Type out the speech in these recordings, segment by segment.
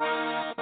Bye.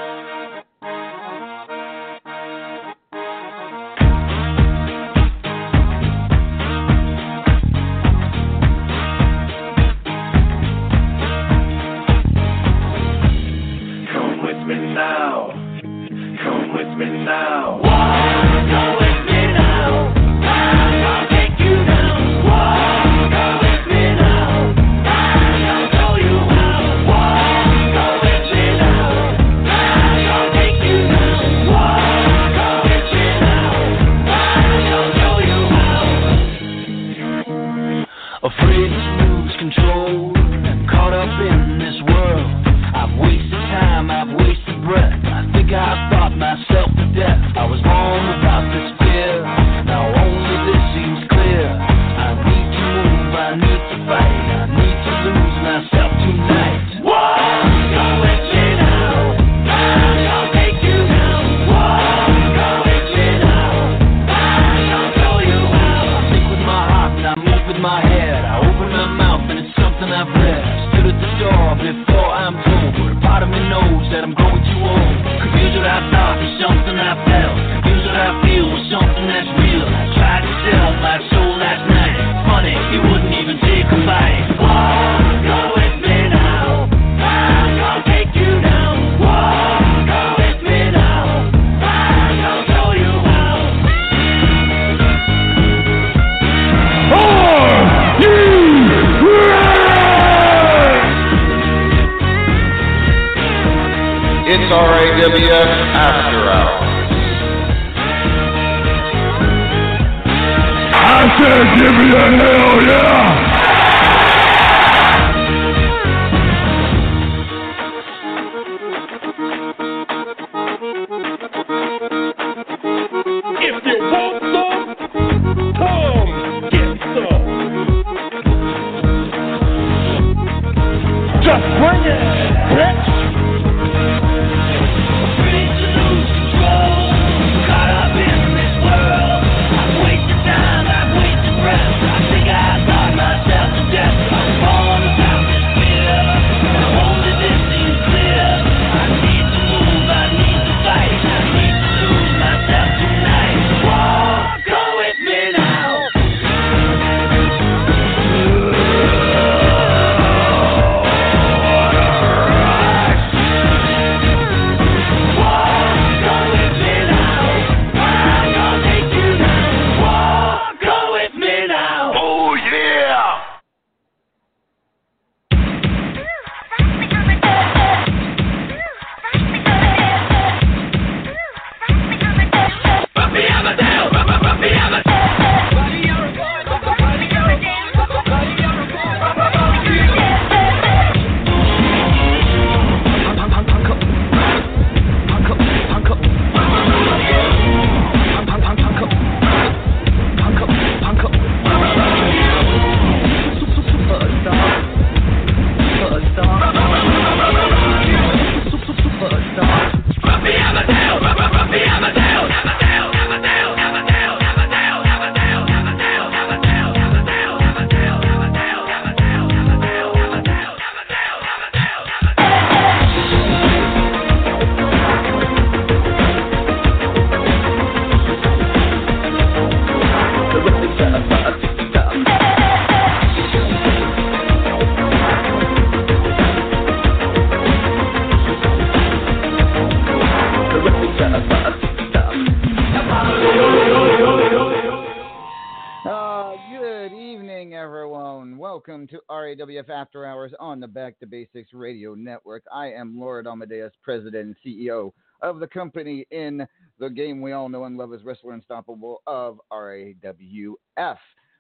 Amadeus, president and CEO of the company in the game we all know and love as Wrestler Unstoppable of RAWF.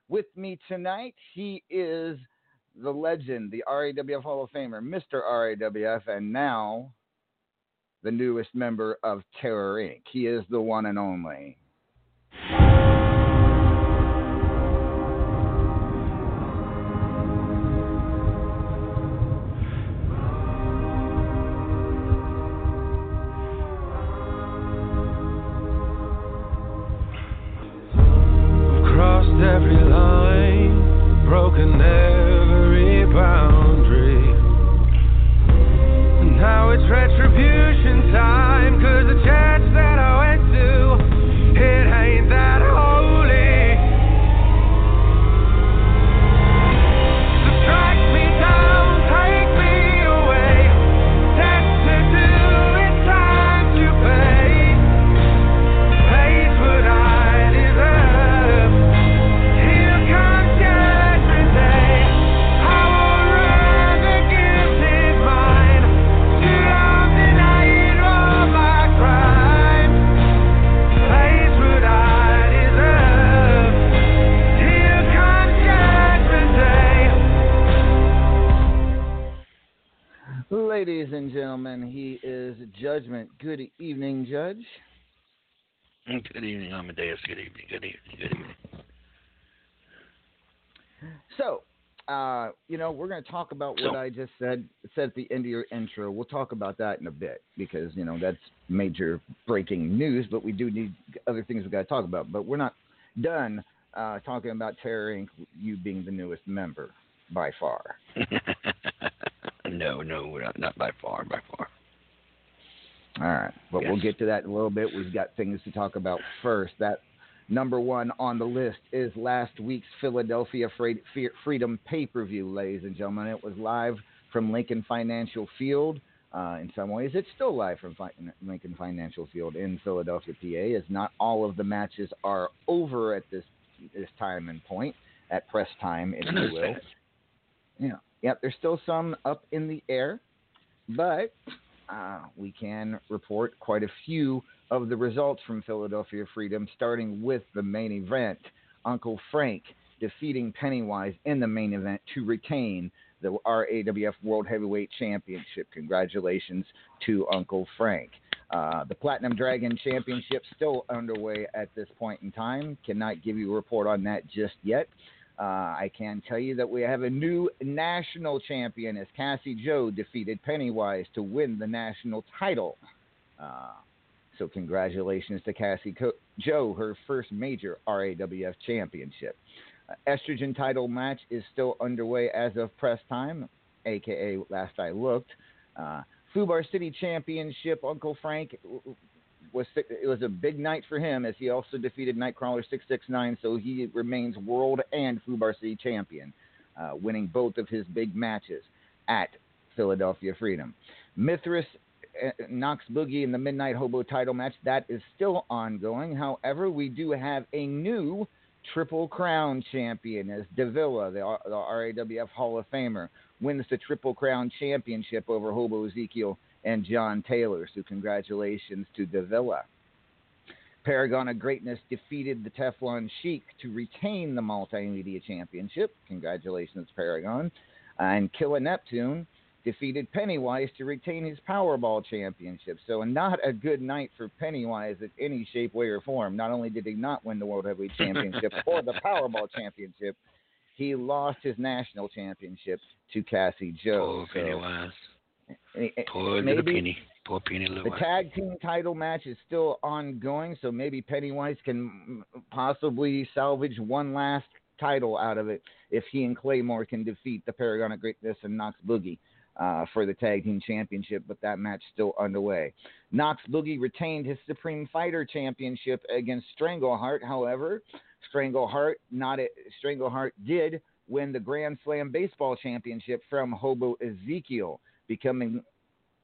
With me tonight, he is the legend, the RAWF Hall of Famer, Mr. RAWF, and now the newest member of Terror Inc. He is the one and only. every line, broken every boundary. Now it's retribution time, cause the chance. Ladies and gentlemen, he is Judgment. Good evening, Judge. Good evening, Amadeus. Good evening. Good evening. Good evening. So, uh, you know, we're going to talk about what So- I just said said at the end of your intro. We'll talk about that in a bit because you know that's major breaking news. But we do need other things we got to talk about. But we're not done uh, talking about Terror Inc. You being the newest member by far. no, no, not, not by far, by far. All right, but we'll get to that in a little bit. We've got things to talk about first. That number one on the list is last week's Philadelphia Freedom pay per view, ladies and gentlemen. It was live from Lincoln Financial Field. Uh, in some ways, it's still live from fi- Lincoln Financial Field in Philadelphia, PA, as not all of the matches are over at this this time and point at press time, if you will. that. Yeah, yep. There's still some up in the air, but uh, we can report quite a few of the results from Philadelphia Freedom, starting with the main event. Uncle Frank defeating Pennywise in the main event to retain the RAWF World Heavyweight Championship. Congratulations to Uncle Frank. Uh, the Platinum Dragon Championship still underway at this point in time. Cannot give you a report on that just yet. Uh, I can tell you that we have a new national champion as Cassie Joe defeated Pennywise to win the national title. Uh, so congratulations to Cassie Co- Joe, her first major RAWF championship. Uh, estrogen title match is still underway as of press time, aka last I looked. Uh, Fubar City Championship, Uncle Frank was it was a big night for him as he also defeated Nightcrawler 669, so he remains world and Fubar City champion, uh, winning both of his big matches at Philadelphia Freedom. Mithras uh, Knox Boogie in the Midnight Hobo title match that is still ongoing. However, we do have a new Triple Crown champion as Davila, the, the RAWF Hall of Famer, wins the Triple Crown championship over Hobo Ezekiel and John Taylor. So congratulations to Davila. Paragon of Greatness defeated the Teflon Sheik to retain the Multimedia Championship. Congratulations, Paragon. And Killer Neptune defeated Pennywise to retain his Powerball Championship. So not a good night for Pennywise in any shape, way, or form. Not only did he not win the World Heavyweight Championship or the Powerball Championship, he lost his national championship to Cassie Joe. Oh, Poor So, Pennywise. Eh, eh, Poor little Penny. Poor Penny little the tag team title match is still ongoing, so maybe Pennywise can possibly salvage one last title out of it if he and Claymore can defeat the Paragon of Greatness and Knox Boogie uh, for the tag team championship. But that match still underway. Knox Boogie retained his Supreme Fighter Championship against Strangleheart. However, Strangleheart not a, Strangleheart did win the Grand Slam Baseball Championship from Hobo Ezekiel, becoming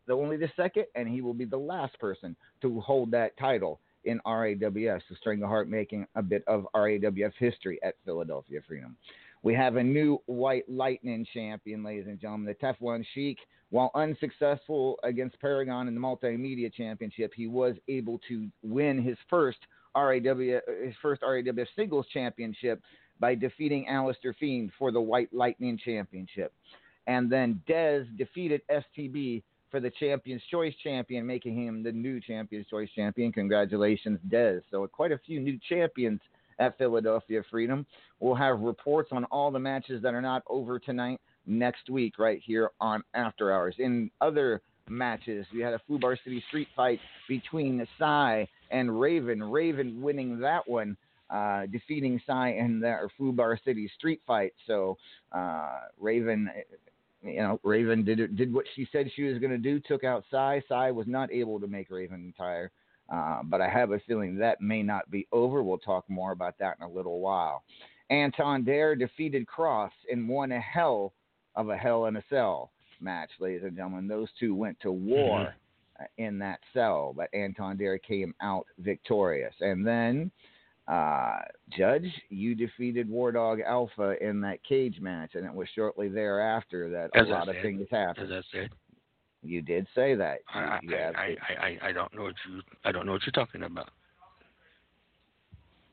the only the second, and he will be the last person to hold that title in RAWS, the string So heart making a bit of RAWF history at Philadelphia Freedom. We have a new White Lightning champion, ladies and gentlemen. The Teflon Sheik, while unsuccessful against Paragon in the Multimedia Championship, he was able to win his first RAW, his first RAWF Singles Championship by defeating Alistair Fiend for the White Lightning Championship. And then Dez defeated STB for the Champions Choice champion, making him the new Champions Choice champion. Congratulations, Dez. So quite a few new champions at Philadelphia Freedom. We'll have reports on all the matches that are not over tonight next week, right here on After Hours. In other matches, we had a Fubar City street fight between Sai and Raven. Raven winning that one, uh, defeating Sai in their Fubar City street fight. So uh, Raven you know, Raven did did what she said she was going to do. Took out Sai. Sai was not able to make Raven retire, uh, but I have a feeling that may not be over. We'll talk more about that in a little while. Anton Dare defeated Cross and won a hell of a Hell in a Cell match, ladies and gentlemen. Those two went to war uh, in that cell, but Anton Dare came out victorious. And then uh, Judge, you defeated War Dog Alpha in that cage match, and it was shortly thereafter that As a lot said, of things happened. As I said. You did say that. I, you I, I, I, I, don't know what you I don't know what you're talking about.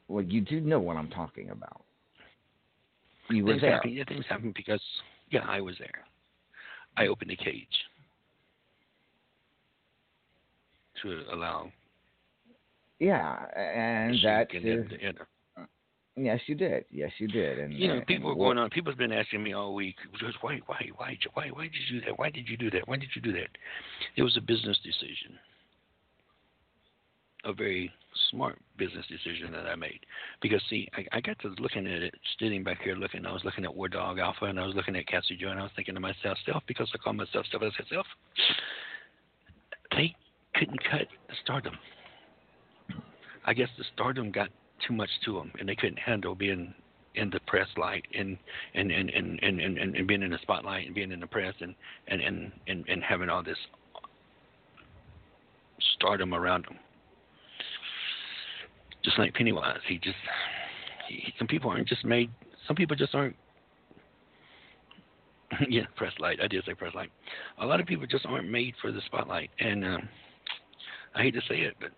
Well, you do know what I'm talking about. You were there. Happened, things happened because yeah, I was there. I opened the cage to allow yeah, and that is. Yes, you did. Yes, you did. And you know, uh, and, people are going on. People's been asking me all week, just why, why, why, why, why did you do that? Why did you do that? Why did you do that? It was a business decision, a very smart business decision that I made. Because see, I, I got to looking at it, sitting back here looking. I was looking at War Dog Alpha, and I was looking at Cassie Joe, and I was thinking to myself, self, because I call myself self as self. They couldn't cut the stardom. I guess the stardom got too much to them, and they couldn't handle being in the press light and and and and and, and, and being in the spotlight and being in the press and and and and, and having all this stardom around them. Just like Pennywise, he just he, some people aren't just made. Some people just aren't. yeah, press light. I did say press light. A lot of people just aren't made for the spotlight, and um, I hate to say it, but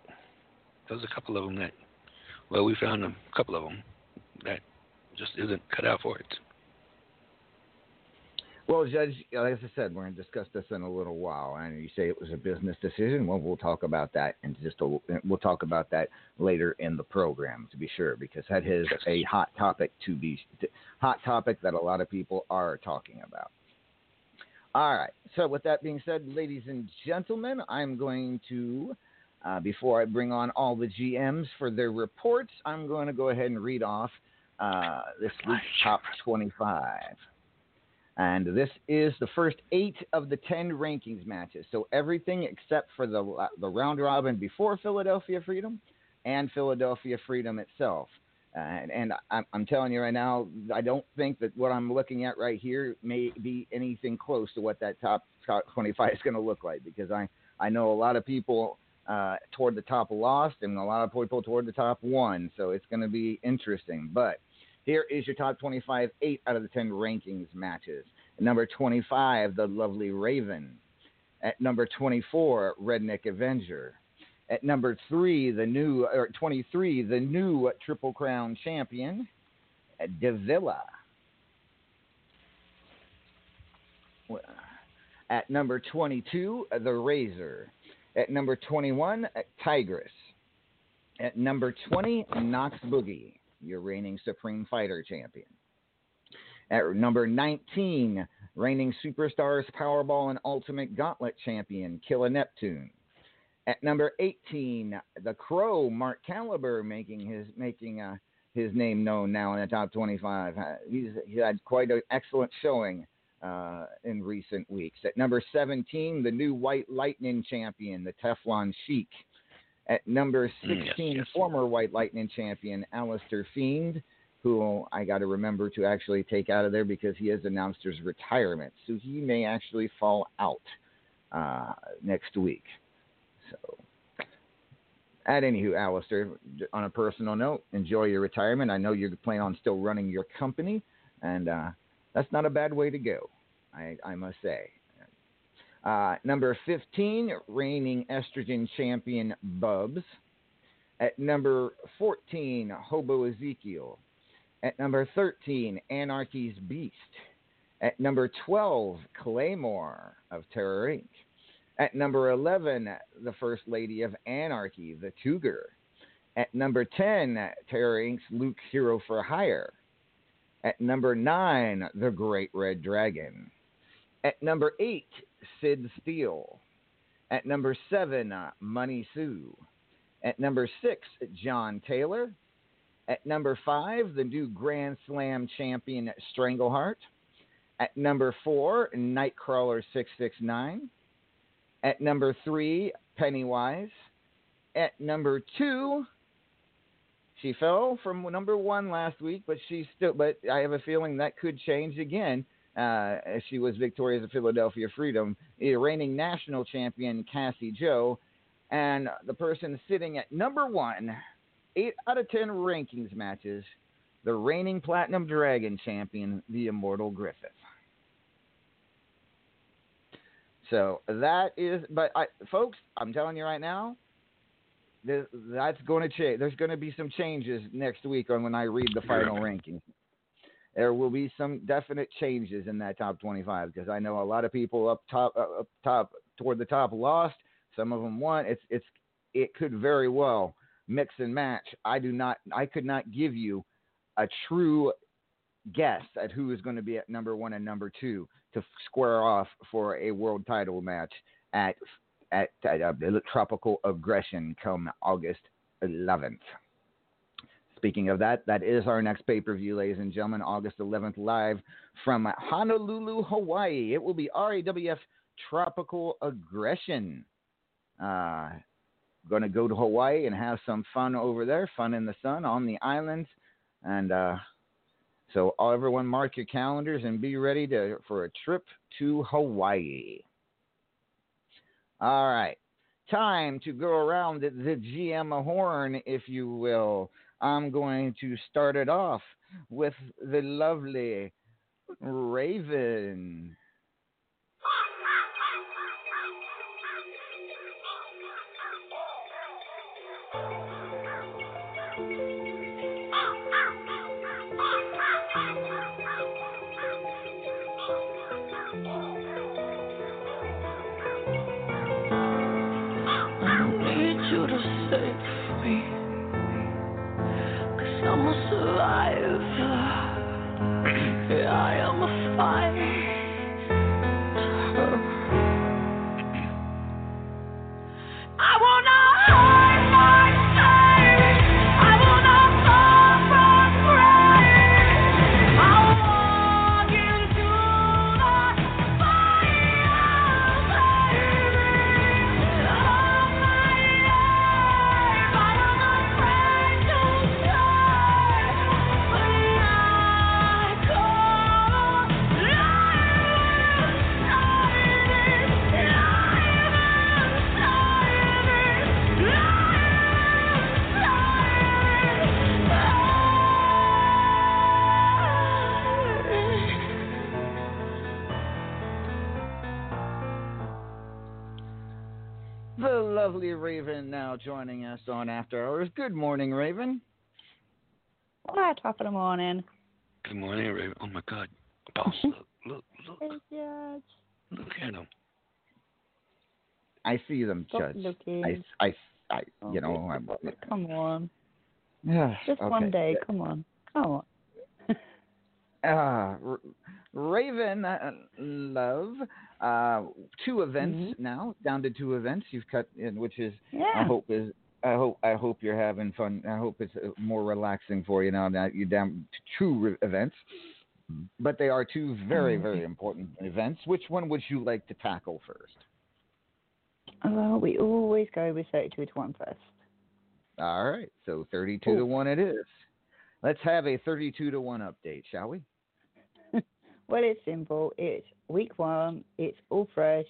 there's a couple of them that well, we found a couple of them that just isn't cut out for it. Well, Judge, as I said, we're going to discuss this in a little while, and you say it was a business decision. Well, we'll talk about that, and just a, we'll talk about that later in the program to be sure, because that is a hot topic to be hot topic that a lot of people are talking about. All right. So, with that being said, ladies and gentlemen, I'm going to uh, before I bring on all the GMs for their reports, I'm going to go ahead and read off uh, this week's top 25. And this is the first eight of the 10 rankings matches. So everything except for the, the round robin before Philadelphia Freedom and Philadelphia Freedom itself. Uh, and, and I'm, I'm, telling you right now, I don't think that what I'm looking at right here may be anything close to what that top, top 25 is going to look like because I, I know a lot of people uh, toward the top lost, and a lot of people toward the top won. So it's going to be interesting. But here is your top 25, eight out of the 10 rankings matches. At number 25, the lovely Raven. At number 24, Redneck Avenger. At number three, the new or 23, the new Triple Crown champion, Davila. At number 22, the Razor. At number 21, Tigress. At number 20, Knox Boogie, your reigning Supreme Fighter champion. At number 19, reigning Superstars Powerball and Ultimate Gauntlet champion, Killer Neptune. At number 18, the Crow, Mark Caliber, making his making uh, his name known now in the top 25. Uh, he's he had quite an excellent showing uh, in recent weeks. At number 17, the new White Lightning champion, the Teflon Sheik. At number 16, mm, yes, yes. former White Lightning champion, Alistair Fiend, who I got to remember to actually take out of there because he has announced his retirement. So he may actually fall out uh, next week. So, at anywho, Alistair, on a personal note, enjoy your retirement. I know you're planning on still running your company, and uh, that's not a bad way to go, I, I must say. Uh, number 15, reigning estrogen champion Bubs. At number 14, Hobo Ezekiel. At number 13, Anarchy's Beast. At number 12, Claymore of Terror Inc. At number 11, the First Lady of Anarchy, the Cougar. At number 10, Terror Inc.'s Luke Hero for Hire. At number nine, The Great Red Dragon. At number eight, Sid Steele. At number seven, Money Sue. At number six, John Taylor. At number five, the new Grand Slam champion Strangleheart. At number four, Nightcrawler 669. At number three, Pennywise. At number two, she fell from number one last week, but she's still. But I have a feeling that could change again. Uh, she was victorious at Philadelphia Freedom, the reigning national champion Cassie Joe, and the person sitting at number one, eight out of ten rankings matches, the reigning Platinum Dragon champion, the Immortal Griffith. So that is, but I, folks, I'm telling you right now, that's going to change. There's going to be some changes next week on when I read the final rankings. There will be some definite changes in that top 25 because I know a lot of people up top, uh, up top toward the top lost. Some of them won. It's it's it could very well mix and match. I do not. I could not give you a true guess at who is going to be at number one and number two to square off for a world title match at at, uh, Tropical Aggression come August 11th. Speaking of that, that is our next pay per view, ladies and gentlemen, August 11th, live from Honolulu, Hawaii. It will be RAWF Tropical Aggression. Uh, going to go to Hawaii and have some fun over there, fun in the sun on the islands. And uh, so, everyone, mark your calendars and be ready to, for a trip to Hawaii. All right. Time to go around the, GM horn, if you will. I'm going to start it off with the lovely Raven. Joining us on After Hours. Good morning, Raven. Hi, top of the morning. Good morning, Raven. Oh my God, boss! Look, look, look. Hey, Judge. Look at them. I see them, Stop Judge. Looking. I, I, I, you know, I'm. Come on. Yeah. Just okay. one day. Come on. Come on. uh, Raven, uh, love, uh, two events mm-hmm. now, down to two events you've cut in, which is yeah. I hope is I hope I hope you're having fun. I hope it's uh, more relaxing for you now that you're down to two re- events. But they are two very mm-hmm. very important events. Which one would you like to tackle first? Well, we always go with 32 to 1 first. All right, so 32 Ooh. to 1 it is. Let's have a 32 to 1 update, shall we? Well, it's simple. It's week one, it's all fresh.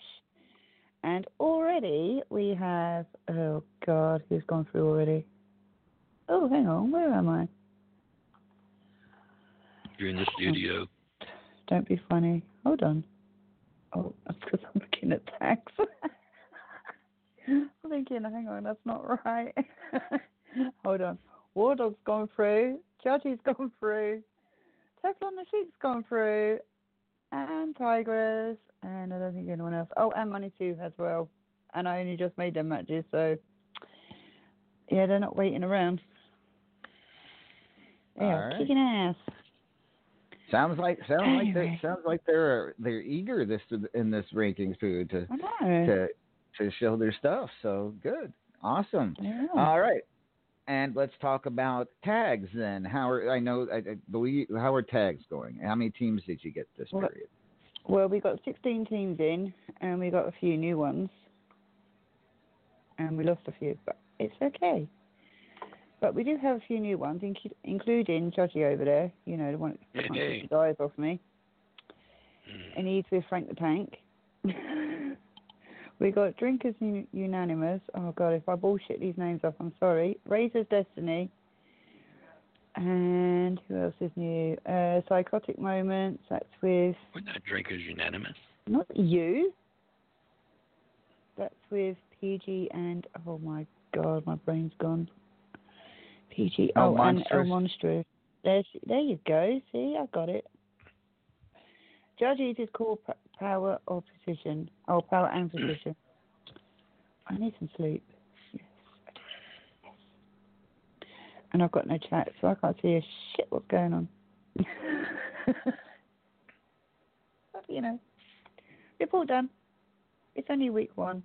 And already we have, oh God, who's gone through already? Oh, hang on, where am I? You're in the studio. Don't be funny. Hold on. Oh, that's because I'm looking at tags. I'm thinking, hang on, that's not right. Hold on. Wardog's gone through. Judgy's gone through. Teflon the Sheep's gone through. And Tigress. And I don't think anyone else. Oh, and Money 2 as well. And I only just made them matches, so. Yeah, they're not waiting around. Yeah, right. kicking ass. Sounds like sounds anyway. like they sounds like they're they're eager this in this rankings food to to to show their stuff. So good, awesome. Yeah. All right, and let's talk about tags then. How are I know I, I believe how are tags going? How many teams did you get this well, period? Well, we got 16 teams in, and we got a few new ones, and we lost a few, but it's okay. But we do have a few new ones, inc- including Judgy over there. You know, the one that Hey. took the eyes off me. Mm. And he's with Frank the Tank. we got Drinkers Un- Unanimous. Oh God, if I bullshit these names up, I'm sorry. Razor's Destiny. And who else is new? Uh, Psychotic Moments. That's with We're not drinkers unanimous. not you. That's with PG and oh my God, my brain's gone. PG. Oh, Oh, and El Monstrous. Monstro. There's, there you go. See, I got it. Judges is called p- power or precision. Oh, power and precision. I need some sleep. Yes, Yes. And I've got no chat, so I can't see a shit what's going on. but, you know, report done. It's only week one.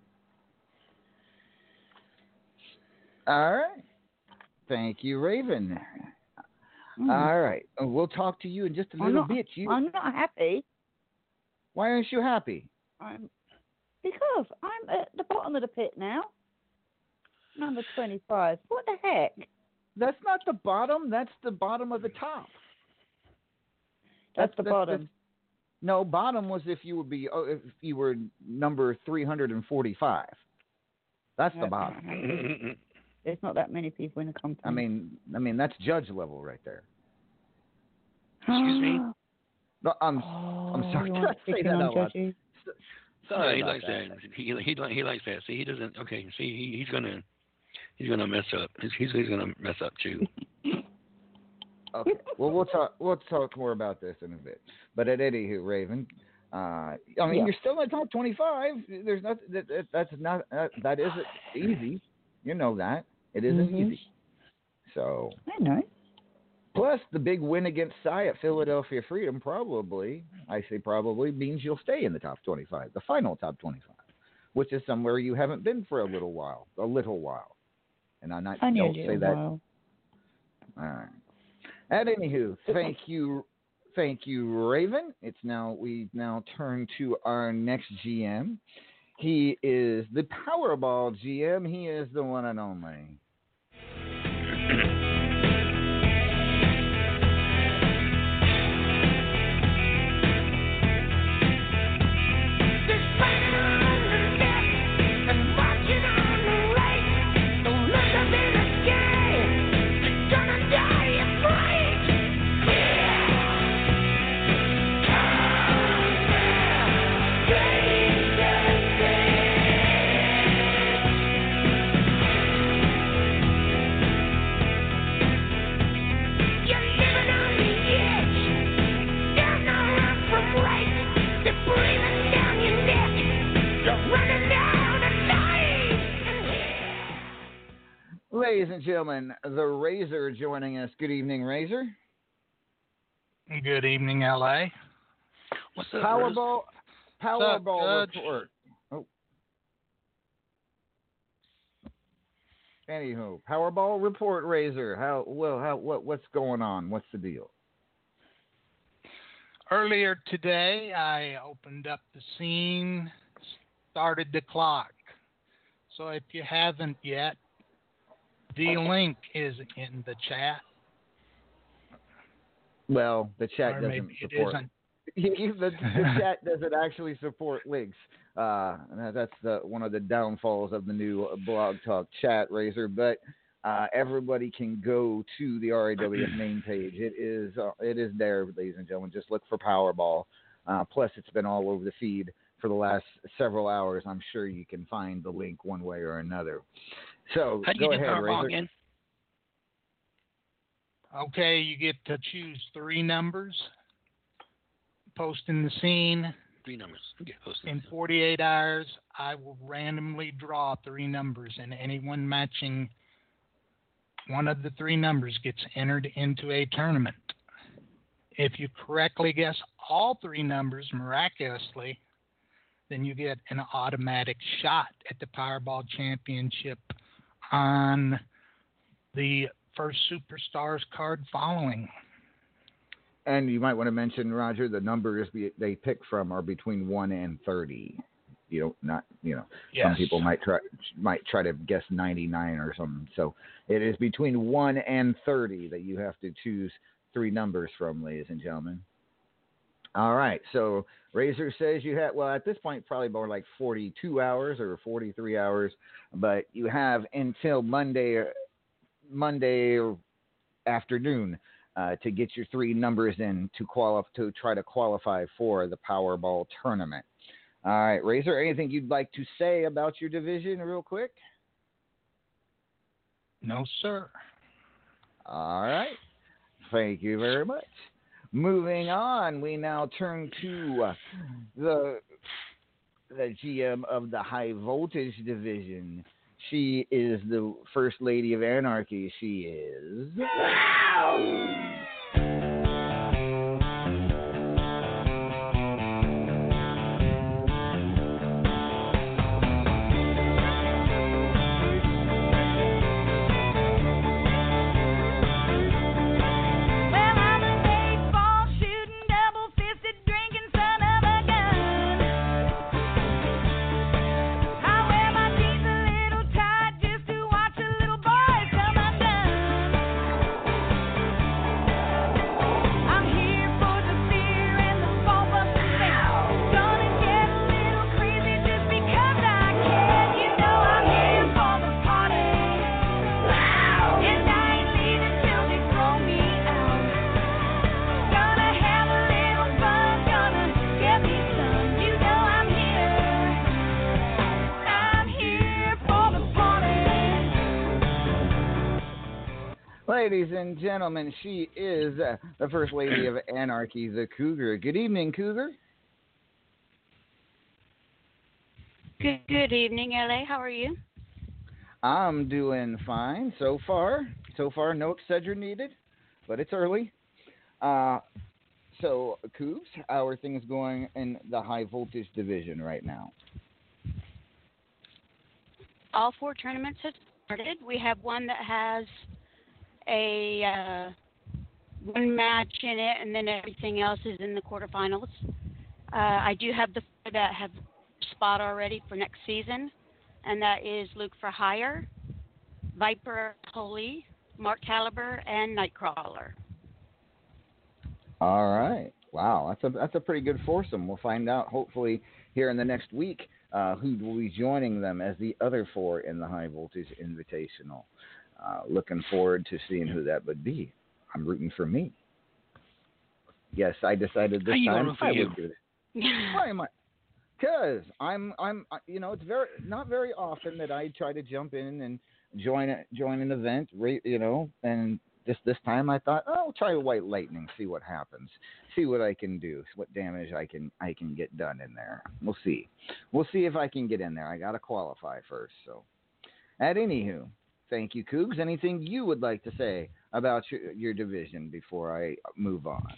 All right. Thank you, Raven. Mm. All right. We'll talk to you in just a I'm little not- bit. You, I'm not happy. Why aren't you happy? I'm because I'm at the bottom of the pit now. Number twenty-five. What the heck? That's not the bottom. That's the bottom of the top. That's, the bottom. no, bottom was if you would be oh, if you were number three hundred and forty-five. That's the bottom. There's not that many people in the company. I mean, I mean that's judge level right there. Excuse me? No, I'm Oh, I'm sorry. Did I say that out loud? Judgy? No, sorry he likes that. that. He he he likes that. See, he doesn't. Okay, see, he, he's gonna he's gonna mess up. He's he's, he's gonna mess up too. Okay. Well, we'll talk. We'll talk more about this in a bit. But at any who Raven, uh, I mean, Yeah. you're still in the top 25. There's not that, that that's not uh, that isn't easy. You know that it isn't Mhm. easy. So I know. Plus the big win against Sai at Philadelphia Freedom probably, I say probably means you'll stay in the top 25, the final top 25, which is somewhere you haven't been for a little while, a little while. And I'm not a don't say that while. all right. At anywho, thank you, thank you, Raven. It's now we now turn to our next GM. He is the Powerball GM. He is the one and only. Ladies and gentlemen, the Razor joining us. Good evening, Razor. Good evening, LA. What's up? Powerball, Powerball report. Oh. Anywho, Powerball report, Razor. How well? How what? What's going on? What's the deal? Earlier today, I opened up the scene, started the clock. So if you haven't yet, the link is in the chat. Well, the chat or doesn't support. the, the chat doesn't actually support links. Uh, that's the one of the downfalls of the new Blog Talk chat, Razor. But uh, everybody can go to the RAWF main page. It is uh, it is there, ladies and gentlemen. Just look for Powerball. Uh, plus, it's been all over the feed for the last several hours. I'm sure you can find the link one way or another. So How do you go do ahead, Powerball Razor. Okay, you get to choose three numbers, post in the scene. Three numbers. Okay, host In 48 hours, I will randomly draw three numbers, and anyone matching one of the three numbers gets entered into a tournament. If you correctly guess all three numbers miraculously, then you get an automatic shot at the Powerball Championship on the first Superstars card following. And you might want to mention, Roger, the numbers be- they pick from are between one and thirty. You know, not you know. Some people might try might try to guess ninety nine or something. So it is between one and thirty that you have to choose three numbers from, ladies and gentlemen. All right. So Razor says you have well at this point probably more like forty two hours or forty three hours, but you have until Monday Monday afternoon uh, to get your three numbers in to qualify to try to qualify for the Powerball tournament. All right, Razor, anything you'd like to say about your division, real quick? No, sir. All right, thank you very much. Moving on, we now turn to uh, the the GM of the High Voltage Division. She is the First Lady of Anarchy. She is. And gentlemen, she is uh, the First Lady of Anarchy, the Cougar. Good evening, Cougar. Good, good evening, LA. How are you? I'm doing fine so far. So far, no Excedrin needed, but it's early. Uh, so, Coops, how are things going in the high voltage division right now? All four tournaments have started. We have one that has a uh, one match in it, and then everything else is in the quarterfinals. Uh, I do have the four that have spot already for next season, and that is Luke for Hire, Viper Holy, Mark Caliber, and Nightcrawler. All right. Wow, that's a that's a pretty good foursome. We'll find out hopefully here in the next week uh, who will be joining them as the other four in the high voltage invitational. Uh, looking forward to seeing who that would be. I'm rooting for me. Yes, I decided this time I you? would do. Why am I? Because I'm I'm you know it's very not very often that I try to jump in and join a, join an event, you know, and this this time I thought, oh, I'll try White Lightning, see what happens, see what I can do, what damage I can I can get done in there. We'll see, we'll see if I can get in there. I got to qualify first. So, at anywho, thank you, Cougs. Anything you would like to say about your, your division before I move on?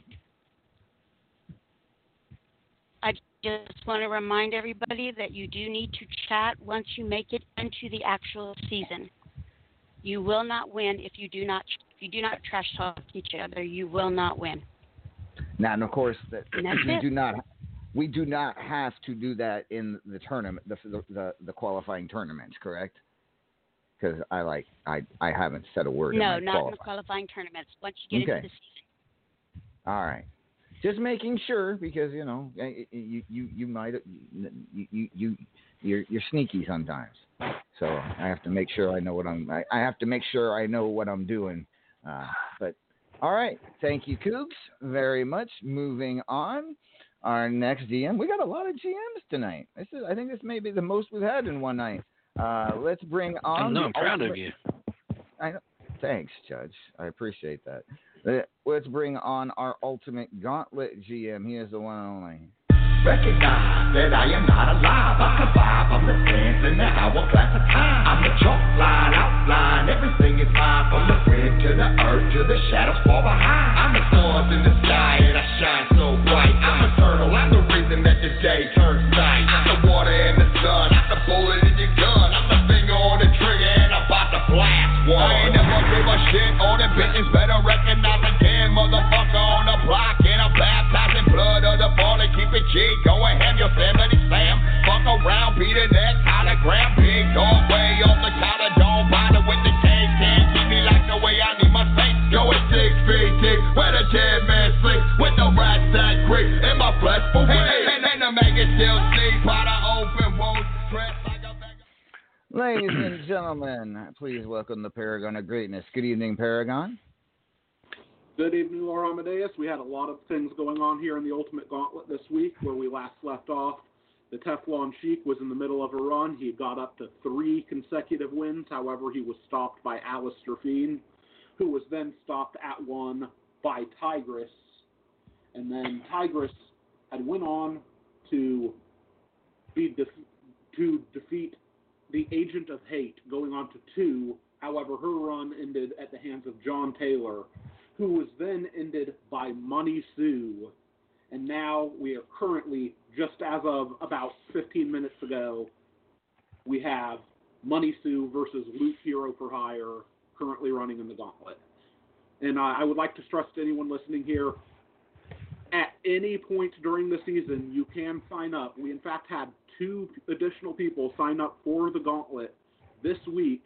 I just want to remind everybody that you do need to chat once you make it into the actual season. You will not win if you do not if you do not trash talk each other. You will not win. Now, and of course, that we it. do not we do not have to do that in the tournament, the the, the, the qualifying tournaments, correct? Because I like I I haven't said a word. No, in not my in the qualifying. qualifying tournaments. Once you get Okay. into the season. All right. Just making sure because you know eh, eh, you you you might you you you you're you're sneaky sometimes. So I have to make sure I know what I'm I, I have to make sure I know what I'm doing. Uh, but all right, thank you, Cougs, very much. Moving on, our next GM. We got a lot of GMs tonight. This is I think this may be the most we've had in one night. Uh, let's bring on. I know, the I'm proud of you. I know. Thanks, Judge. I appreciate that. Uh, Let's bring on our ultimate gauntlet GM. He is the one and only. Recognize that I am not alive. I survive. I'm the sands in the hourglass of time. I'm the chalk line, outline. Everything is fine. From the wind to the earth to the shadows far behind. I'm the stars in the sky and I shine so bright. I'm eternal. I'm the ball and keep it G. Going ham, Yosemite Sam. Fuck around, Peter next hologram. Big dog way off the counter. Don't bother with the case. Can't keep me like the way I need my face. Going six feet deep where the dead man sleep. With the rats that creep in my flesh for weed. And, and the maggot still sleep. Pot open wounds. Dressed like a bag of- Ladies and gentlemen, please welcome the Paragon of Greatness. Good evening, Paragon. Good evening, Laura Amadeus. We had a lot of things going on here in the Ultimate Gauntlet this week where we last left off. The Teflon Sheik was in the middle of a run. He got up to three consecutive wins. However, he was stopped by Alistair Fiend, who was then stopped at one by Tigress. And then Tigress had went on to be to defeat the Agent of Hate, going on to two. However, her run ended at the hands of John Taylor, who was then ended by Money Sue. And now we are currently, just as of about 15 minutes ago, we have Money Sue versus Luke Hero for Hire currently running in the gauntlet. And I would like to stress to anyone listening here at any point during the season, you can sign up. We, in fact, had two additional people sign up for the gauntlet this week.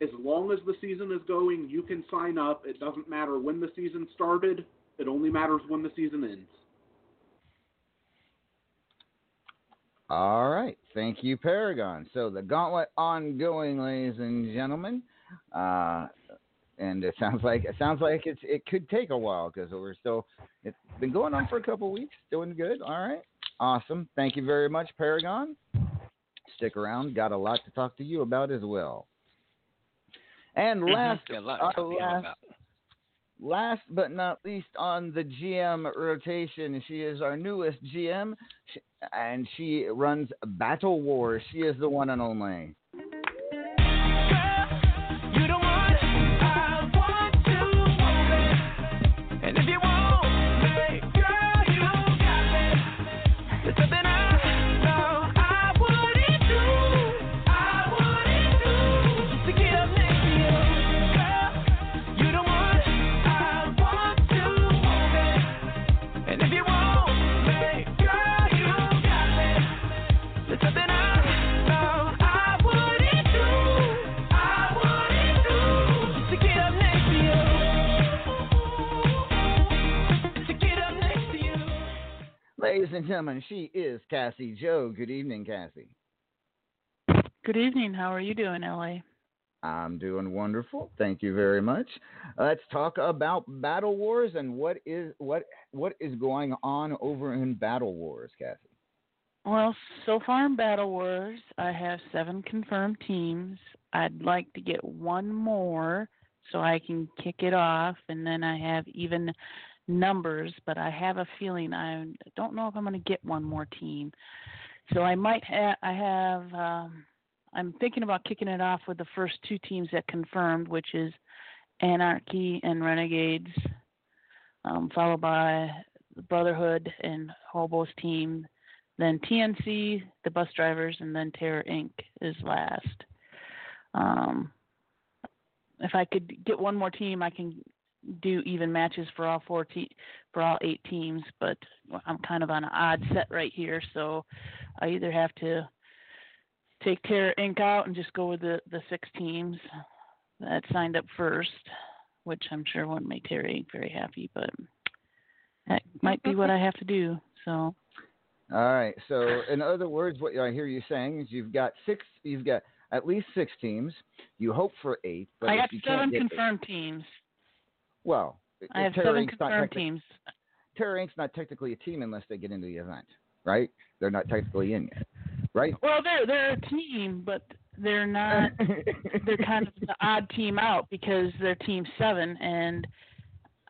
As long as the season is going, you can sign up. It doesn't matter when the season started, it only matters when the season ends. All right. Thank you, Paragon. So the gauntlet ongoing, ladies and gentlemen. Uh, and it sounds like it sounds like it's it could take a while because we're still it's been going on for a couple weeks, doing good. All right, awesome. Thank you very much, Paragon. Stick around. Got a lot to talk to you about as well. And last, Yeah, a uh, last, last but not least on the GM rotation, she is our newest GM, and she runs Battle Wars. She is the one and only. Gentlemen, she is Cassie Joe. Good evening, Cassie. Good evening. How are you doing, LA? I'm doing wonderful. Thank you very much. Let's talk about Battle Wars and what is what what is going on over in Battle Wars, Cassie. Well, so far in Battle Wars, I have seven confirmed teams. I'd like to get one more so I can kick it off, and then I have even numbers, but I have a feeling I don't know if I'm going to get one more team. So I might have, I have, um, I'm thinking about kicking it off with the first two teams that confirmed, which is Anarchy and Renegades, um, followed by the Brotherhood and Hobo's team, then TNC, the bus drivers, and then Terror Inc. is last. Um, if I could get one more team, I can do even matches for all four te- for all eight teams. But I'm kind of on an odd set right here, so I either have to take Terror Inc. out and just go with the the six teams that signed up first, which I'm sure wouldn't make Terror Inc. very happy, but that might be what I have to do. So. All right. So, in other words, what I hear you saying is you've got six, you've got at least six teams. You hope for eight, but I you seven can't eight- confirmed teams. Well, I have Terror seven Inc.'s not confirmed technic- teams. Terror Inc.'s not technically a team unless they get into the event, right? They're not technically in yet, right? Well, they're they're a team, but they're not. they're kind of the odd team out because they're team seven, and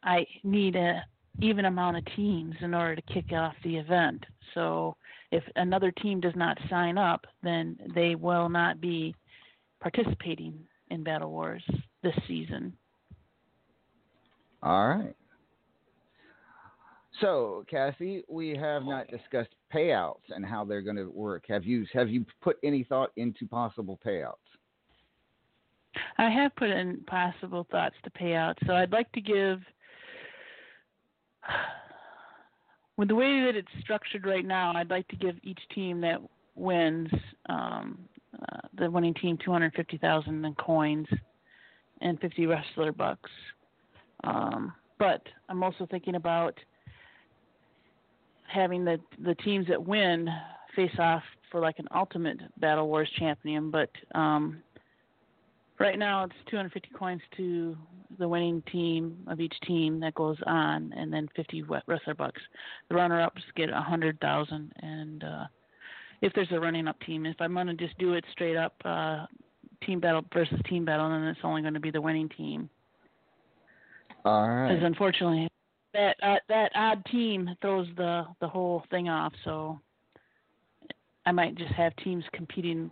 I need a even amount of teams in order to kick off the event. So if another team does not sign up, then they will not be participating in Battle Wars this season. All right. So, Cassie, we have not discussed payouts and how they're going to work. Have you have you put any thought into possible payouts? I have put in possible thoughts to pay out, so I'd like to give. With the way that it's structured right now, I'd like to give each team that wins um, uh, the winning team two hundred fifty thousand in coins and fifty wrestler bucks. Um, but I'm also thinking about having the the teams that win face off for like an ultimate battle wars champion. But um, right now it's 250 coins to the winning team of each team that goes on, and then 50 wrestler bucks. The runner-ups get a hundred thousand, and uh, if there's a running-up team, if I'm gonna just do it straight up uh, team battle versus team battle, then it's only going to be the winning team. All Because unfortunately, that uh, that odd team throws the the whole thing off. So I might just have teams competing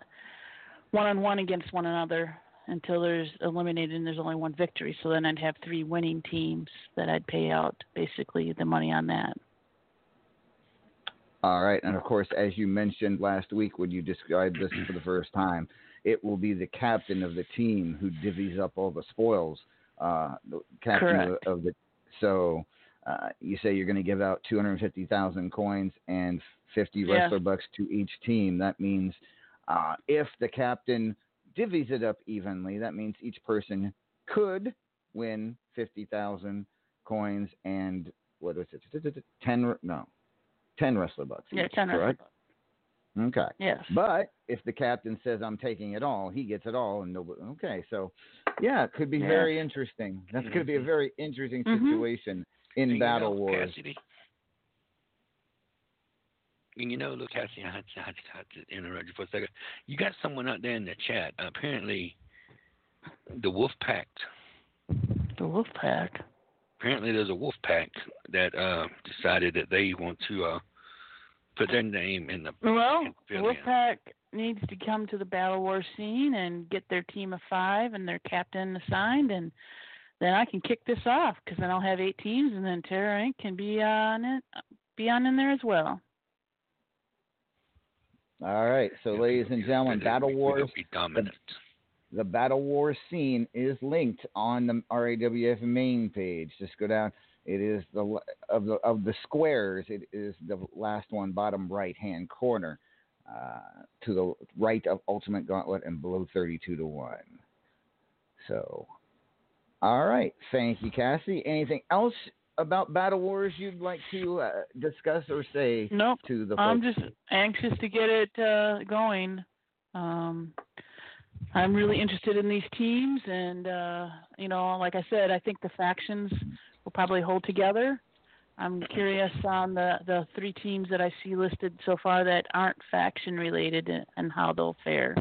one on one against one another until there's eliminated and there's only one victory. So then I'd have three winning teams that I'd pay out basically the money on that. All right, and of course, as you mentioned last week when you described this for the first time, it will be the captain of the team who divvies up all the spoils. Uh, captain of, of the so uh, you say you're going to give out 250,000 coins and 50 Yeah. wrestler bucks to each team. That means uh, if the captain divvies it up evenly, that means each person could win 50,000 coins and what is it? 10 no. 10 wrestler bucks. Yeah, ten correct? Okay. Yes. But if the captain says I'm taking it all, he gets it all, and nobody. Okay, so yeah, it could be Yeah. very interesting. That's going to be a Mhm. very interesting Mhm. situation in And you Battle know, Wars. Cassidy, and you know, look, Cassidy, I had, to, I had to- I had to interrupt you for a second. You got someone out there in the chat. apparently, the Wolf Pack. The wolf pack. Apparently, there's a Wolf Pack that uh, decided that they want to uh, put their name in the. Well, in the wolf pack needs to come to the battle war scene and get their team of five and their captain assigned, and then I can kick this off because then I'll have eight teams, and then Terror Inc. can be on it, be on in there as well. All right, so ladies and gentlemen, Battle We- we Wars. don't dominant. The Battle War scene is linked on the RAWF main page. Just go down. It is the of the of the squares. It is the last one, bottom right hand corner, uh, to the right of Ultimate Gauntlet and below thirty-two to one. So, all right. Thank you, Cassie. Anything else about Battle Wars you'd like to uh, discuss or say Nope. to the I'm just anxious to get it uh, going. Um, I'm really interested in these teams, and uh, you know, like I said, I think the factions will probably hold together. I'm curious on the the three teams that I see listed so far that aren't faction related and, how they'll fare.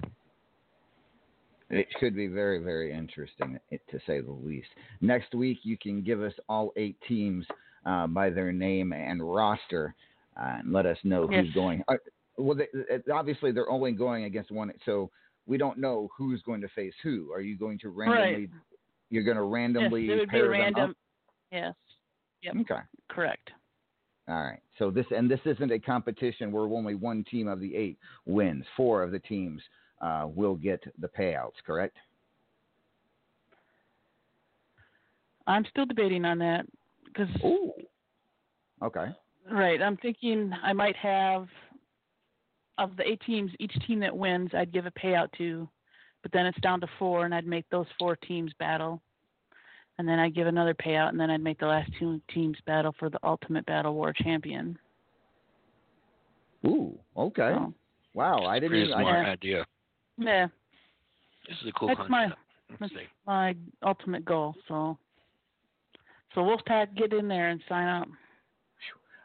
It could be very, very interesting, to say the least. Next week, you can give us all eight teams uh, by their name and roster, uh, and let us know who's Yes. going. Uh, well, they, obviously, they're only going against one, so we don't know who's going to face who. Are you going to randomly? You're going to randomly be pair them random. up? Yes, Yep. Okay. correct. All right. So this and this isn't a competition where only one team of the eight wins. Four of the teams uh, will get the payouts. Correct? I'm still debating on that because Ooh. Okay. Right. I'm thinking I might have of the eight teams, each team that wins, I'd give a payout to, but then it's down to four, and I'd make those four teams battle, and then I'd give another payout, and then I'd make the last two teams battle for the ultimate battle war champion. Ooh. Okay. So, Wow. I didn't. Pretty Even, smart yeah. idea. yeah, This is a cool That's concept. my- that's my ultimate goal. So, so Wolfpack, get in there and sign up.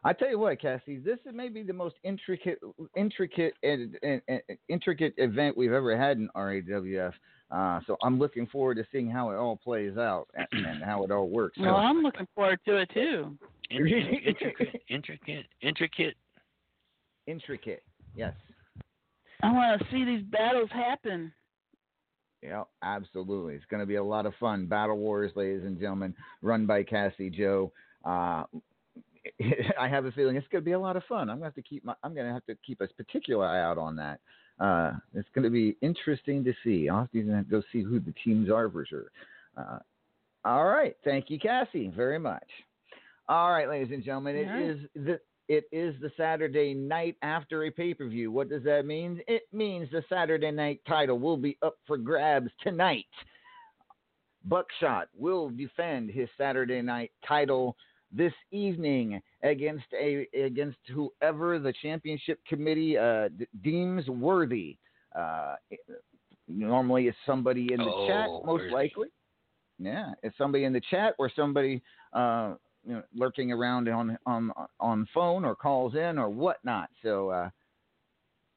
I tell you what, Cassie, this is maybe the most intricate, intricate, and, and, and intricate event we've ever had in RAWF. Uh, so I'm looking forward to seeing how it all plays out and, and how it all works. So, Well, I'm looking forward to it too. In- in- intricate, intricate, intricate. intricate, yes. I want to see these battles happen. Yeah, absolutely. It's going to be a lot of fun. Battle Wars, ladies and gentlemen, run by Cassie Joe. Uh, I have a feeling it's going to be a lot of fun. I'm going to have to keep my. I'm going to have to keep a particular eye out on that. Uh, it's going to be interesting to see. I'll have to go see who the teams are for sure. Uh, all right, thank you, Cassie, very much. All right, ladies and gentlemen, it All right. is the it is the Saturday night after a pay per view. What does that mean? It means the Saturday night title will be up for grabs tonight. Buckshot will defend his Saturday night title this evening against a against whoever the championship committee uh, d- deems worthy. Uh, normally, it's somebody in the chat, Oh, most worthy. likely. Yeah, it's somebody in the chat or somebody uh, you know, lurking around on on on phone or calls in or whatnot. So, uh,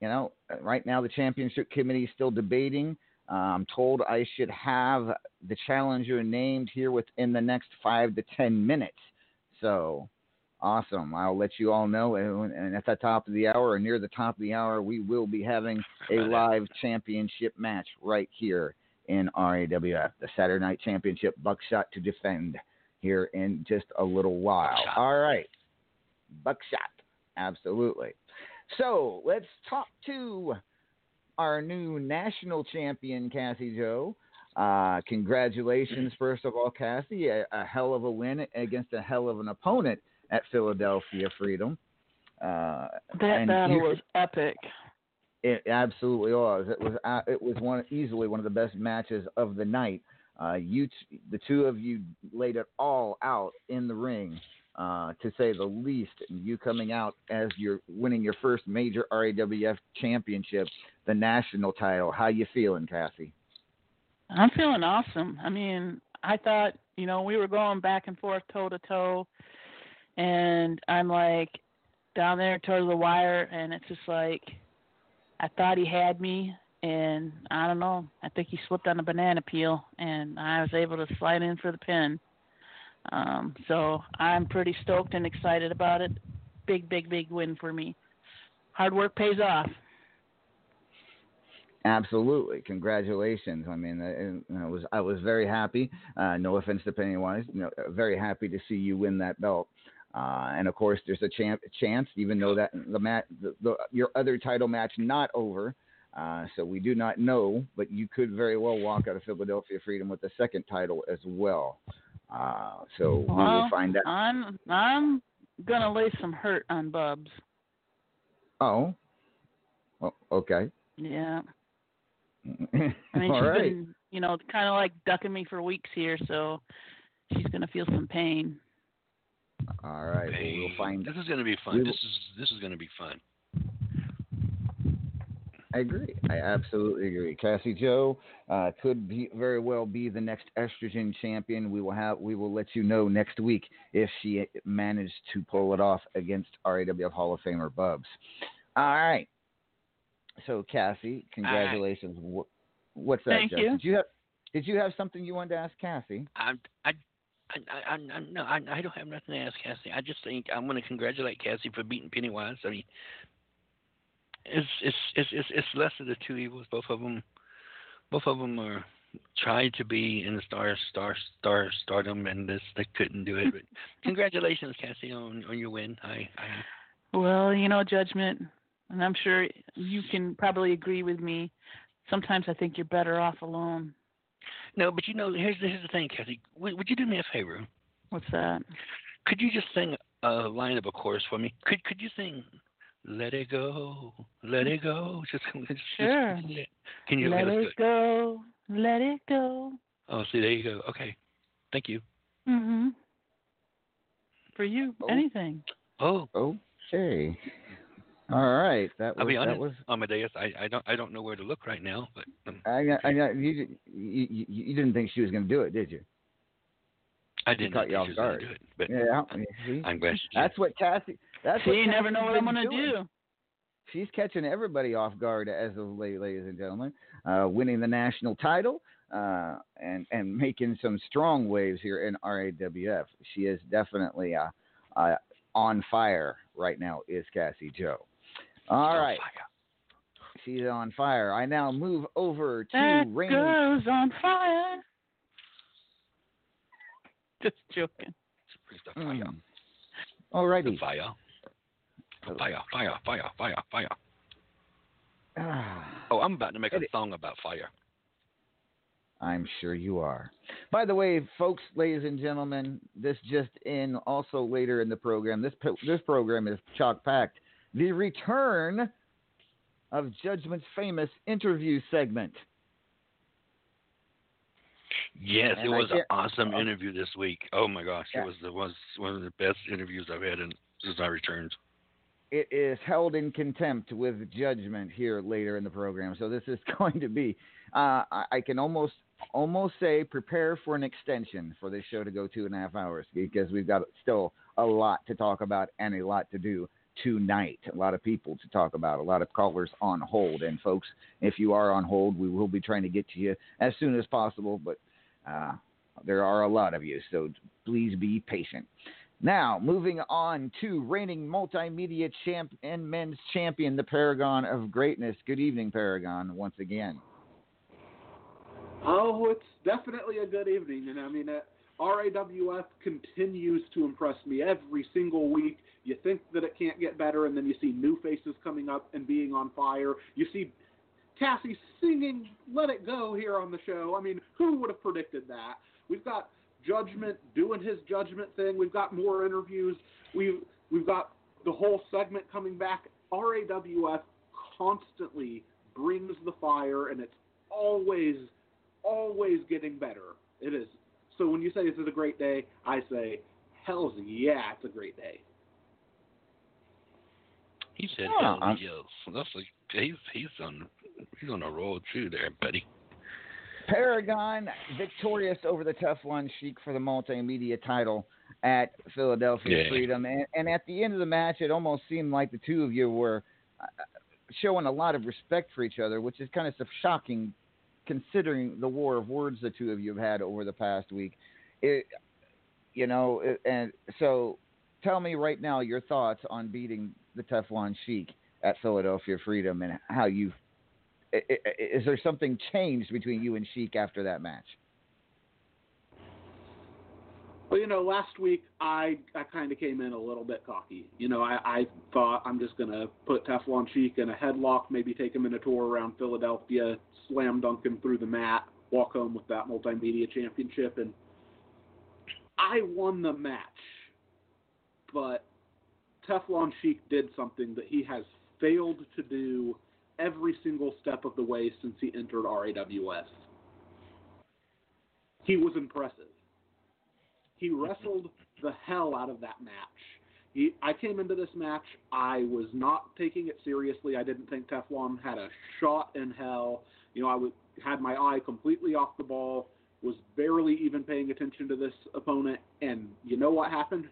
you know, right now the championship committee is still debating. Uh, I'm told I should have the challenger named here within the next five to ten minutes. So, Awesome. I'll let you all know. And and at the top of the hour or near the top of the hour, we will be having a live championship match right here in RAWF, the Saturday Night Championship Buckshot to defend here in just a little while. Buckshot. All right. Buckshot. Absolutely. So let's talk to our new national champion, Cassie Joe. Uh, congratulations, first of all, Cassie. A, a hell of a win against a hell of an opponent at Philadelphia Freedom. Uh, That battle was epic. it absolutely was. It was uh, it was one easily one of the best matches of the night. Uh, you t- the two of you laid it all out in the ring, uh, to say the least. And you coming out as you're winning your first major RAWF championship, the national title. How you feeling, Cassie? I'm feeling awesome. I mean, I thought, you know, we were going back and forth toe to toe, and I'm like down there toward the wire, and it's just like I thought he had me, and I don't know. I think he slipped on a banana peel, and I was able to slide in for the pin. Um, so I'm pretty stoked and excited about it. Big, big, big win for me. Hard work pays off. Absolutely, congratulations. I mean, uh, I was I was very happy. Uh, no offense to Pennywise, you know, uh, very happy to see you win that belt. Uh, and of course, there's a chan chance, even though that the mat, the, the, your other title match not over. Uh, so we do not know, but you could very well walk out of Philadelphia Freedom with the second title as well. Uh, so we will find out. I'm I'm gonna lay some hurt on Bubs. Oh, oh okay. Yeah. All I mean, she's right. been, you know, kind of like ducking me for weeks here, so she's gonna feel some pain. All right. well, Hey, we'll find. This is going to be fun. we This is this is going to be fun. I agree. I absolutely agree. Cassie Joe uh, could be, very well be the next estrogen champion. We will have. We will let you know next week if she managed to pull it off against RAWF Hall of Famer Bubs. All right. So Cassie, congratulations. Wh- What's that? Thank Jeff? you. Did you have Did you have something you wanted to ask Cassie? I I. I, I, I, no, I, I don't have nothing to ask Cassie. I just think I'm going to congratulate Cassie for beating Pennywise. I mean, it's it's it's it's, it's less of the two evils. Both of them, both of them are tried to be in the star star star stardom, and this they couldn't do it. But congratulations, Cassie, on on your win. I, I Well, you know, judgment, and I'm sure you can probably agree with me. Sometimes I think you're better off alone. no, but you know, here's the, here's the thing, Cassie. Would, would you do me a favor? What's that? Could you just sing a line of a chorus for me? Could could you sing "Let It Go, Let It Go"? Just, just just- Sure. just- Can you? let let's it do it. go, let it go. Oh, see, there you go. Okay, thank you. Mhm. For you, Oh. anything. Oh, Okay. All right. That was I'll be that was Amadeus. I, I don't I don't know where to look right now, but um, I got, I got, you, you, you, you didn't think she was going to do it, did you? I didn't caught think you off she was gonna guard. do it. But Yeah. see? I'm glad she did. That's what Cassie. That's See, what you never know what I'm gonna doing. do. She's catching everybody off guard as of late, ladies and gentlemen. Uh, winning the national title uh, and and making some strong waves here in RAWF. She is definitely uh, uh, on fire right now. Is Cassie Joe? All Oh, right, fire. she's on fire. I now move over to That Rainy. girl's on fire. Just joking. It's the fire. Mm. Alrighty. The fire. Fire, fire, fire, fire, fire. Ah. Oh, I'm about to make a Edit. song about fire. I'm sure you are. By the way, folks, ladies and gentlemen, this just in. Also later in the program, this this program is chock packed. The return of Judgment's famous interview segment. Yes, And it was an awesome uh, interview this week. Oh my gosh, Yeah. it was the was one of the best interviews I've had in, since I returned. It is held in contempt with Judgment here later in the program. So this is going to be. Uh, I, I can almost almost say prepare for an extension for this show to go two and a half hours because we've got still a lot to talk about and a lot to do tonight. A lot of people to talk about, a lot of callers on hold. And folks, if you are on hold, we will be trying to get to you as soon as possible. But uh, there are a lot of you, so please be patient. Now, moving on to reigning multimedia champ and men's champion, the Paragon of Greatness. Good evening, Paragon, once again. Oh, it's definitely a good evening, and I mean, uh, RAWF continues to impress me every single week. You think that it can't get better, and then you see new faces coming up and being on fire. You see Cassie singing "Let It Go" here on the show. I mean, who would have predicted that? We've got Judgment doing his Judgment thing. We've got more interviews. We've we've got the whole segment coming back. RAWF constantly brings the fire, and it's always always getting better. It is. So when you say this is a great day, I say, hell's yeah, it's a great day. He said, Yeah, "Hell I'm- yes." That's like he's he's on he's on a roll too, there, buddy. Paragon victorious over the Teflon Sheik for the multimedia title at Philadelphia Yeah. Freedom. And, and at the end of the match, it almost seemed like the two of you were uh, showing a lot of respect for each other, which is kind of shocking considering the war of words the two of you have had over the past week. It, you know, and so tell me right now your thoughts on beating the Teflon Sheik at Philadelphia Freedom and how you is there something changed between you and Sheik after that match? Well, you know, last week I I kind of came in a little bit cocky. You know, I, I thought I'm just gonna put Teflon Sheik in a headlock, maybe take him in a tour around Philadelphia, slam dunk him through the mat, walk home with that multimedia championship, and I won the match. But Teflon Sheik did something that he has failed to do every single step of the way since he entered RAWF. He was impressive. He wrestled the hell out of that match. He, I came into this match, I was not taking it seriously. I didn't think Teflon had a shot in hell. You know, I was, had my eye completely off the ball, was barely even paying attention to this opponent, and you know what happened?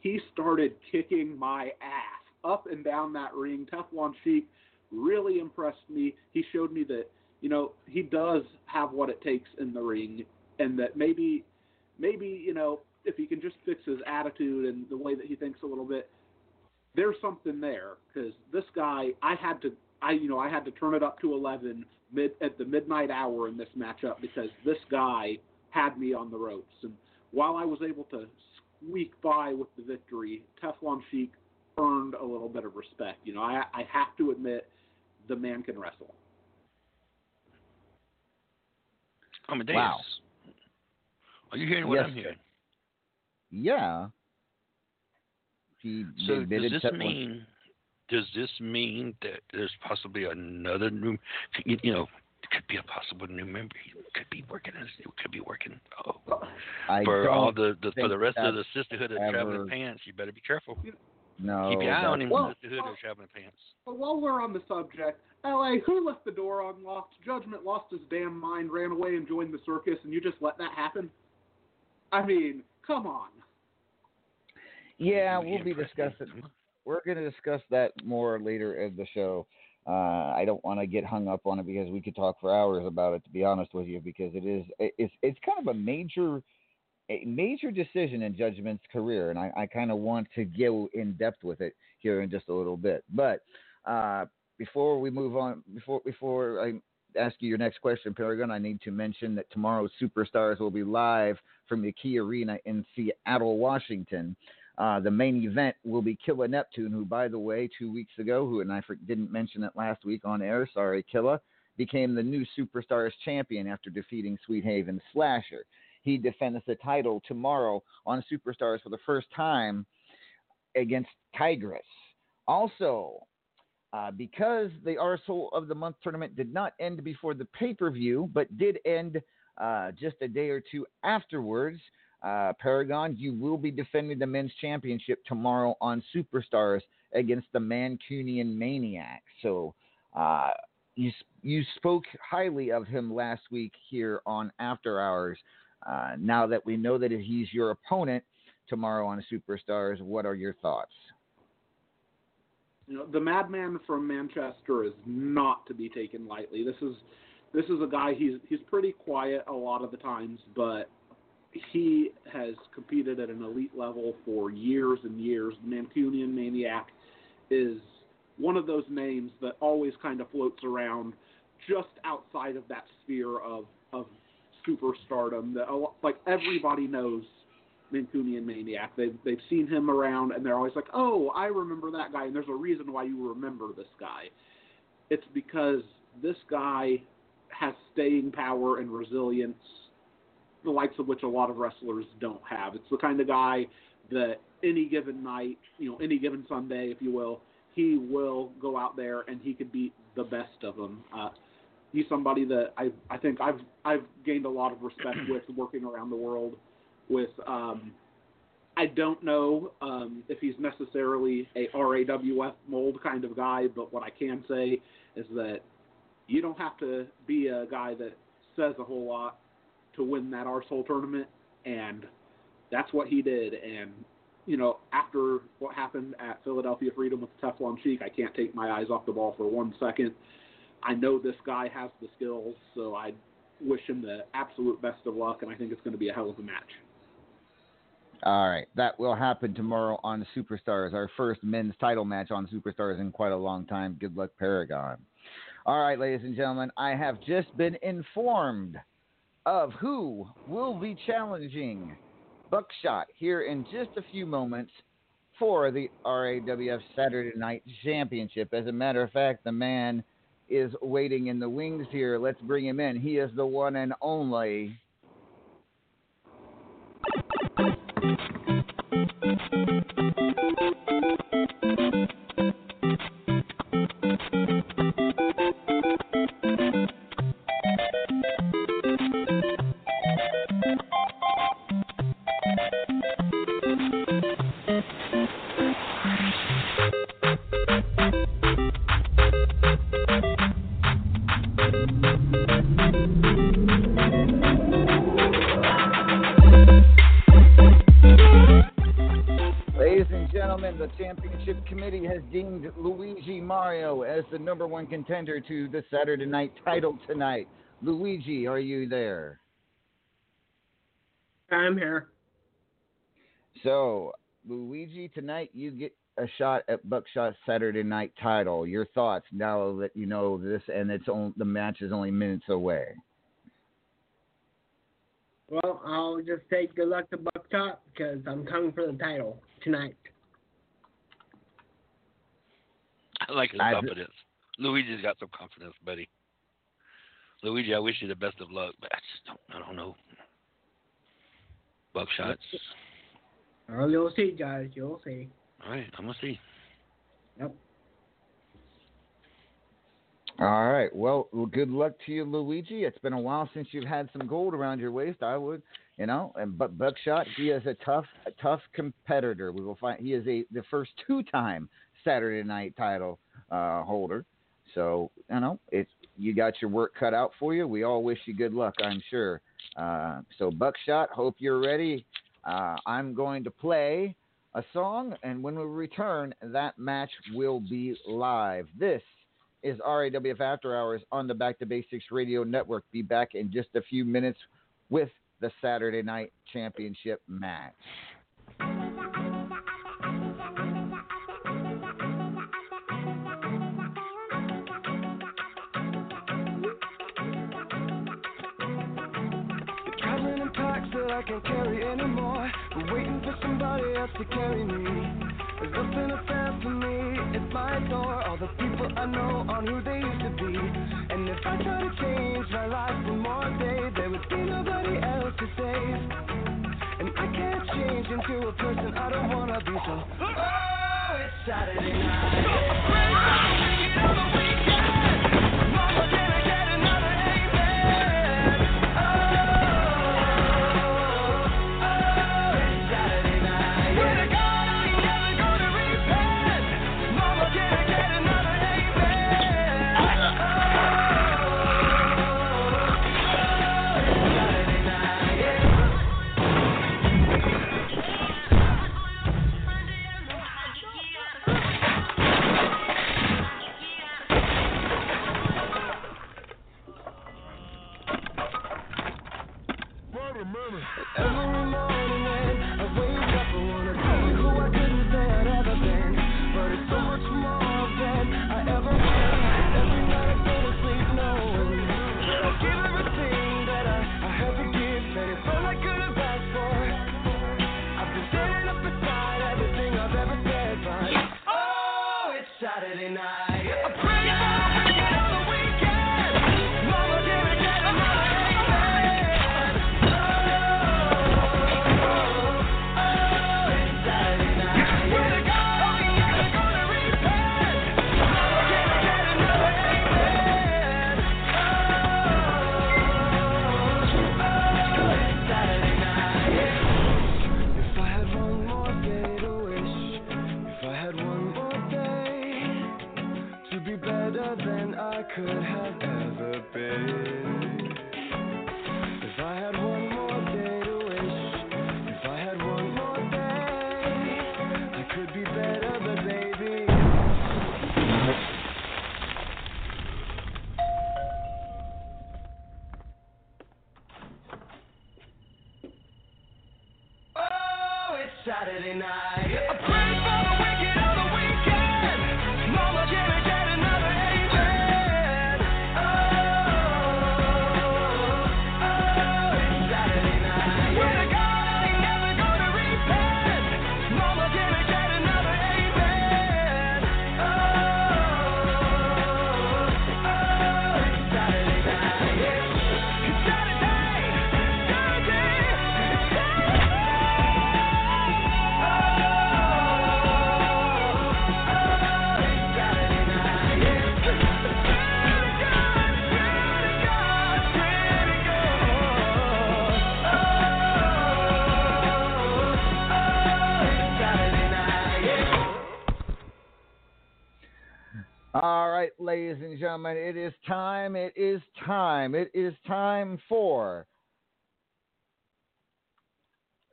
He started kicking my ass up and down that ring. Teflon Sheik really impressed me. He showed me that, you know, he does have what it takes in the ring, and that maybe maybe you know if he can just fix his attitude and the way that he thinks a little bit there's something there because this guy i had to i you know i had to turn it up to 11 mid at the midnight hour in this matchup because this guy had me on the ropes and while i was able to squeak by with the victory teflon sheik earned a little bit of respect you know i i have to admit the man can wrestle Amadeus. Wow. Are you hearing what Yes, I'm sir. hearing? Yeah. He So does this Teflon- mean does this mean that there's possibly another new you, you know it could be a possible new member he could be working as it could be working oh, I for all the, the for the rest of the sisterhood of ever- traveling pants you better be careful know. keep your eye on that- him Well, sisterhood well- of traveling pants But while we're on the subject, LA, who left the door unlocked? Judgment lost his damn mind, ran away and joined the circus, and you just let that happen? I mean, come on. Yeah, we'll be discussing. We're going to discuss that more later in the show. Uh, I don't want to get hung up on it because we could talk for hours about it. To be honest with you, because it is it's it's kind of a major a major decision in Judgment's career, and I, I kind of want to go in depth with it here in just a little bit. But uh, before we move on, before before I ask you your next question, Paragon, I need to mention that tomorrow's Superstars will be live from the Key Arena in Seattle, Washington. Uh, the main event will be Killa Neptune, who, by the way, two weeks ago, who and I didn't mention it last week on air. Sorry, Killa, became the new Superstars champion after defeating Sweet Haven Slasher. He defends the title tomorrow on Superstars for the first time against Tigress. Also, uh, because the Arsehole of the Month tournament did not end before the pay per view, but did end uh, just a day or two afterwards, uh, Paragon, you will be defending the men's championship tomorrow on Superstars against the Mancunian Maniac. So uh, you you spoke highly of him last week here on After Hours. Uh, now that we know that he's your opponent tomorrow on Superstars, what are your thoughts? You know, the madman from Manchester is not to be taken lightly. This is this is a guy he's he's pretty quiet a lot of the times, but he has competed at an elite level for years and years. The Mancunian Maniac is one of those names that always kind of floats around just outside of that sphere of of superstardom. That like everybody knows Mancunian Maniac. They've they've seen him around, and they're always like, "Oh, I remember that guy." And there's a reason why you remember this guy. It's because this guy has staying power and resilience, the likes of which a lot of wrestlers don't have. It's the kind of guy that any given night, you know, any given Sunday, if you will, he will go out there and he could beat the best of them. Uh, he's somebody that I I think I've I've gained a lot of respect with working around the world with um I don't know um if he's necessarily a RAWF mold kind of guy, but what I can say is that you don't have to be a guy that says a whole lot to win that Arsehole tournament and that's what he did and you know, after what happened at Philadelphia Freedom with the Teflon Sheik, I can't take my eyes off the ball for one second. I know this guy has the skills, so I wish him the absolute best of luck, and I think it's going to be a hell of a match. All right, that will happen tomorrow on Superstars, our first men's title match on Superstars in quite a long time. Good luck, Paragon. All right, ladies and gentlemen, I have just been informed of who will be challenging Buckshot here in just a few moments for the RAWF Saturday Night Championship. As a matter of fact, the man is waiting in the wings here. Let's bring him in. He is the one and only. Number one contender to the Saturday night title tonight. Luigi, are you there? I'm here. So, Luigi, tonight you get a shot at Buckshot Saturday night title. Your thoughts now that you know this and it's on, the match is only minutes away. Well, I'll just say good luck to Buckshot because I'm coming for the title tonight. I like his I- confidence. Luigi's got some confidence, buddy. Luigi, I wish you the best of luck, but I just don't. I don't know. Buckshots. Oh, you'll see, guys. You'll see. All right, I'm gonna see. Yep. All right. Well, well, good luck to you, Luigi. It's been a while since you've had some gold around your waist. I would, you know. And but Buckshot, he is a tough, a tough competitor. We will find he is a the first two-time Saturday Night Title uh, holder. So you know, it's you got your work cut out for you. We all wish you good luck. I'm sure. Uh, so Buckshot, hope you're ready. Uh, I'm going to play a song, and when we return, that match will be live. This is RAWF After Hours on the Back to Basics Radio Network. Be back in just a few minutes with the Saturday Night Championship match. I can't carry anymore. I'm Waiting for somebody else to carry me. There's nothing fair for me. It's my door. All the people I know aren't who they used to be. And if I try to change my life one more day, there would be nobody else to save. And I can't change into a person I don't wanna be. So, oh, it's Saturday night. Mama, gentlemen, it is time. It is time. It is time for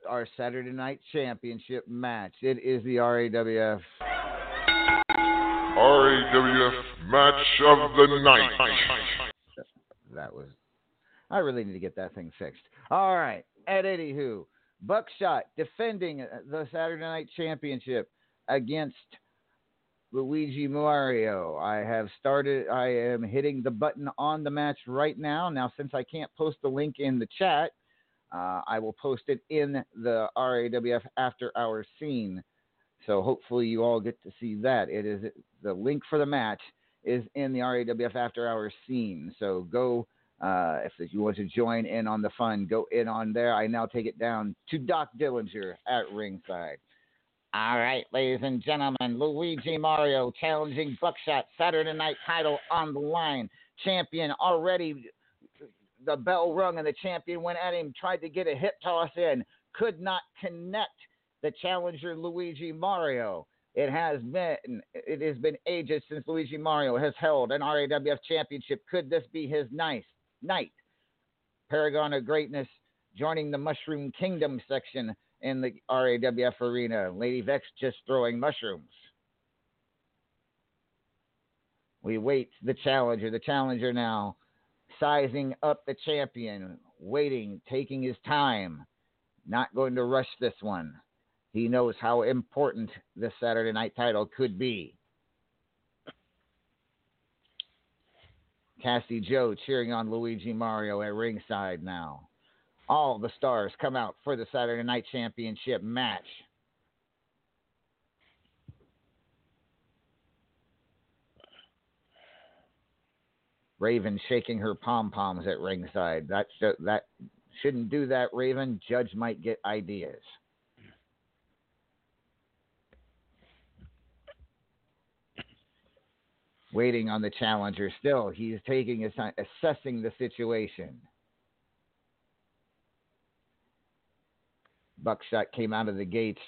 our Saturday night championship match. It is the RAWF. RAWF match of the night. That was. I really need to get that thing fixed. All right, at anywho, Buckshot defending the Saturday night championship against Luigi Mario. I have started. I am hitting the button on the match right now. Now, since I can't post the link in the chat, uh, I will post it in the RAWF After Hours scene. So hopefully you all get to see that. It is the link for the match is in the RAWF After Hours scene. So go uh, if you want to join in on the fun. Go in on there. I now take it down to Doc Dillinger at ringside. All right, ladies and gentlemen, Luigi Mario challenging Buckshot Saturday Night title on the line. Champion already, the bell rung and the champion went at him, tried to get a hip toss in, could not connect the challenger Luigi Mario. It has been it has been ages since Luigi Mario has held an RAWF championship. Could this be his nice night? Paragon of Greatness joining the Mushroom Kingdom section in the RAWF arena. Lady Vex just throwing mushrooms. We wait the challenger. The challenger now sizing up the champion, waiting, taking his time, not going to rush this one. He knows how important this Saturday night title could be. Cassie Joe cheering on Luigi Mario at ringside now. All the stars come out for the Saturday Night Championship match. Raven shaking her pom poms at ringside. That sh- that shouldn't do that, Raven. Judge might get ideas. Waiting on the challenger. Still, he's taking his time, assessing the situation. Buckshot came out of the gates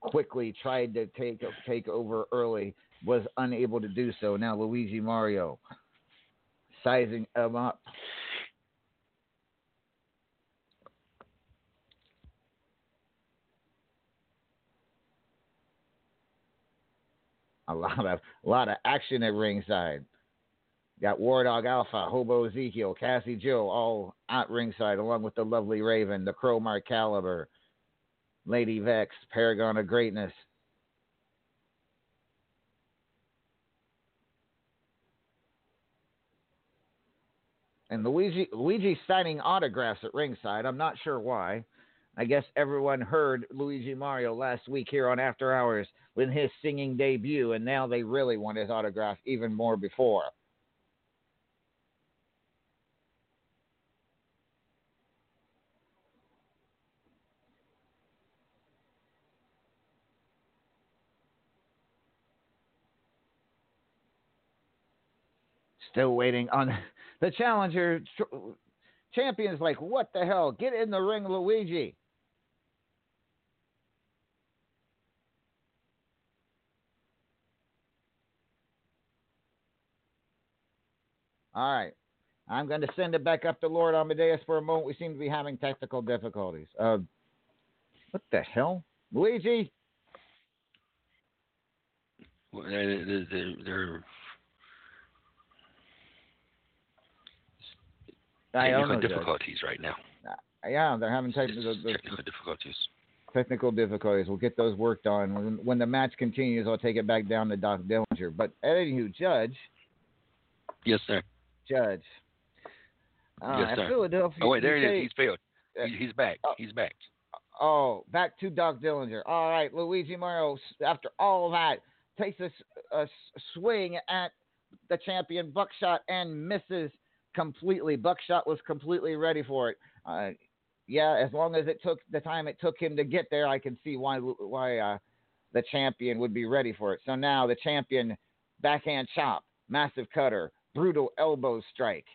quickly, tried to take take over early, was unable to do so. Now Luigi Mario sizing him up. A lot of a lot of action at ringside. Got War Dog Alpha, Hobo Ezekiel, Cassie Joe, all at ringside, along with the lovely Raven, the Crowmar Caliber, Lady Vex, Paragon of Greatness. And Luigi Luigi signing autographs at ringside. I'm not sure why. I guess everyone heard Luigi Mario last week here on After Hours with his singing debut, and now they really want his autograph even more before. Still waiting on the challenger champion's like, what the hell? Get in the ring, Luigi. All right. I'm going to send it back up to Lord Amadeus for a moment. We seem to be having technical difficulties. Uh, what the hell? Luigi? Well, They're, they're, they're I don't technical know, Judge. difficulties right now. Yeah, they're having technical, the Technical difficulties. technical difficulties. We'll get those worked on. When, when the match continues, I'll take it back down to Doc Dillinger. But anywho, Judge, Yes, sir. Judge. Uh, yes, sir. Philadelphia. Oh wait, there it say- is. He's failed. uh, He's, back. oh. He's back. Oh, back to Doc Dillinger. All right, Luigi Mario, after all that, takes a, a swing at the champion Buckshot and misses completely. Buckshot was completely ready for it. Uh, yeah, as long as it took the time it took him to get there, I can see why why uh, the champion would be ready for it. So now the champion backhand chop, massive cutter, brutal elbow strike.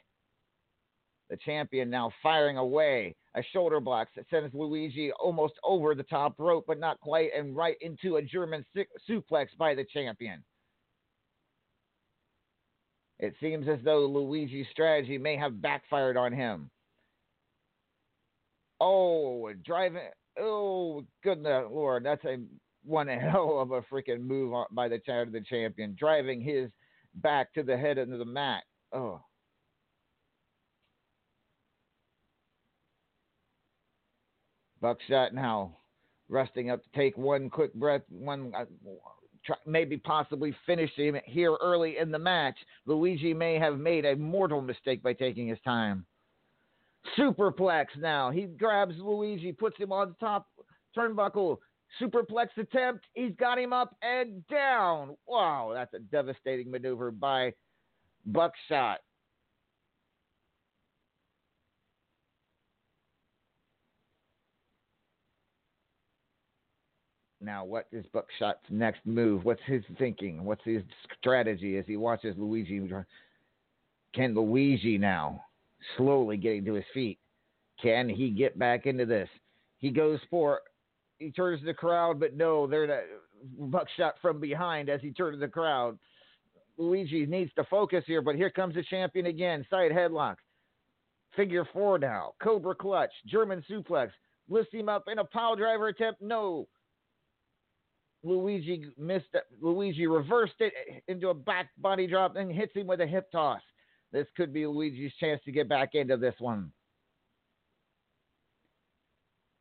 The champion now firing away. A shoulder block that sends Luigi almost over the top rope, but not quite, and right into a German suplex by the champion. It seems as though Luigi's strategy may have backfired on him. Oh, driving. Oh, goodness Lord. That's a one hell of a freaking move by the, child of the champion, driving his back to the head of the mat. Oh. Buckshot now resting up to take one quick breath, one uh, try, maybe possibly finish him here early in the match. Luigi may have made a mortal mistake by taking his time. Superplex now. He grabs Luigi, puts him on the top turnbuckle. Superplex attempt. He's got him up and down. Wow, that's a devastating maneuver by Buckshot. Now, what is Buckshot's next move? What's his thinking? What's his strategy as he watches Luigi? Can Luigi now slowly getting to his feet? Can he get back into this? He goes for, he turns the crowd, but no, they're the Buckshot from behind as he turns the crowd. Luigi needs to focus here, but here comes the champion again. Side headlock. Figure four now. Cobra clutch. German suplex. Lifts him up in a pile driver attempt. No. Luigi missed. Luigi reversed it into a back body drop and hits him with a hip toss. This could be Luigi's chance to get back into this one.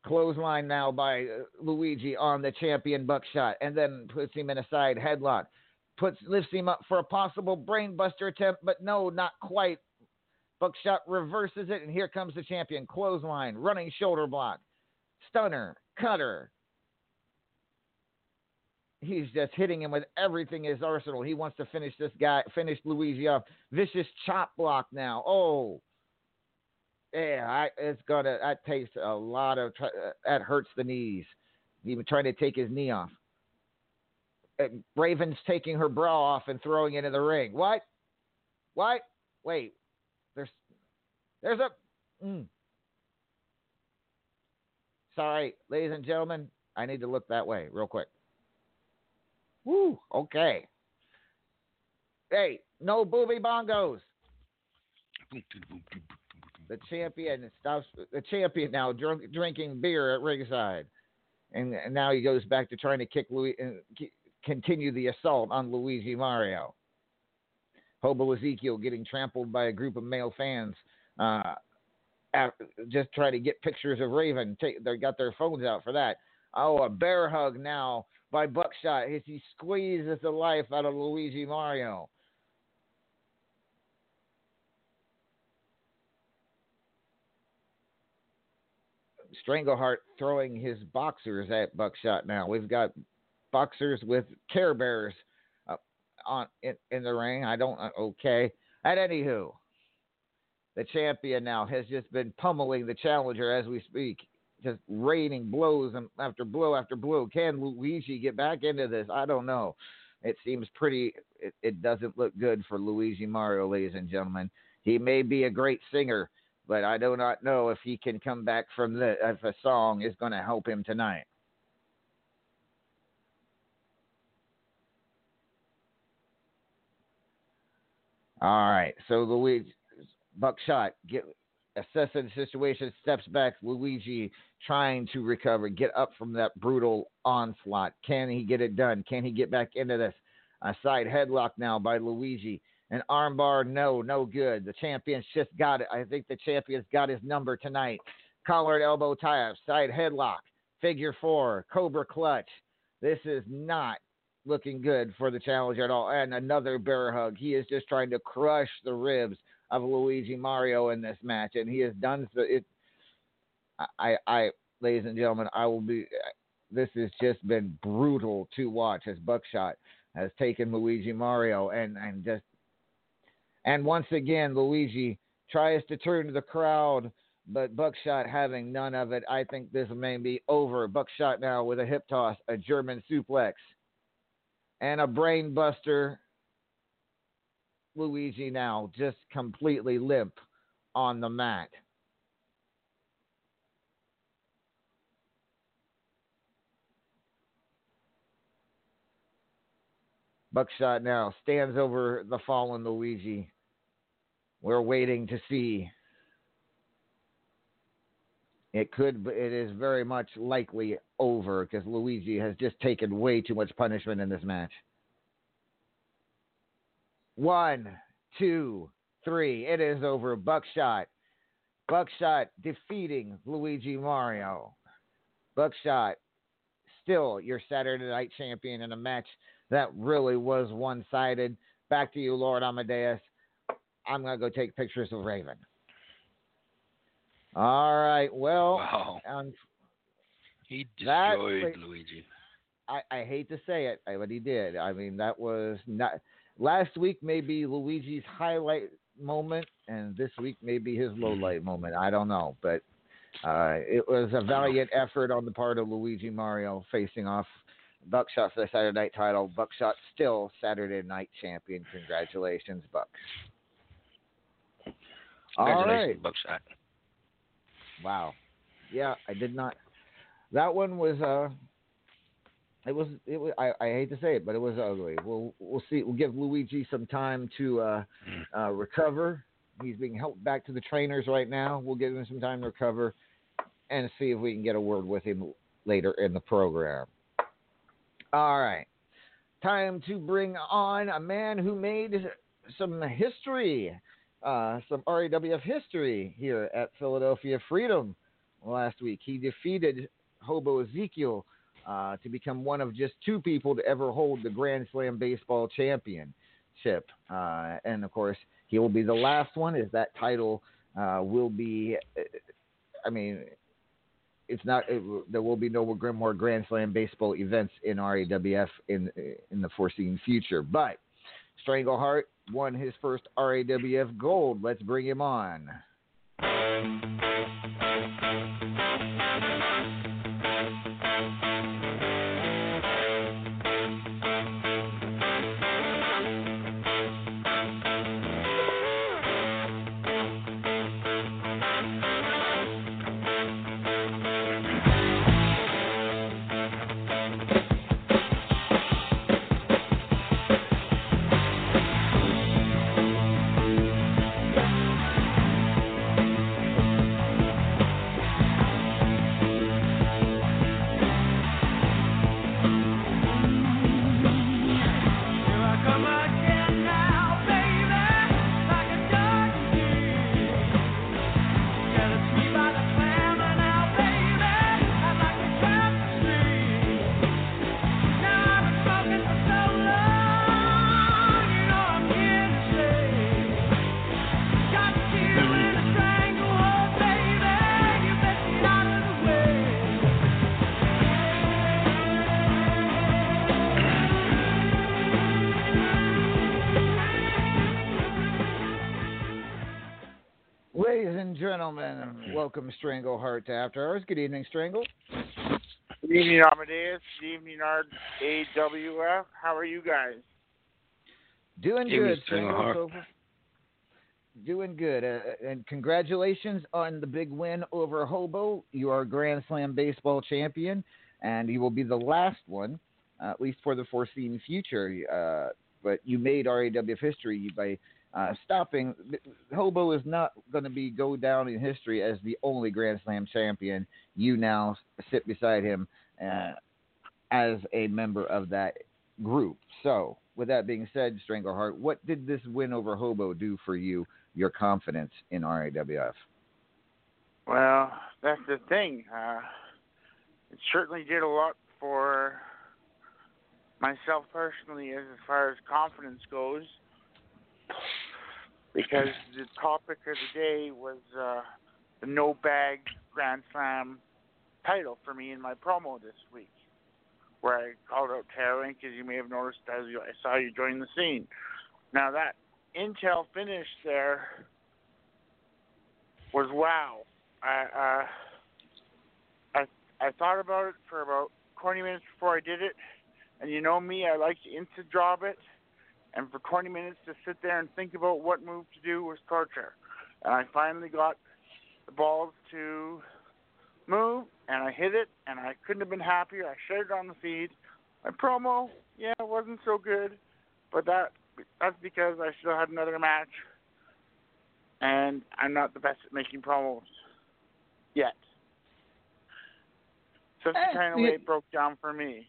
Clothesline now by uh, Luigi on the champion Buckshot, and then puts him in a side headlock. Puts lifts him up for a possible brainbuster attempt, but no, not quite. Buckshot reverses it, and here comes the champion. Clothesline, running shoulder block, stunner, cutter, he's just hitting him with everything in his arsenal. He wants to finish this guy, finish Luigi off. Vicious chop block now. Oh, yeah, I, it's gonna. That takes a lot of. uh, That hurts the knees. Even trying to take his knee off. Uh, Raven's taking her bra off and throwing it in the ring. What? What? Wait. There's. There's a. Mm. Sorry, ladies and gentlemen. I need to look that way real quick. Woo, okay. Hey, no booby bongos. The champion stops. The champion now drunk, drinking beer at ringside, and, and now he goes back to trying to kick Louis, uh, ki- continue the assault on Luigi Mario. Hobo Ezekiel getting trampled by a group of male fans. Uh, just try to get pictures of Raven. Take, they got their phones out for that. Oh, a bear hug now by Buckshot as he squeezes the life out of Luigi Mario. Strangleheart throwing his boxers at Buckshot now. We've got boxers with Care Bears on in, in the ring. I don't uh, okay. At anywho, the champion now has just been pummeling the challenger as we speak, just raining blows after blow after blow. Can Luigi get back into this? I don't know. It seems pretty. It, it doesn't look good for Luigi Mario, ladies and gentlemen. He may be a great singer, but I do not know if he can come back from the if a song is going to help him tonight. All right, so Luigi Buckshot get assessing the situation, steps back. Luigi trying to recover, get up from that brutal onslaught. Can he get it done? Can he get back into this? A side headlock now by Luigi. An armbar, no, no good. The champion's just got it. I think the champion's got his number tonight. Collar and elbow tie up, side headlock, figure four, cobra clutch. This is not looking good for the challenger at all. And another bear hug. He is just trying to crush the ribs of Luigi Mario in this match, and he has done so. It, I, I, ladies and gentlemen, I will be. This has just been brutal to watch as Buckshot has taken Luigi Mario and and just and once again Luigi tries to turn to the crowd, but Buckshot having none of it. I think this may be over. Buckshot now with a hip toss, a German suplex, and a brain buster. Luigi now just completely limp on the mat. Buckshot now stands over the fallen Luigi. We're waiting to see. It could, it is very much likely over because Luigi has just taken way too much punishment in this match. One, two, three. It is over. Buckshot. Buckshot defeating Luigi Mario. Buckshot still your Saturday night champion in a match that really was one sided. Back to you, Lord Amadeus. I'm going to go take pictures of Raven. All right. Well, Wow. um, He That- destroyed Luigi. I, I hate to say it, but he did. I mean, that was not last week. may be Luigi's highlight moment, and this week may be his low light moment. I don't know, but uh, it was a valiant effort on the part of Luigi Mario facing off Buckshot for the Saturday Night title. Buckshot still Saturday Night champion. Congratulations, Buck. All Congratulations, right. Buckshot. Wow. Yeah, I did not. That one was uh it was it was I, I hate to say it, but it was ugly. We'll we'll see we'll give Luigi some time to uh uh recover. He's being helped back to the trainers right now. We'll give him some time to recover and see if we can get a word with him later in the program. All right. Time to bring on a man who made some history, uh, some RAWF history here at Philadelphia Freedom last week. He defeated Hobo Ezekiel uh, to become one of just two people to ever hold the Grand Slam Baseball Championship. Uh, and of course, he will be the last one, as that title uh, will be, uh, I mean, it's not. It, there will be no more Grand Slam baseball events in RAWF in in the foreseen future. But Strangleheart won his first RAWF gold. Let's bring him on. Welcome Strangleheart to After Hours. Good evening, Strangle. Good evening, Amadeus. Good evening, our AWF. How are you guys? Doing Evening, good, Strangleheart. So Doing good, uh, and congratulations on the big win over Hobo. You are Grand Slam baseball champion, and you will be the last one, uh, at least for the foreseen future. Uh, but you made RAWF history by uh, stopping. Hobo is not going to be go down in history as the only Grand Slam champion. You now sit beside him uh, as a member of that group. So, with that being said, Strangleheart, what did this win over Hobo do for you? Your confidence in RAWF? Well, that's the thing. Uh, it certainly did a lot for myself personally as far as confidence goes. Because the topic of the day was uh, the no bag Grand Slam title for me in my promo this week, where I called out Terror Inc. as you may have noticed as you, I saw you join the scene. Now that intel finish there was wow. I uh, I I thought about it for about 20 minutes before I did it, and you know me, I like to instant job it, and for 20 minutes to sit there and think about what move to do was torture. And I finally got the balls to move, and I hit it, and I couldn't have been happier. I shared it on the feed. My promo, yeah, it wasn't so good, but that that's because I still had another match, and I'm not the best at making promos yet. So kind of way broke down for me.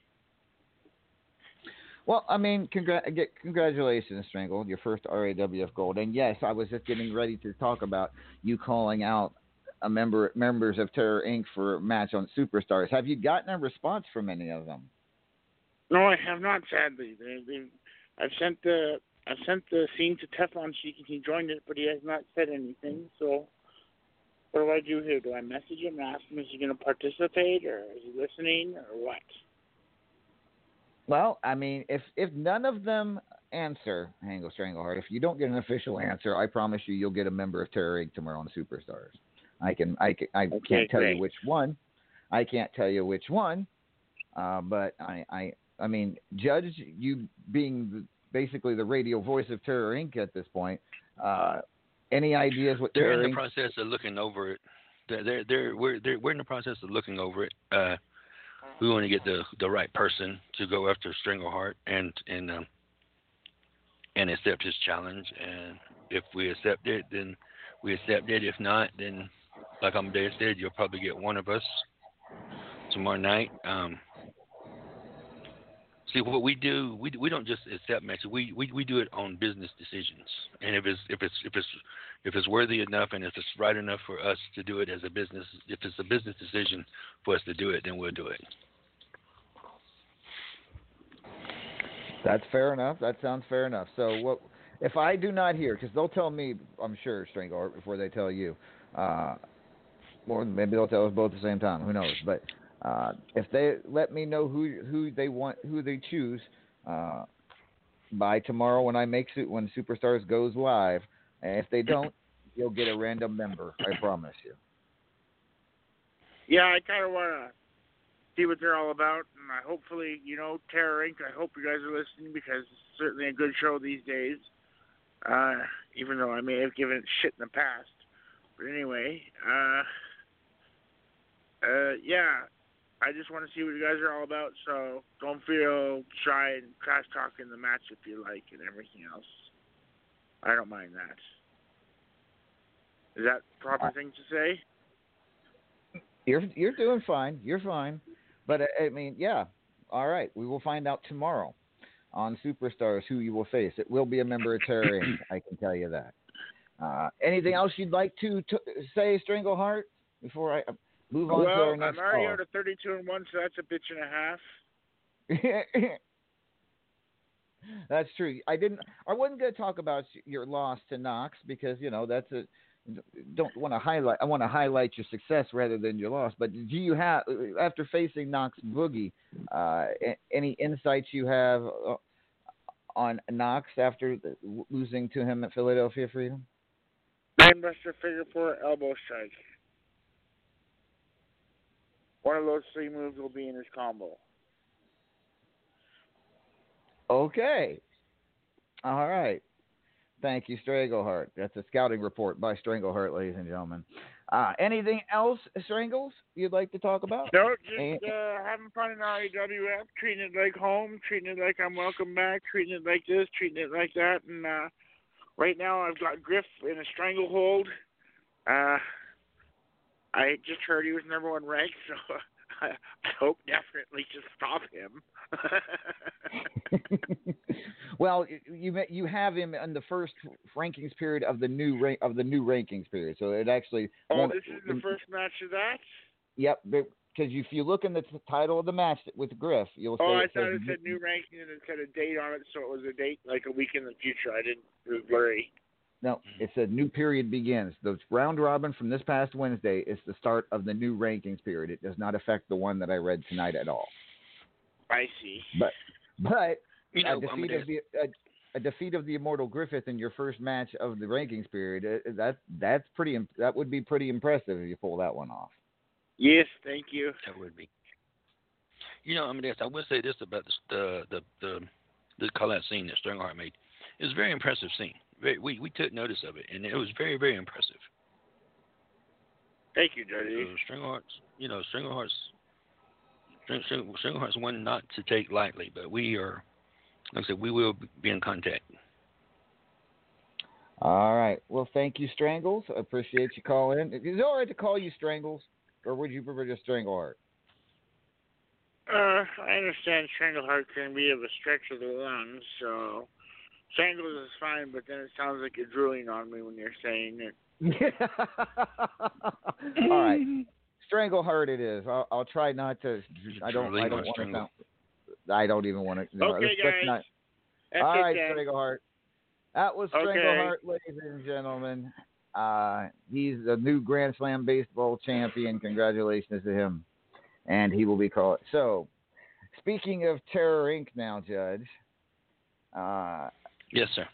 Well, I mean, get, congratulations, Strangle, your first RAWF gold. And yes, I was just getting ready to talk about you calling out a member members of Terror Inc. for a match on Superstars. Have you gotten a response from any of them? No, I have not. Sadly, they, they, I've sent the I've sent the scene to Teflon Sheik and he joined it, but he has not said anything. So, what do I do here? Do I message him and ask him is he going to participate, or is he listening, or what? Well, I mean, if if none of them answer, Hangle Strangleheart, if you don't get an official answer, I promise you, you'll get a member of Terror Inc. tomorrow on Superstars. I can I can I Okay, can't tell great. you which one. I can't tell you which one, uh, but I I I mean, Judge, you being basically the radio voice of Terror Inc. at this point, uh, any ideas what They're Terror in the Inc. process of looking over it. They're they're, they're we're they're, we're in the process of looking over it. Uh, we want to get the the right person to go after Strangleheart and and um, and accept his challenge. And if we accept it, then we accept it. If not, then like Amadeus said, you'll probably get one of us tomorrow night. Um, see what we do. We we don't just accept matches. We, we we do it on business decisions. And if it's if it's if it's if it's worthy enough and if it's right enough for us to do it as a business, if it's a business decision for us to do it, then we'll do it. That's fair enough. That sounds fair enough. So what if I do not hear? Because they'll tell me, I'm sure, Strangleheart, before they tell you. Uh, or maybe they'll tell us both at the same time. Who knows? But uh, if they let me know who who they want, who they choose, uh, by tomorrow when I make it when Superstars goes live, and if they don't, you'll get a random member. I promise you. Yeah, I kind of want to see what they're all about, and I hopefully, you know, Terror Inc. I hope you guys are listening because it's certainly a good show these days. Uh, even though I may have given it shit in the past, but anyway, uh, uh, yeah, I just want to see what you guys are all about. So don't feel shy and trash talking the match if you like and everything else. I don't mind that. Is that the proper thing to say? You're you're doing fine. You're fine. But I, mean, yeah. All right. We will find out tomorrow on Superstars who you will face. It will be a member of Terror Inc. I can tell you that. Uh, anything else you'd like to, to say, Strangleheart, before I uh, move on to well, our next I'm already out of 32 and one, so that's a bitch and a half. that's true. I didn't. I wasn't going to talk about your loss to Knox because you know that's a. Don't want to highlight. I want to highlight your success rather than your loss. But do you have, after facing Knox Boogie, uh, any insights you have uh, on Knox after the, losing to him at Philadelphia Freedom? Brainbuster, figure four, elbow strike. One of those three moves will be in his combo. Okay. All right. Thank you, Strangleheart. That's a scouting report by Strangleheart, ladies and gentlemen. Uh, anything else, Strangles, you'd like to talk about? No, just uh, having fun in RAWF, treating it like home, treating it like I'm welcome back, treating it like this, treating it like that, and uh, right now I've got Griff in a stranglehold. Uh, I just heard he was number one ranked, so I, hope definitely to stop him. well, you you have him in the first rankings period of the new ra- of the new rankings period, so it actually. oh, this is the first match of that. Yep, because if you look in the t- title of the match with Griff, you'll see Oh, I thought it said new ranking and it said a date on it, so it was a date like a week in the future. I didn't. It was blurry. No, it's a new period begins. The round robin from this past Wednesday is the start of the new rankings period. It does not affect the one that I read tonight at all. I see. But but You know, a defeat Amadeus- of the a, a defeat of the immortal Griffith in your first match of the rankings period. uh, That that's pretty. That would be pretty impressive if you pull that one off. Yes, thank you. That would be. You know, Amadeus, I will say this about this, the the the the call out scene that Strongheart made. It was a very impressive scene. Very, we we took notice of it, and it was very very impressive. Thank you, Dirty. So Strongheart's, you know, Strongheart's, String, String, Strongheart's one not to take lightly, but we are, like I said, we will be in contact. All right. Well, thank you, Strangles. I appreciate you calling in. Is it all right to call you Strangles, or would you prefer just Strangleheart? Uh, I understand Strangleheart can be of a stretch of the lungs, so Strangles is fine, but then it sounds like you're drooling on me when you're saying it. all right. strangle Strangleheart it is. I'll, I'll try not to. I don't. I don't want to. Sound, I don't even want to. No, Okay, let's, let's guys. not. That's All it then. Strangleheart. That was Okay. Strangleheart, ladies and gentlemen. Uh, he's the new Grand Slam baseball champion. Congratulations to him. And he will be called. So, speaking of Terror Inc. now, Judge, uh, Yes, sir.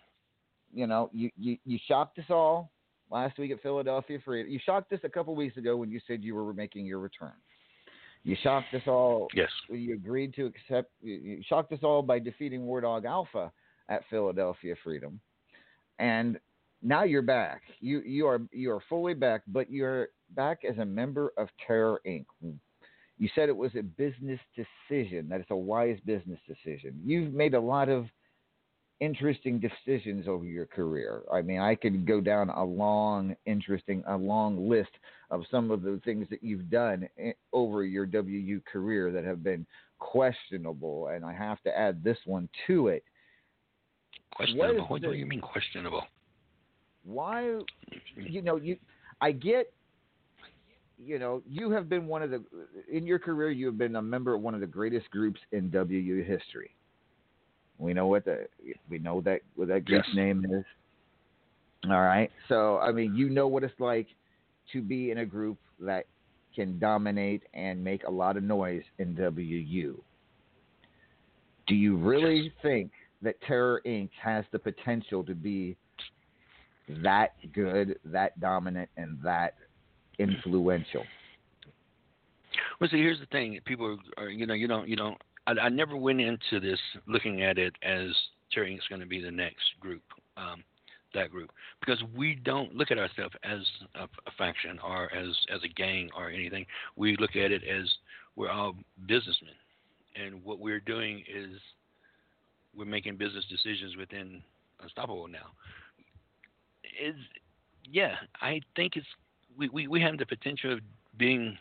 you know, you, you, you shocked us all last week at Philadelphia Freedom. You shocked us a couple weeks ago when you said you were making your return. You shocked us all Yes. you agreed to accept. You you shocked us all by defeating War Dog Alpha at Philadelphia Freedom, and now you're back. You you are you are fully back, but you're back as a member of Terror Inc. You said it was a business decision. That it's a wise business decision. You've made a lot of interesting decisions over your career. I mean, I could go down a long, interesting, a long list of some of the things that you've done eh, over your WU career that have been questionable, and I have to add this one to it. Questionable. What, the- do you mean questionable? Why, you know, you, I get, you know, you have been one of the, in your career, you have been a member of one of the greatest groups in WU history. We know what the, we know that what that group's Yes. name is. All right. So, I mean, you know what it's like to be in a group that can dominate and make a lot of noise in WU. Do you really think that Terror Inc. has the potential to be that good, that dominant, and that influential? Well, see, here's the thing: people are, you know, you don't, you don't. I, I never went into this looking at it as Terry is going to be the next group, um, that group, because we don't look at ourselves as a, a faction or as as a gang or anything. We look at it as we're all businessmen, and what we're doing is we're making business decisions within Unstoppable now. Is yeah, I think it's we, we, we have the potential of being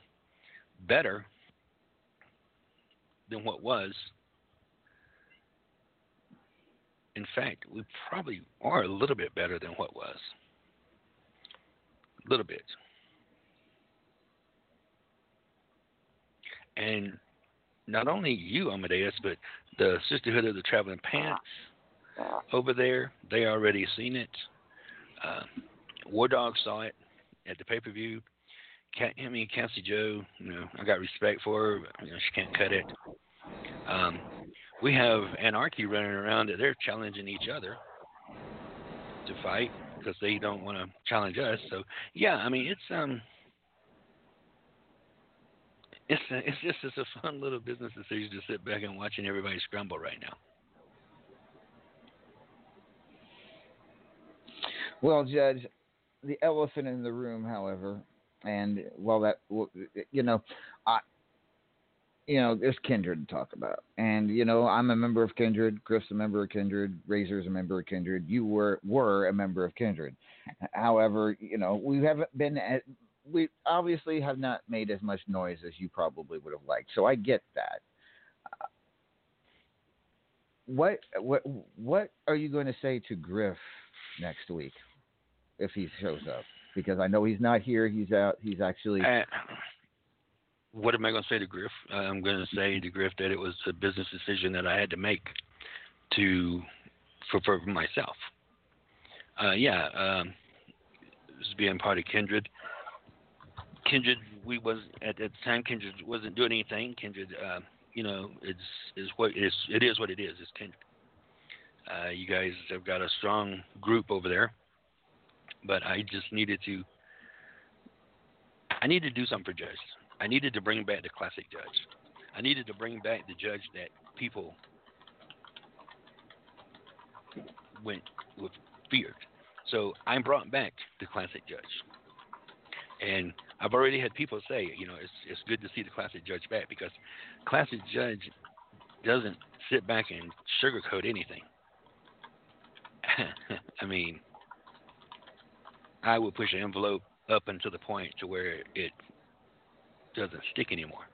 better than what was. In fact, we probably are a little bit better than what was. A little bit. And not only you, Amadeus, but the Sisterhood of the Traveling Pants over there, they already seen it. Uh, War Dog saw it at the pay per view. I mean, Cassie Joe, you know, I got respect for her. But, you know, she can't cut it. Um, we have Anarchy running around that they're challenging each other to fight because they don't want to challenge us. So yeah, I mean, it's um, it's it's just it's a fun little business decision to sit back and watching everybody scramble right now. Well, Judge, the elephant in the room, however, and well, that, you know, I, you know, there's Kindred to talk about, and you know, I'm a member of Kindred. Griff's a member of Kindred. Razor's a member of Kindred. You were were a member of Kindred. However, you know, we haven't been at, we obviously have not made as much noise as you probably would have liked. So I get that. Uh, what what what are you going to say to Griff next week if he shows up? Because I know he's not here. He's out. He's actually. Uh, what am I going to say to Griff? Uh, I'm going to say to Griff that it was a business decision that I had to make to for, for myself. Uh, yeah, um, being part of Kindred. Kindred, we was at the time. Kindred wasn't doing anything. Kindred, uh, you know, it's is what it is. It is what it is. It's Kindred. Uh, you guys have got a strong group over there, but I just needed to. I needed to do something for Judge. I needed to bring back the classic Judge. I needed to bring back the Judge that people went with feared. So I brought back the classic Judge. And I've already had people say, you know, it's it's good to see the classic judge back because classic judge doesn't sit back and sugarcoat anything. I mean, I would push an envelope up until the point to where it doesn't stick anymore.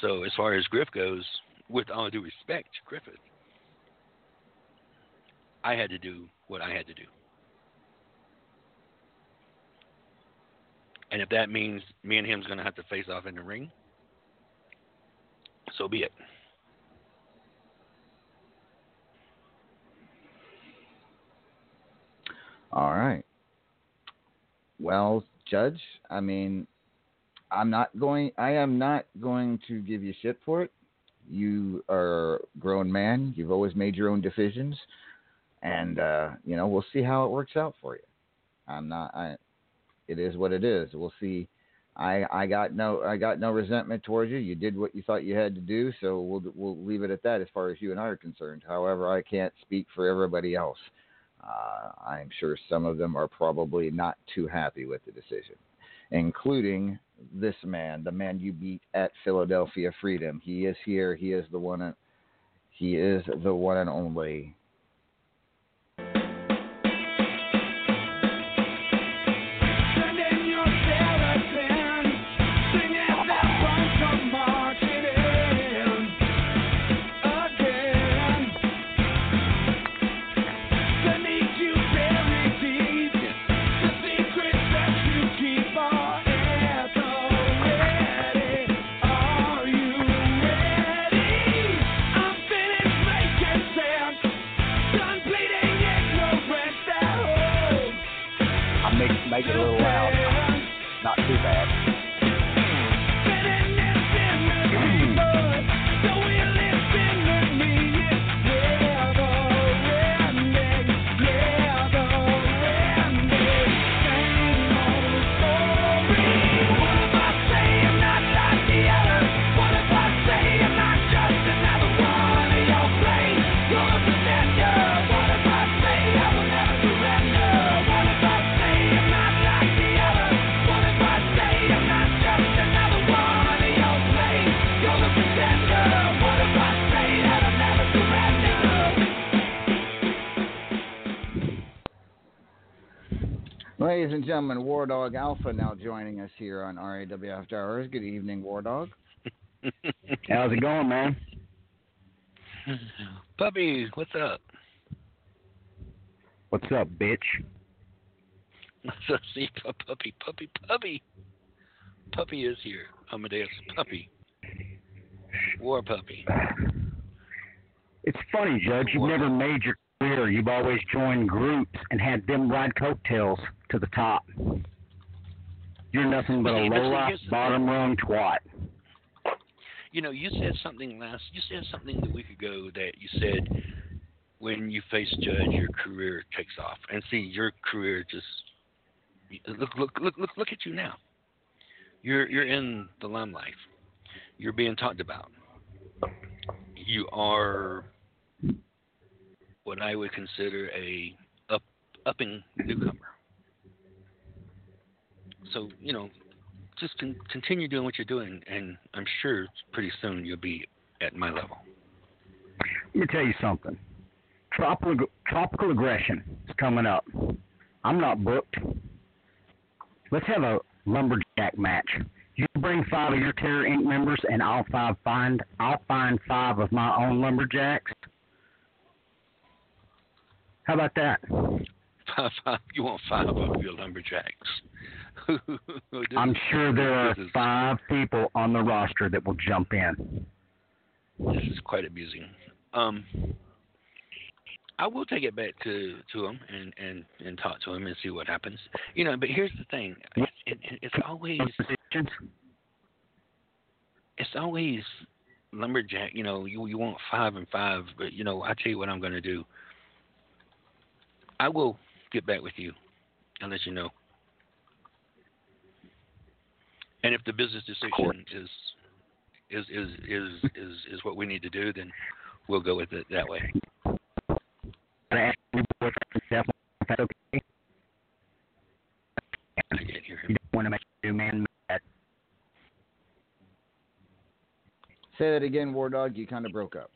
So as far as Griff goes, with all due respect to Griffith, I had to do what I had to do. And if that means me and him's going to have to face off in the ring, so be it. All right. Well, Judge, I mean, I'm not going. I am not going to give you shit for it. You are a grown man. You've always made your own decisions, and uh, you know we'll see how it works out for you. I'm not. I. It is what it is. We'll see. I I got no I got no resentment towards you. You did what you thought you had to do, so we'll we'll leave it at that as far as you and I are concerned. However, I can't speak for everybody else. Uh, I'm sure some of them are probably not too happy with the decision, including this man, the man you beat at Philadelphia Freedom. He is here. He is the one. He is the one and only. Make it a little Ladies and gentlemen, War Dog Alpha now joining us here on RAW After Hours. Good evening, War Dog. How's it going, man? Puppy, what's up? What's up, bitch? So see, pu- puppy, puppy, puppy, puppy is here. Amadeus, puppy, war puppy. It's funny, Judge. You've never made your career. You've always joined groups and had them ride coattails to the top. You're nothing but a See, but see, low life, bottom rung twat. You know, you said something last. You said something a week ago that you said when you face Judge, your career takes off. And see, your career just look, look, look, look, look at you now. You're you're in the limelight. You're being talked about. You are what I would consider a up upping newcomer. So you know, just con- continue doing what you're doing, and I'm sure pretty soon you'll be at my level. Let me tell you something. Tropical, tropical aggression is coming up. I'm not booked. Let's have a lumberjack match. You bring five of your Terror Inc. members, and I'll five find I'll find five of my own lumberjacks. How about that? Five, five, you want five of your lumberjacks? I'm sure there are five people on the roster that will jump in. This is quite amusing. Um, I will take it back to to him and and and talk to him and see what happens. You know, but here's the thing: it, it, it's always it's always lumberjack. You know, you you want five and five, but you know, I tell you what I'm going to do. I will get back with you and let you know. And if the business decision is is is is is is what we need to do, then we'll go with it that way. Can I ask you boys if that's okay? I can't hear him. Want to make your man mad. Say that again, War Dog. You kind of broke up.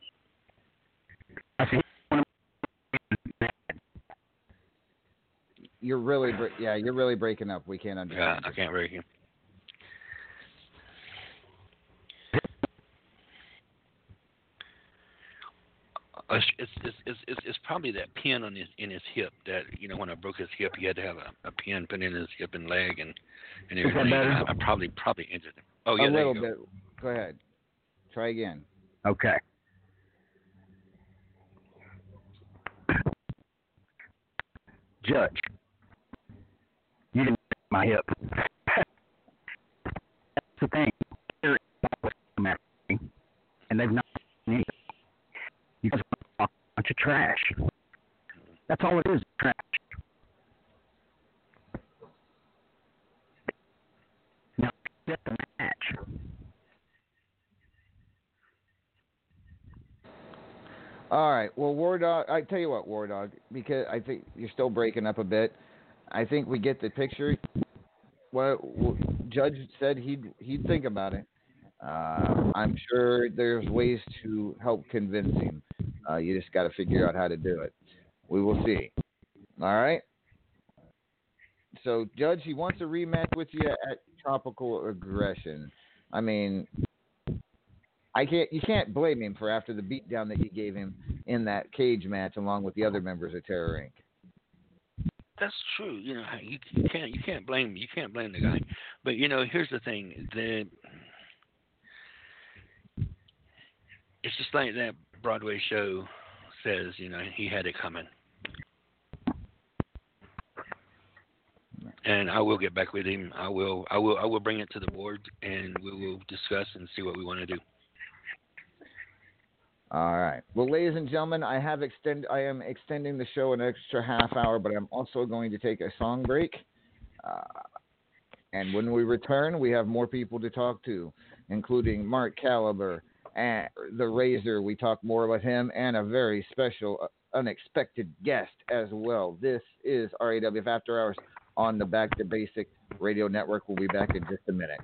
You're really, bre- yeah, you're really breaking up. We can't understand. Yeah, understand. I can't break him. Uh, It's, it's, it's, it's, it's probably that pin on his in his hip that you know when I broke his hip he had to have a, a pin put in his hip and leg and and Is that everything. better? I, I probably probably injured him. Oh yeah, a little go. bit. Go ahead. Try again. Okay. Judge, you didn't break my hip. That's the thing. They're And they've not done anything. You guys are a bunch of trash. That's all it is, trash. Now, set the match. All right. Well, War Dog, I tell you what, War Dog, because I think you're still breaking up a bit. I think we get the picture. What what Judge said he'd he'd think about it. Uh, I'm sure there's ways to help convince him. Uh, you just got to figure out how to do it. We will see. All right. So, Judge, he wants a rematch with you at Tropical Aggression. I mean, I can't. You can't blame him for after the beatdown that you gave him in that cage match, along with the other members of Terror Inc. That's true. You know, you, you can't you can't blame you can't blame the guy. But you know, here's the thing: the it's just like that Broadway show says. You know, he had it coming. And I will get back with him. I will. I will. I will bring it to the board, and we will discuss and see what we want to do. All right. Well, ladies and gentlemen, I have extend. I am extending the show an extra half hour, but I'm also going to take a song break. Uh, and when we return, we have more people to talk to, including Mark Caliber and the Razor. We talk more about him and a very special, uh, unexpected guest as well. This is RAWF After Hours on the Back to Basic Radio Network. We'll be back in just a minute.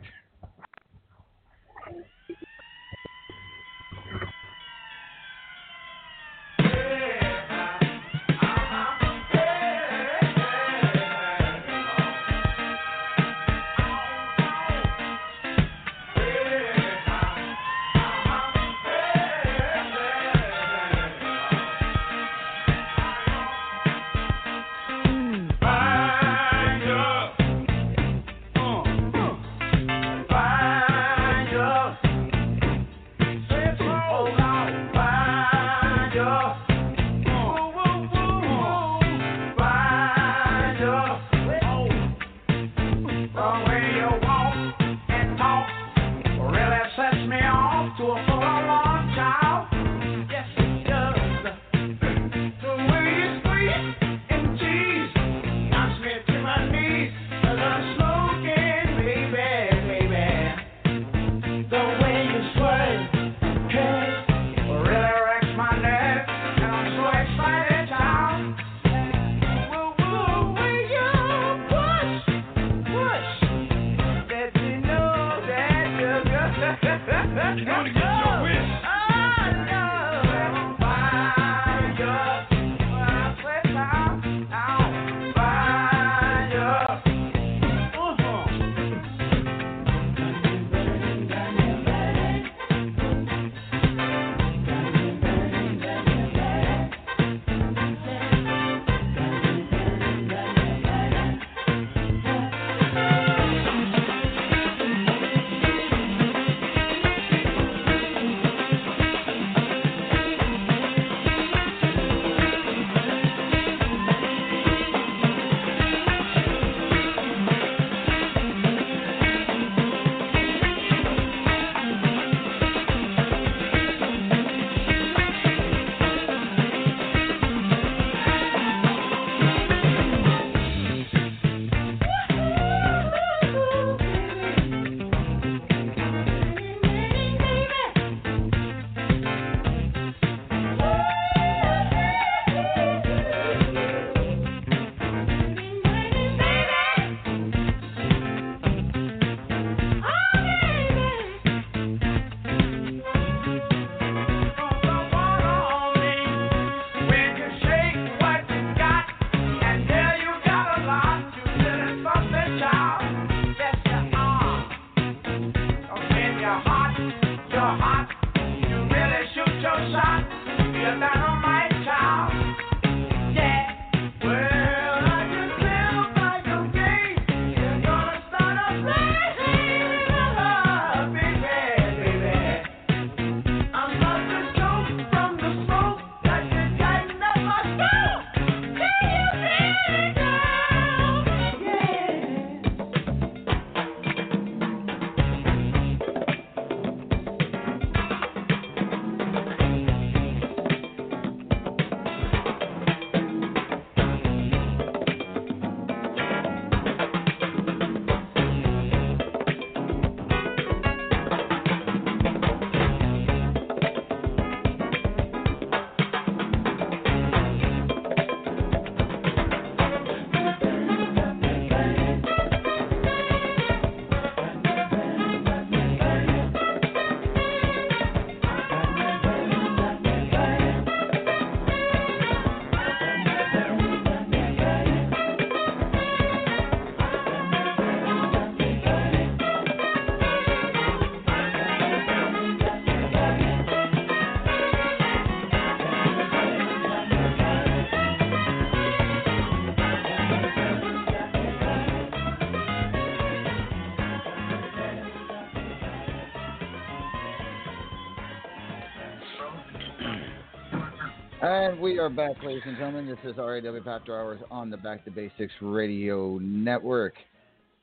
And we are back, ladies and gentlemen. This is RAW After Hours on the Back to Basics Radio Network.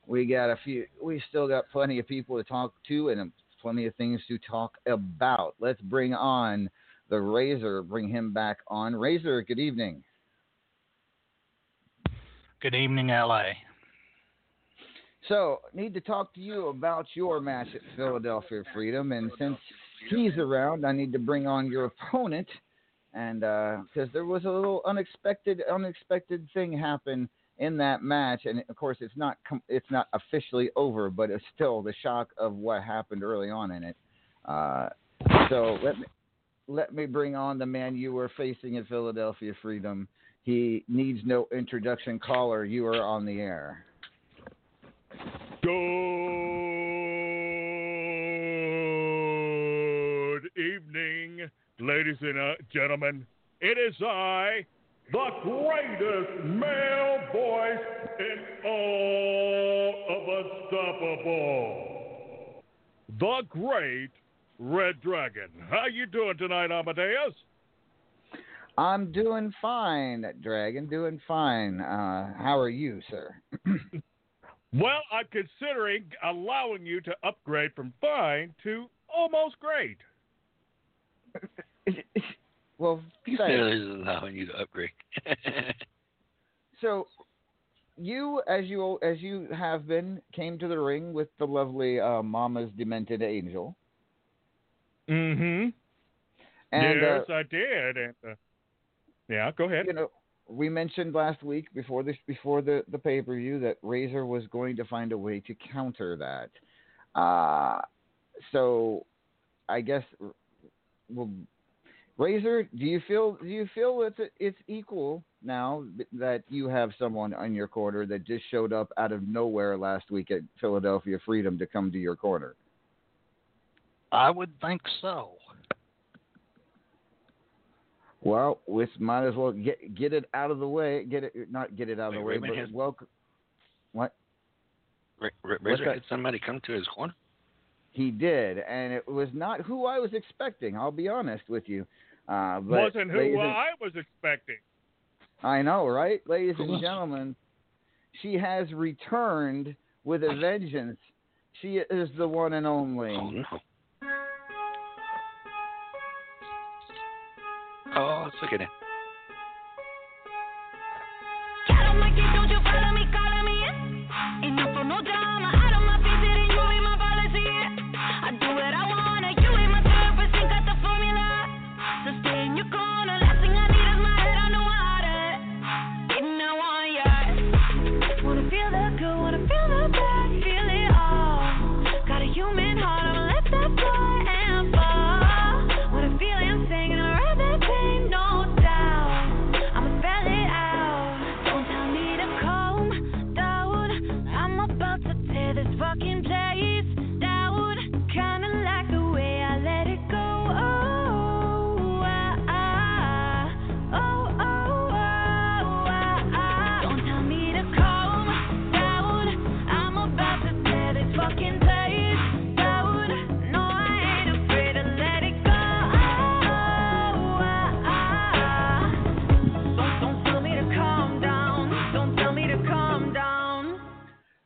We got a few. We still got plenty of people to talk to and plenty of things to talk about. Let's bring on the Razor. Bring him back on. Razor, good evening. Good evening, LA. So, need to talk to you about your match at Philadelphia Freedom, and since he's around, I need to bring on your opponent, and because there was a little unexpected, unexpected thing happen in that match, and of course it's not com- it's not officially over, but it's still the shock of what happened early on in it. Uh, so let me let me bring on the man you were facing at Philadelphia Freedom. He needs no introduction. Caller, you are on the air. Good ladies and uh, gentlemen. It is I, the greatest male voice in all of Unstoppable, the great Red Dragon. How you doing tonight, Amadeus? I'm doing fine, Dragon. Doing fine. Uh, how are you, sir? Well, I'm considering allowing you to upgrade from fine to almost great. Well, He thanks. said he's allowing you to upgrade. So, you, as you as you have been, came to the ring with the lovely uh, Mama's Demented Angel, Mm-hmm. and yes, uh, I did. And uh, yeah, go ahead. you know, we mentioned last week before this before the the pay per view that Razor was going to find a way to counter that. Uh, so, I guess, well, Razor, do you feel do you feel it's it's equal now that you have someone on your corner that just showed up out of nowhere last week at Philadelphia Freedom to come to your corner? I would think so. Well, we might as well get get it out of the way. Get it not get it out of the way, Raymond but has- welcome. What Ra- Ra- Razor had somebody come to his corner. He did, and it was not who I was expecting. I'll be honest with you. Uh, but Wasn't who and- I was expecting. I know, right, ladies and gentlemen? She has returned with a vengeance. She is the one and only. Oh no. Oh, let's look at it.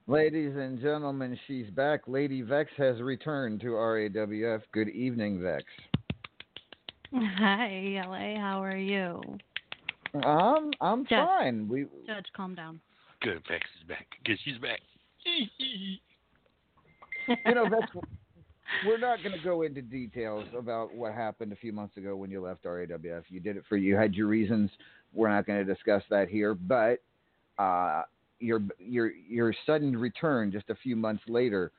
Ladies and gentlemen, she's back. Lady Vex has returned to RAWF. Good evening, Vex. Hi, LA. How are you? Um, I'm Judge. fine. We Judge, calm down. Good, Vex is back. Good, she's back. you know, Vex, we're not going to go into details about what happened a few months ago when you left RAWF. You did it for you had your reasons. We're not going to discuss that here, but uh, your your your sudden return just a few months later.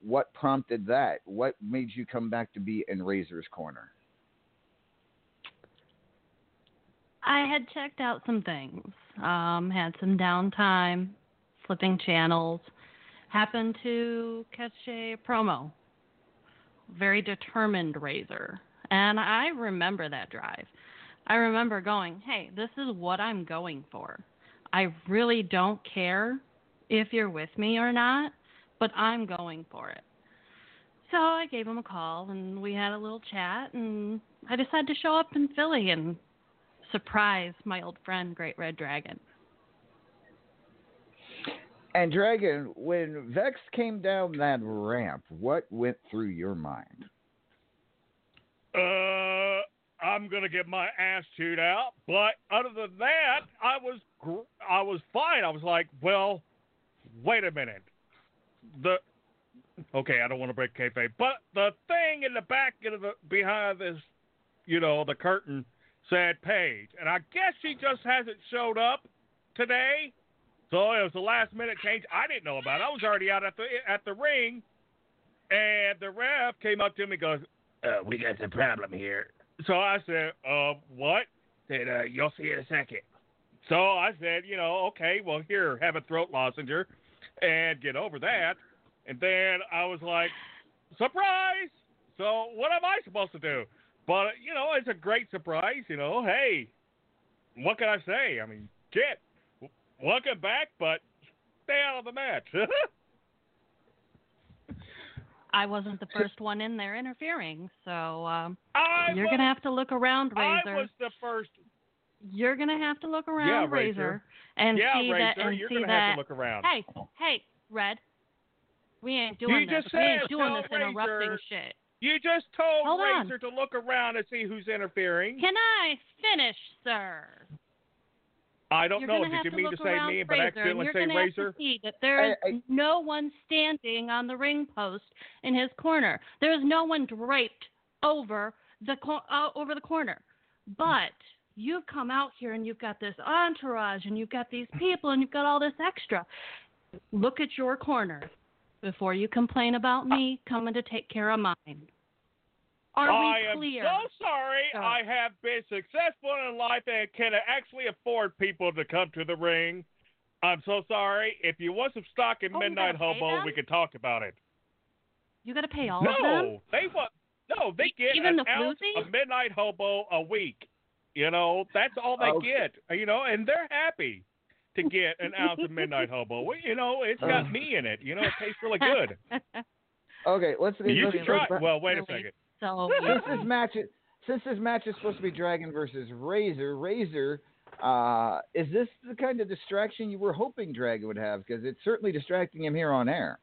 What prompted that? What made you come back to be in Razor's corner? I had checked out some things. Um, had some downtime, flipping channels. Happened to catch a promo. Very determined Razor. And I remember that drive. I remember going, hey, this is what I'm going for. I really don't care if you're with me or not, but I'm going for it. So I gave him a call and we had a little chat and I decided to show up in Philly and surprise my old friend Great Red Dragon. And Dragon, when Vex came down that ramp, what went through your mind? Uh, I'm gonna get my ass chewed out, but other than that, I was gr- I was fine. I was like, well, wait a minute. The okay, I don't want to break kayfabe, but the thing in the back of the behind this, you know, the curtain said Paige, and I guess she just hasn't showed up today. So it was a last minute change. I didn't know about it. I was already out at the at the ring, and the ref came up to me and goes, uh, "We got a problem here." So I said, "Uh, what?" Said, uh, "You'll see in a second. So I said, "You know, okay, well here, have a throat lozenge and get over that." And then I was like, "Surprise!" So what am I supposed to do? But you know, it's a great surprise. You know, hey, what can I say? I mean, shit. Welcome back, but stay out of the match. I wasn't the first one in there interfering, so um, you're was- gonna have to look around, Razor. I was the first. You're gonna have to look around, Yeah, Razor. Razor, and Yeah, see that and you're see gonna that. have to look around. Hey, hey, Red. We ain't doing you this. just we ain't doing tell this interrupting Razor- shit. You just told Hold on. Razor to look around and see who's interfering. Can I finish, sir? I don't You're know. Did you mean to look say around me, but Razor, accidentally and say you're gonna Razor? Have to see that there is no one standing on the ring post in his corner. There is no one draped over the co- uh, over the corner. But you've come out here and you've got this entourage and you've got these people and you've got all this extra. Look at your corner before you complain about me coming to take care of mine. Are I we clear? am so sorry. Sir. I have been successful in life and can actually afford people to come to the ring. I'm so sorry. If you want some stock in Oh, Midnight Hobo, we can talk about it. You got to pay all of them. no, they want no. They get even an the ounce floozy? of Midnight Hobo a week. You know, that's all they Okay. get. You know, and they're happy to get an ounce of Midnight Hobo. You know, it's got Uh. me in it. You know, it tastes really good. Okay, let's. You let's, can try. let's- Well, wait a Really? second. So since this match is, since this match is supposed to be Dragon versus Razor, Razor, uh, is this the kind of distraction you were hoping Dragon would have? Because it's certainly distracting him here on air.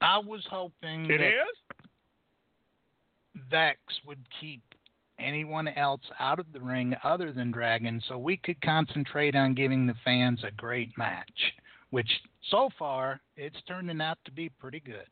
I was hoping It that is. Vex would keep anyone else out of the ring other than Dragon so we could concentrate on giving the fans a great match, which so far it's turning out to be pretty good.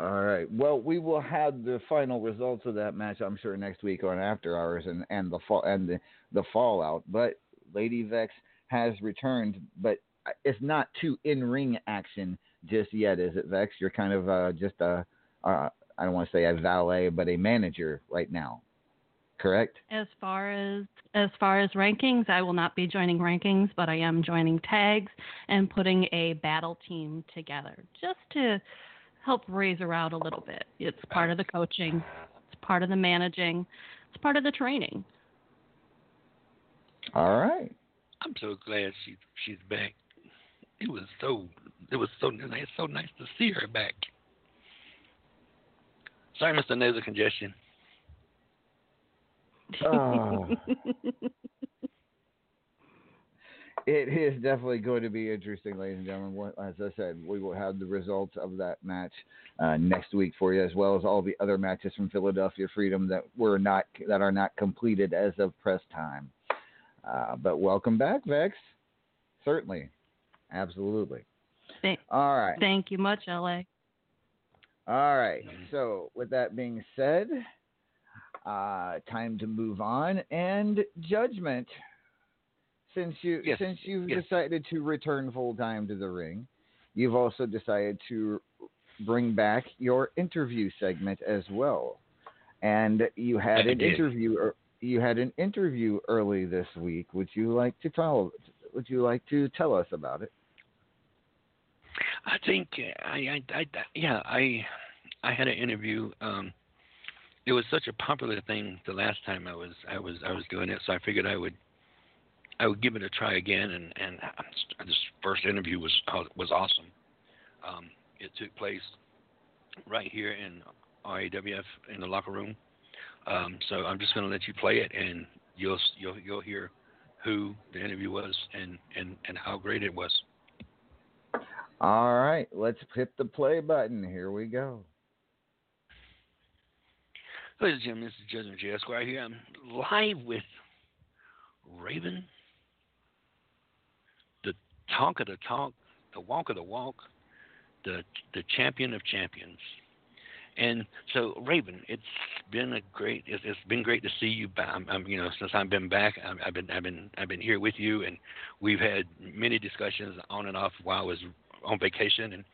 All right. Well, we will have the final results of that match, I'm sure, next week on After Hours and and the fall and the, the fallout. But Lady Vex has returned, but it's not to in ring action just yet, is it, Vex? You're kind of uh, just a uh, I don't want to say a valet, but a manager right now. Correct. As far as as far as rankings, I will not be joining rankings, but I am joining tags and putting a battle team together just to help Razor out a little bit. It's part of the coaching, it's part of the managing, it's part of the training. All right. I'm so glad she she's back. It was so it was so nice so nice to see her back. Sorry, Mr. Nasal Congestion. Oh. It is definitely going to be interesting, ladies and gentlemen. As I said, we will have the results of that match uh, next week for you, as well as all the other matches from Philadelphia Freedom that were not that are not completed as of press time. Uh, but welcome back, Vex. Certainly, absolutely. Thank, All right. thank you much, LA. All right. So, with that being said, uh, time to move on. And judgment, since you Yes, since you've yes. decided to return full time to the ring, you've also decided to bring back your interview segment as well. And you had an interview. er- You had an interview early this week. Would you like to tell? Would you like to tell us about it? I think uh, I, I, I yeah I I had an interview. Um, it was such a popular thing the last time I was I was I was doing it, so I figured I would I would give it a try again. And and this first interview was was awesome. Um, it took place right here in RAWF in the locker room. Um, so I'm just going to let you play it, and you'll you'll you'll hear who the interview was and and and how great it was. All right, let's hit the play button. Here we go. Ladies and gentlemen, this is Judgment J. Esquire here. I'm live with Raven, talk of the talk, the walk of the walk, the the champion of champions. And so, Raven, it's been a great. It's, it's been great to see you. I'm, I'm, you know, since I've been back, I've, I've been, I've been, I've been here with you, and we've had many discussions on and off while I was on vacation. And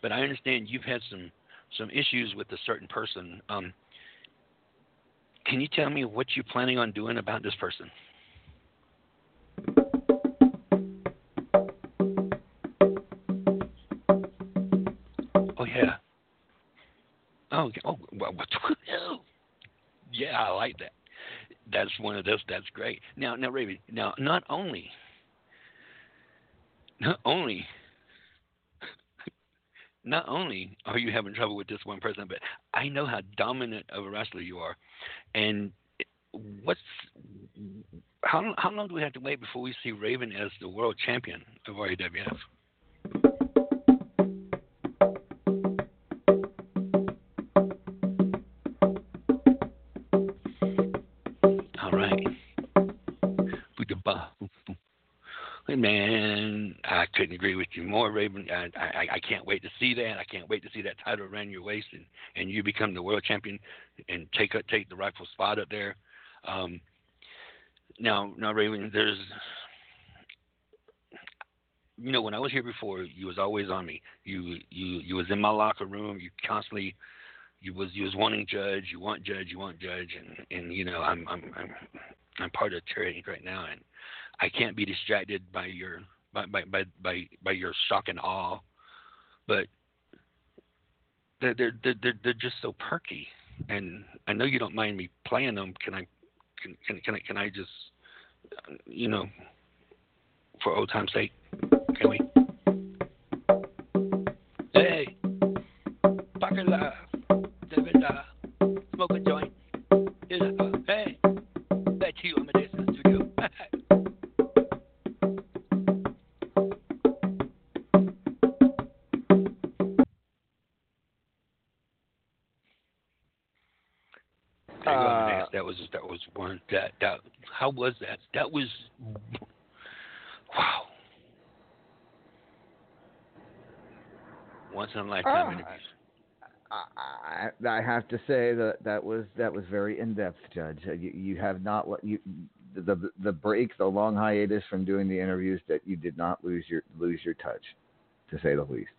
but I understand you've had some some issues with a certain person. Um, can you tell me what you're planning on doing about this person? Oh, oh, well. Yeah, I like that. That's one of those. That's great. Now, now, Raven. Now, not only, not only, not only are you having trouble with this one person, but I know how dominant of a wrestler you are, and what's how how long do we have to wait before we see Raven as the world champion of RAWF? Man, I couldn't agree with you more, Raven. I, I I can't wait to see that. I can't wait to see that title around your waist and, and you become the world champion and take up take the rightful spot up there. Um, now, now, Raven, there's you know when I was here before, you was always on me. You you you was in my locker room. You constantly you was you was wanting judge. You want judge. You want judge. And and you know I'm I'm I'm I'm part of Terror right now, and I can't be distracted by your by by by by, by your shock and awe. But they're they're they're they're, just so perky, and I know you don't mind me playing them. Can I can can can I can I just you know for old time's sake can we? Have to say that that was that was very in depth, Judge. Uh, You, you have not let you the, the the break, the long hiatus from doing the interviews that you did not lose your lose your touch, to say the least,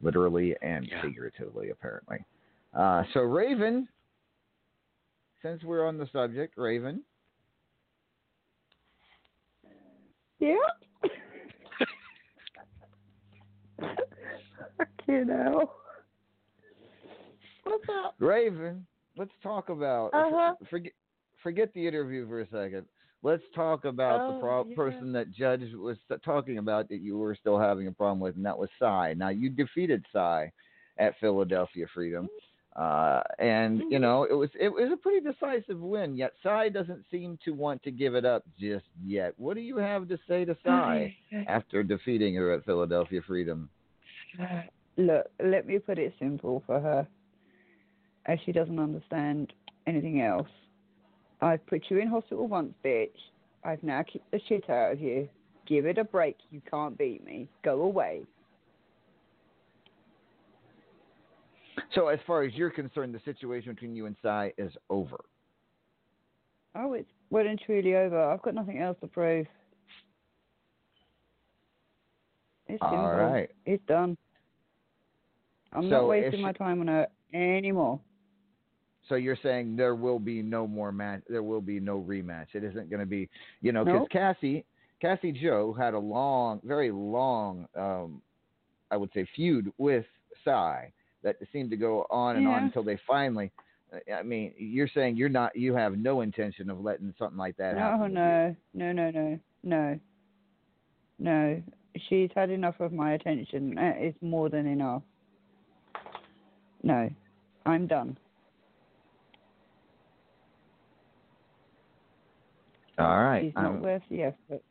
literally and figuratively, apparently. Uh, so Raven, since we're on the subject, Raven, Yeah. you know. What's up? Raven, let's talk about Uh-huh. forget forget the interview for a second. Let's talk about the Oh, pro- yeah. person that Judge was talking about that you were still having a problem with, and that was Sai. Now you defeated Sai at Philadelphia Freedom, uh, and Mm-hmm. you know it was it was a pretty decisive win. Yet Sai doesn't seem to want to give it up just yet. What do you have to say to Sai after defeating her at Philadelphia Freedom? Look, let me put it simple for her, as she doesn't understand anything else. I've put you in hospital once, bitch. I've now kicked the shit out of you. Give it a break. You can't beat me. Go away. So as far as you're concerned, the situation between you and Sai is over. Oh, it's well and truly over. I've got nothing else to prove. It's All simple. right. It's done. I'm So not wasting she- my time on her anymore. So you're saying there will be no more match. There will be no rematch. It isn't going to be, you know, because Nope. Cassie, Cassie Joe had a long, very long, um, I would say, feud with Sai that seemed to go on and on until they finally. I mean, you're saying you're not, you have no intention of letting something like that happen. No, with no, no, no, no, no, no. She's had enough of my attention. It's more than enough. No, I'm done. All right. She's not I'm- worth the effort.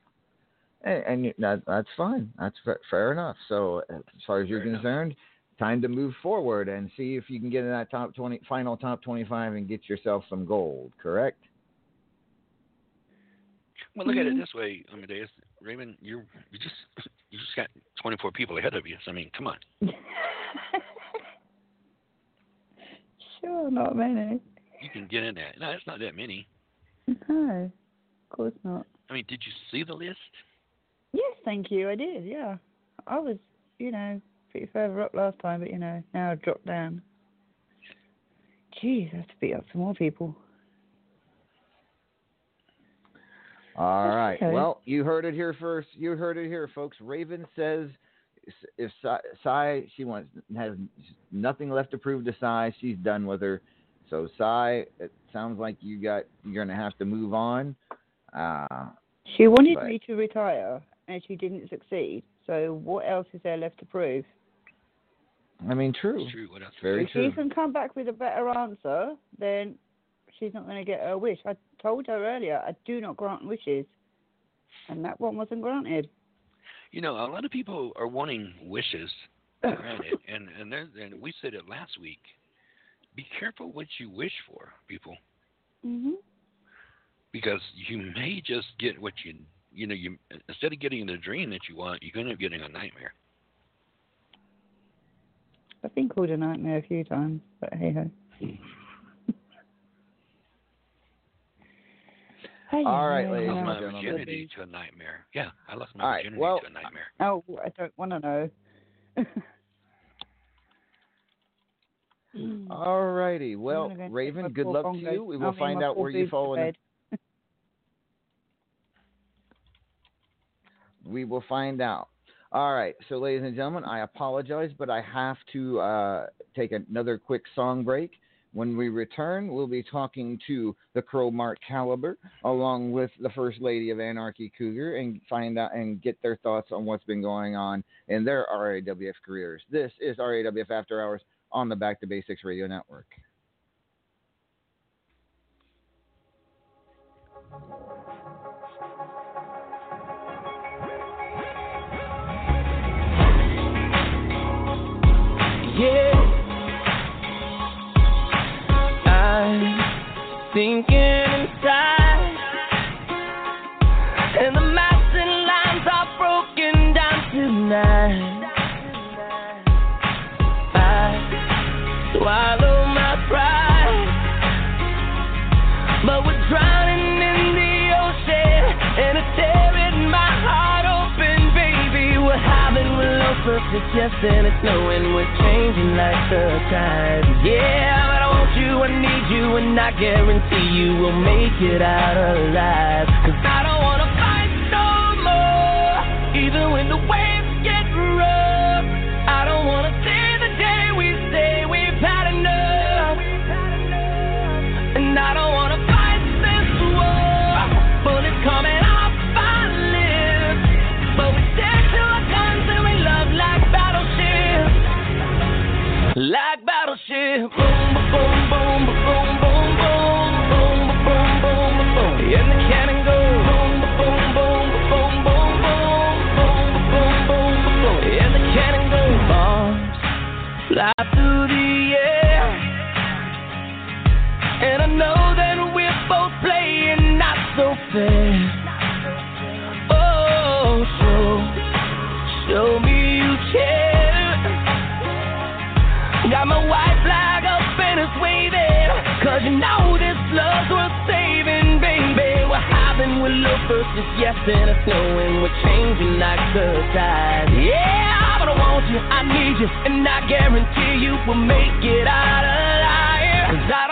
And, and that, that's fine. That's fa- fair enough. So as far as you're concerned, time to move forward and see if you can get in that top 20, final top 25 and get yourself some gold, correct? Well, look at it Mm-hmm. Mhm. this way, Amadeus. Raymond, you're you just you just got 24 people ahead of you. So I mean, come on. Sure, not many. You can get in there. No, it's not that many. No, of course not. I mean, did you see the list? Yes, thank you. I did. Yeah, I was, you know, pretty further up last time, but you know, now I've dropped down. Jeez, I have to beat up some more people. All right. okay. Well, you heard it here first. You heard it here, folks. Raven says if Sai, Sai she wants has nothing left to prove to Sai, she's done with her. So Sai, it sounds like you got you're gonna have to move on. Uh, She wanted but- me to retire, and she didn't succeed. So what else is there left to prove? I mean, true. True. What else? Very if true. she can come back with a better answer, then she's not going to get her wish. I told her earlier I do not grant wishes, and that one wasn't granted. You know, a lot of people are wanting wishes granted, and and there, and we said it last week. Be careful what you wish for, people, Mm Mhm. Because you may just get what you you know you instead of getting the dream that you want, you're going to be getting a nightmare. I've been called a nightmare a few times, but hey ho. Hey, All right, hey, ladies I and lost my gentlemen. virginity to a nightmare. Yeah, I lost my All right, virginity well, to a nightmare. Oh, I don't want to know. All righty. Well, go Raven, good luck to you. We will find out where you boobs fall to in. We will find out. All right. So, ladies and gentlemen, I apologize, but I have to uh, take another quick song break. When we return, we'll be talking to the Crow Mark Caliber along with the First Lady of Anarchy Cougar and find out and get their thoughts on what's been going on in their RAWF careers. This is RAWF After Hours on the Back to Basics Radio Network. Yeah. I'm thinking love yes, and it's knowing we're changing like the tide. Yeah, but I want you, I need you, and I guarantee you we'll make it out alive. Cause I don't wanna fight no more, even when the waves is yes, and it's knowing we're changing like the tide. Yeah, I want you, I need you, and I guarantee you we'll make it out alive. Cause I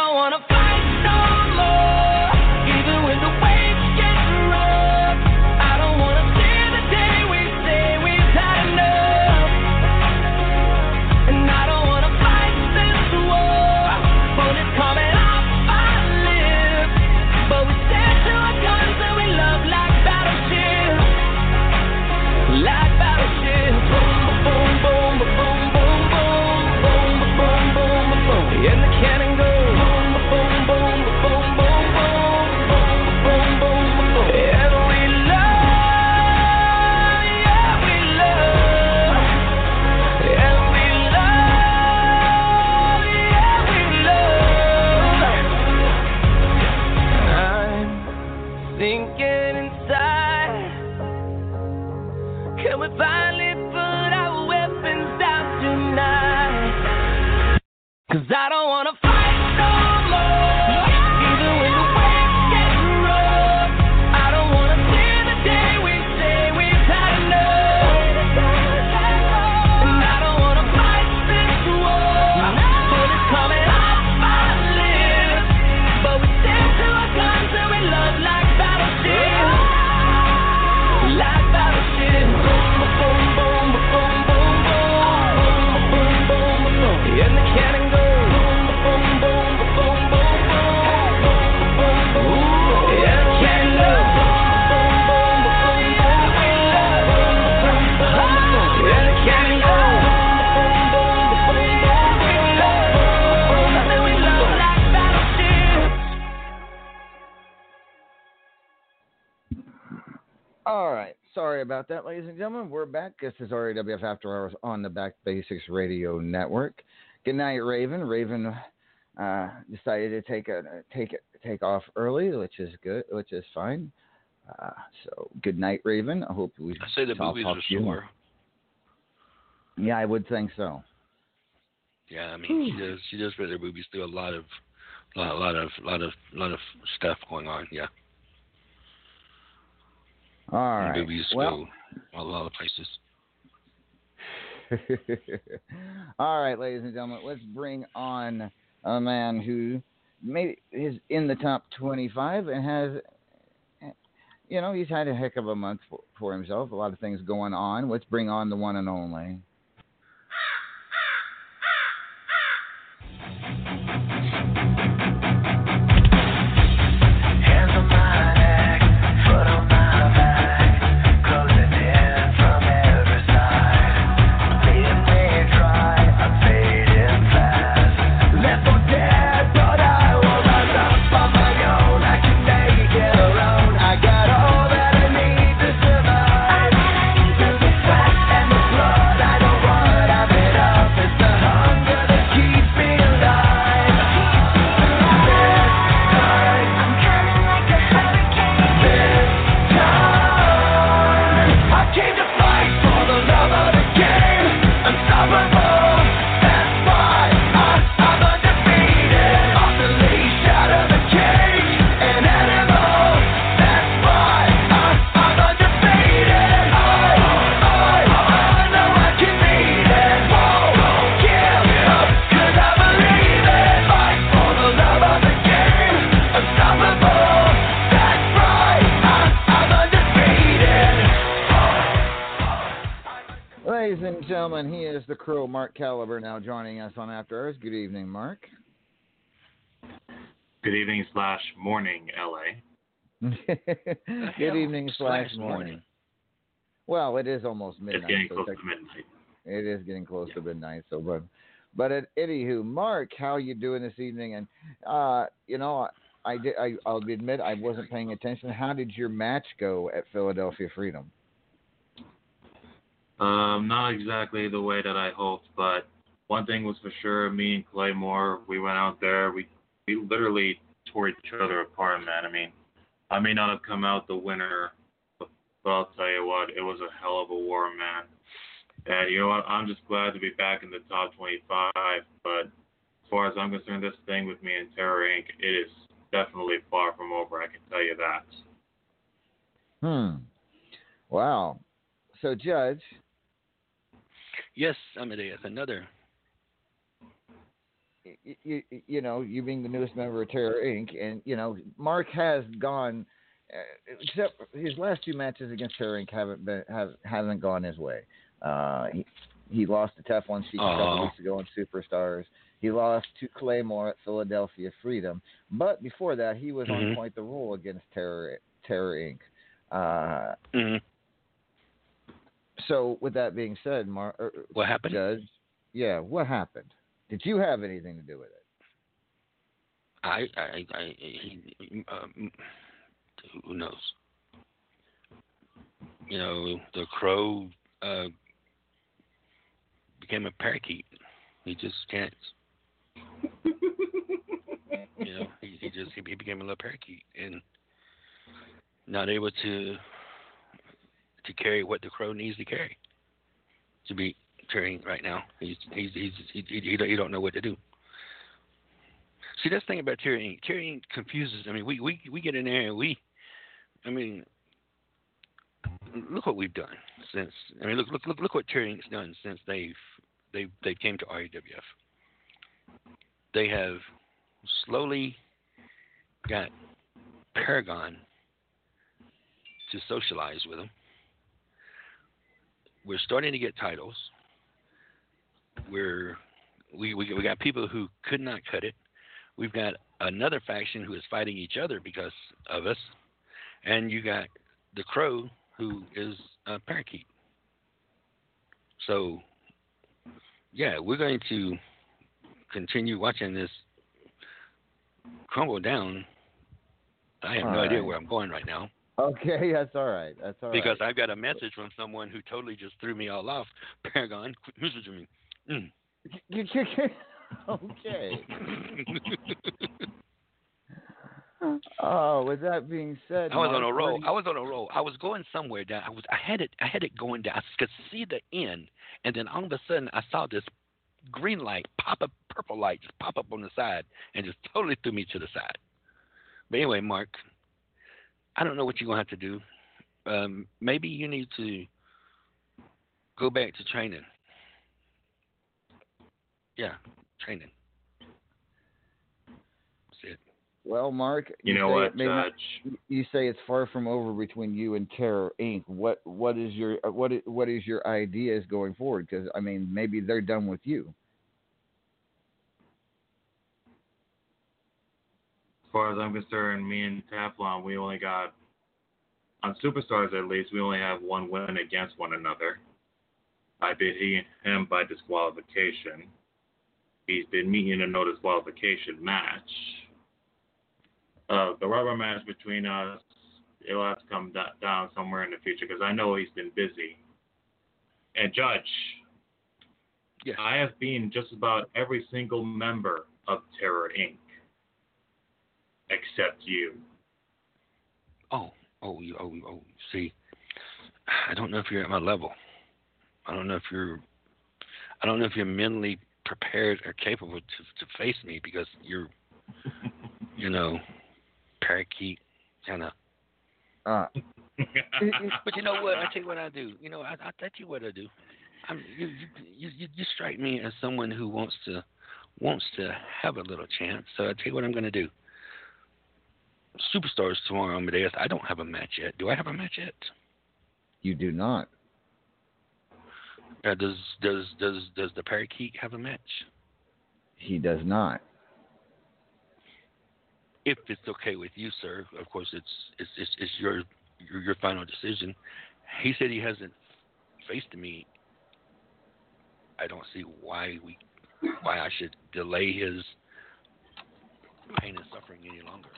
about that, ladies and gentlemen. We're back. This is RAWF After Hours on the Back Basics Radio Network. Good night, Raven. Raven uh, decided to take a take it take off early, which is good, which is fine. Uh, so good night, Raven. I hope we. I say the movies talk are to sore. more. Yeah, I would think so. Yeah, I mean, she does. She does better movies. Do a lot of, lot, lot of, a lot of, a lot of stuff going on. Yeah, All right. movies well, go a lot of places. All right, ladies and gentlemen, let's bring on a man who maybe is in the top 25 and has, you know, he's had a heck of a month for, for himself. A lot of things going on. Let's bring on the one and only. And gentlemen, he is the crow, Mark Caliber, now joining us on After Hours. Good evening, Mark. Good evening slash morning, LA. Good evening slash slash morning. morning. Well, it is almost midnight. It's getting so close to midnight. It is getting close to midnight. So, but, but at anywho, Mark, how you doing this evening? And uh, you know, I, I did. I, I'll admit I wasn't paying attention. How did your match go at Philadelphia Freedom? Um, not exactly the way that I hoped, but one thing was for sure, me and Claymore, we went out there, we we literally tore each other apart, man. I mean, I may not have come out the winner, but, but I'll tell you what, it was a hell of a war, man. And you know what, I'm just glad to be back in the top 25. But as far as I'm concerned, this thing with me and Terror Inc., it is definitely far from over. I can tell you that. Hmm. Wow. So, Judge. Yes, Amadeus. Another. You, you, you know, you being the newest member of Terror Inc., and you know, Mark has gone. Uh, except his last two matches against Terror Inc. haven't been have haven't gone his way. Uh, he, he lost to Teflon Sheik a couple weeks ago in Superstars. He lost to Claymore at Philadelphia Freedom. But before that, he was on Mhm. quite the roll against Terror Terror Inc. Uh, hmm so, with that being said, Mar- er, What happened? Judge, yeah, what happened? Did you have anything to do with it? I, I, I, he, um, who knows? You know, the crow uh, became a parakeet. He just can't. you know, he, he just he became a little parakeet and not able to to carry what the crow needs to carry to be carrying right now. He's he's he's he, he, he don't- know what to do. See, that's the thing about Inc. Terry confuses. I mean, we, we we get in there and we, I mean, look what we've done since. I mean, look look look look what Inc.'s done since they've they they came to RAWF. They have slowly got Paragon to socialize with them. We're starting to get titles. We're we, we we got people who could not cut it. We've got another faction who is fighting each other because of us, and you got the Crow who is a parakeet. So, yeah, we're going to continue watching this crumble down. I have All no idea where I'm going right now. Okay, that's all right. That's all right. because I've got a message from someone who totally just threw me all off. Paragon, quit messaging me. Mm. okay. Oh, with that being said, I was on a roll. I was on a roll. I was going somewhere down. I was. I had it. I had it going down. I could see the end, and then all of a sudden, I saw this green light pop up, purple light just pop up on the side, and just totally threw me to the side. But anyway, Mark, I don't know what you're gonna have to do. Um, maybe you need to go back to training. Yeah, training. That's it. Well, Mark, You know say what, it may not- Judge? you say it's far from over between you and Terror Inc. What what is your uh, what is, what is your ideas going forward? Because I mean, maybe they're done with you. Far as I'm concerned, me and Teflon, we only got on Superstars at least, we only have one win against one another. I beat he, him by disqualification. He's been me in a no disqualification match. Uh, the rubber match between us, it'll have to come da- down somewhere in the future because I know he's been busy. And Judge, I have been just about every single member of Terror Inc. except you. Oh, oh, you- oh, oh. See, I don't know if you're at my level. I don't know if you're. I don't know if you're mentally prepared or capable to to face me because you're, you know, parakeet kind of. Uh, but you know what? I tell you what I do. You know, I I tell you what I do. I'm you you you you- you strike me as someone who wants to wants to have a little chance. So I tell you what I'm going to do. Superstars tomorrow, Amadeus. I don't have a match yet. Do I have a match yet? You do not. Uh, does does does does the parakeet have a match? He does not. If it's okay with you, sir. Of course, it's it's it's, it's your, your your final decision. He said he hasn't faced me. I don't see why we why I should delay his pain and suffering any longer.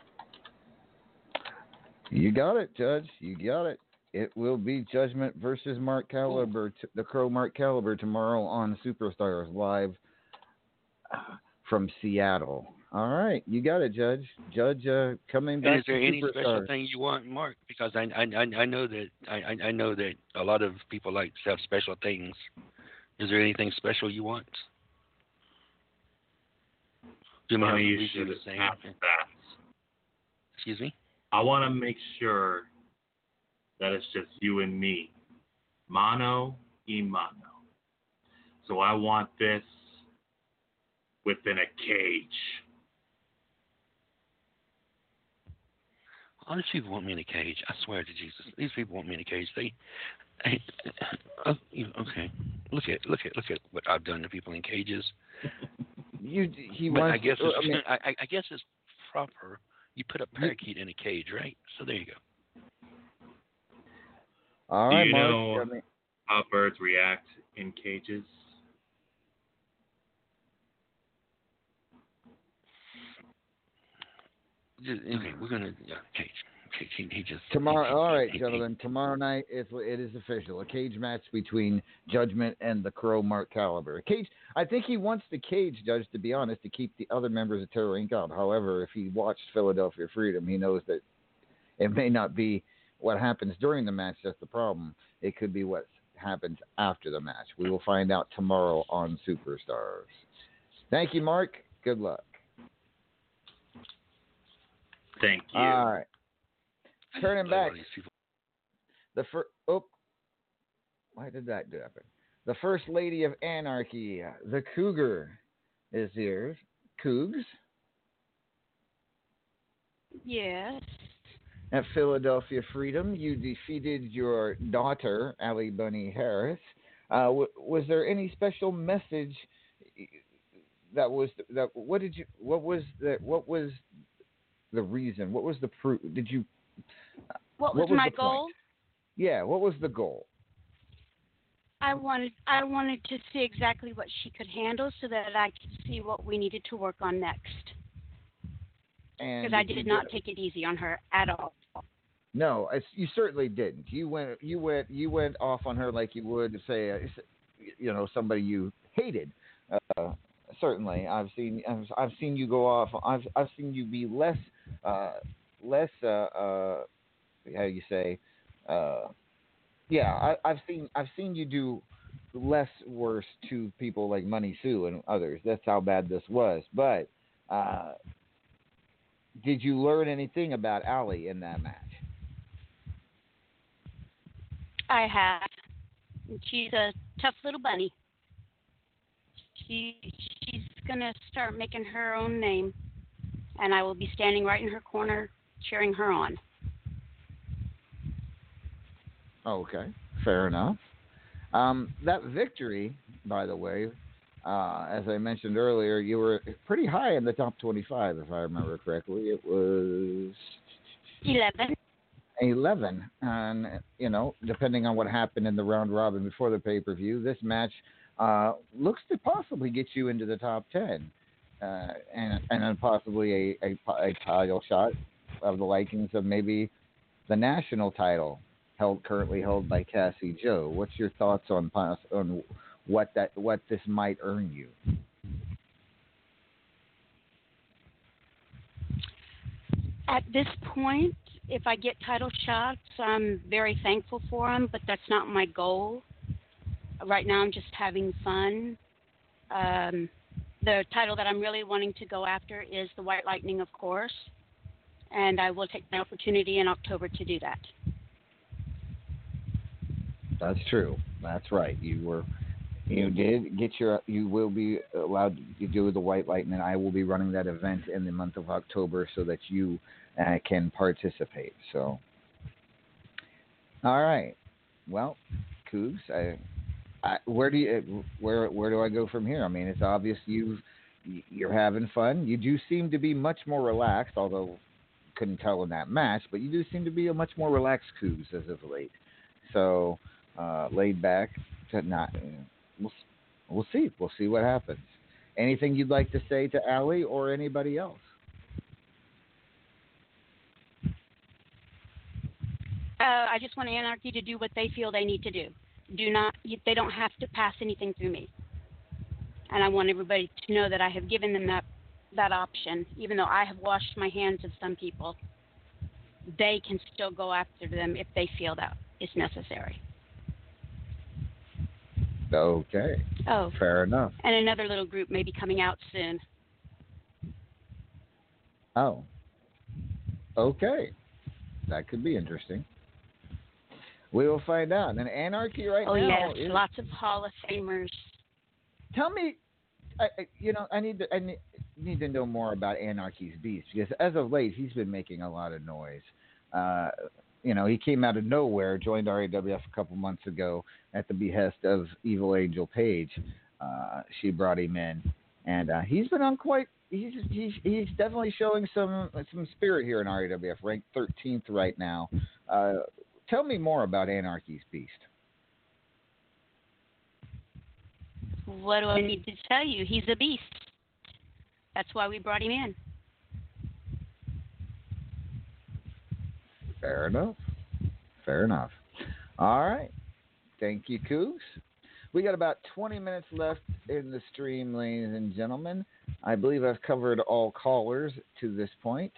You got it, Judge. You got it. It will be Judgment versus Mark Caliber, t- the Crow Mark Caliber tomorrow on Superstars Live from Seattle. All right, you got it, Judge. Judge, uh, coming And back is there to any special thing you want, Mark? Because I I I I know that I I- I know that a lot of people like to have special things. Is there anything special you want? Do you mind me if we do you the to same? snap. Excuse me. I want to make sure that it's just you and me, mano y mano. So I want this within a cage. All these people want me in a cage. I swear to Jesus, these people want me in a cage. They, I, uh, okay. Look at look at look at what I've done to people in cages. You, he but wants. I guess I mean, I, I- I guess it's proper. You put a parakeet in a cage, right? So there you go. all Do you Mark. know I mean, how birds react in cages? Just, okay, we're gonna yeah, cage. He, just Tomorrow, all right, gentlemen. Tomorrow night, it's it is official. A cage match between Judgment and the Crow Mark Caliber. A cage. I think he wants the cage judge, to be honest, to keep the other members of Terror Inc. out. However, if he watched Philadelphia Freedom, he knows that it may not be what happens during the match that's the problem. It could be what happens after the match. We will find out tomorrow on Superstars. Thank you, Mark. Good luck. Thank you. All right. Turning back. The first. Oh, why did that happen? The first lady of anarchy, the Cougar, is here. Cougs Yes. at Philadelphia Freedom. You defeated your daughter, Allie Bunny Harris. Uh, w- was there any special message that was that? What did you? What was the? What was the reason? What was the proof? Did you? What was, What was my the point? goal? Yeah. What was the goal? I wanted I wanted to see exactly what she could handle so that I could see what we needed to work on next. Because I did you did get- not take it easy on her at all. No, it's, you certainly didn't. You went, you went, you went off on her like you would say, uh, you know, somebody you hated. Uh, certainly, I've seen, I've, I've seen you go off. I've, I've seen you be less, uh, less, uh, uh, how you say, uh, yeah, I, I've seen, I've seen you do less worse to people like Money Sue and others. That's how bad this was. But uh, did you learn anything about Allie in that match? I have. She's a tough little bunny. She she's gonna start making her own name, and I will be standing right in her corner, cheering her on. Okay, fair enough. Um, that victory, by the way, uh, as I mentioned earlier, you were pretty high in the top 25, if I remember correctly. It was Eleven. 11. And, you know, depending on what happened in the round robin before the pay per view, this match uh, looks to possibly get you into the top 10. Uh, and, and then possibly a, a, a title shot of the likings of maybe the national title held currently held by Cassie Joe. What's your thoughts on on what that what this might earn you? At this point, if I get title shots, I'm very thankful for them, but that's not my goal. Right now, I'm just having fun. Um, the title that I'm really wanting to go after is the White Lightning, of course, and I will take the opportunity in October to do that. That's true. That's right. You were you did get your you will be allowed to do the white lightning. I will be running that event in the month of October so that you uh, can participate. So all right. Well, Cougs, I, I where do you where where do I go from here? I mean, it's obvious you you're having fun. You do seem to be much more relaxed, although couldn't tell in that match, but you do seem to be a much more relaxed Cougs as of late. So uh, laid back to not. We'll we'll see. We'll see what happens. Anything you'd like to say to Allie or anybody else? Uh, I just want Anarchy to do what they feel they need to do. Do not. They don't have to pass anything through me. And I want everybody to know that I have given them that that option, even though I have washed my hands of some people. They can still go after them if they feel that is necessary. Okay. Oh. Fair enough. And another little group may be coming out soon. Oh. Okay. That could be interesting. We will find out. And Anarchy right oh now yes, is lots of Hall of Famers. tell me I, I- you know i need to i need, need to know more about anarchy's beast because as of late he's been making a lot of noise uh you know he came out of nowhere joined rawf a couple months ago at the behest of evil angel page uh she brought him in and uh he's been on quite he's he's he's definitely showing some some spirit here in rawf ranked 13th right now uh tell me more about anarchy's beast What do I need to tell you? He's a beast. That's why we brought him in. Fair enough. Fair enough. All right. Thank you, Cougs. We got about 20 minutes left in the stream, ladies and gentlemen. I believe I've covered all callers to this point.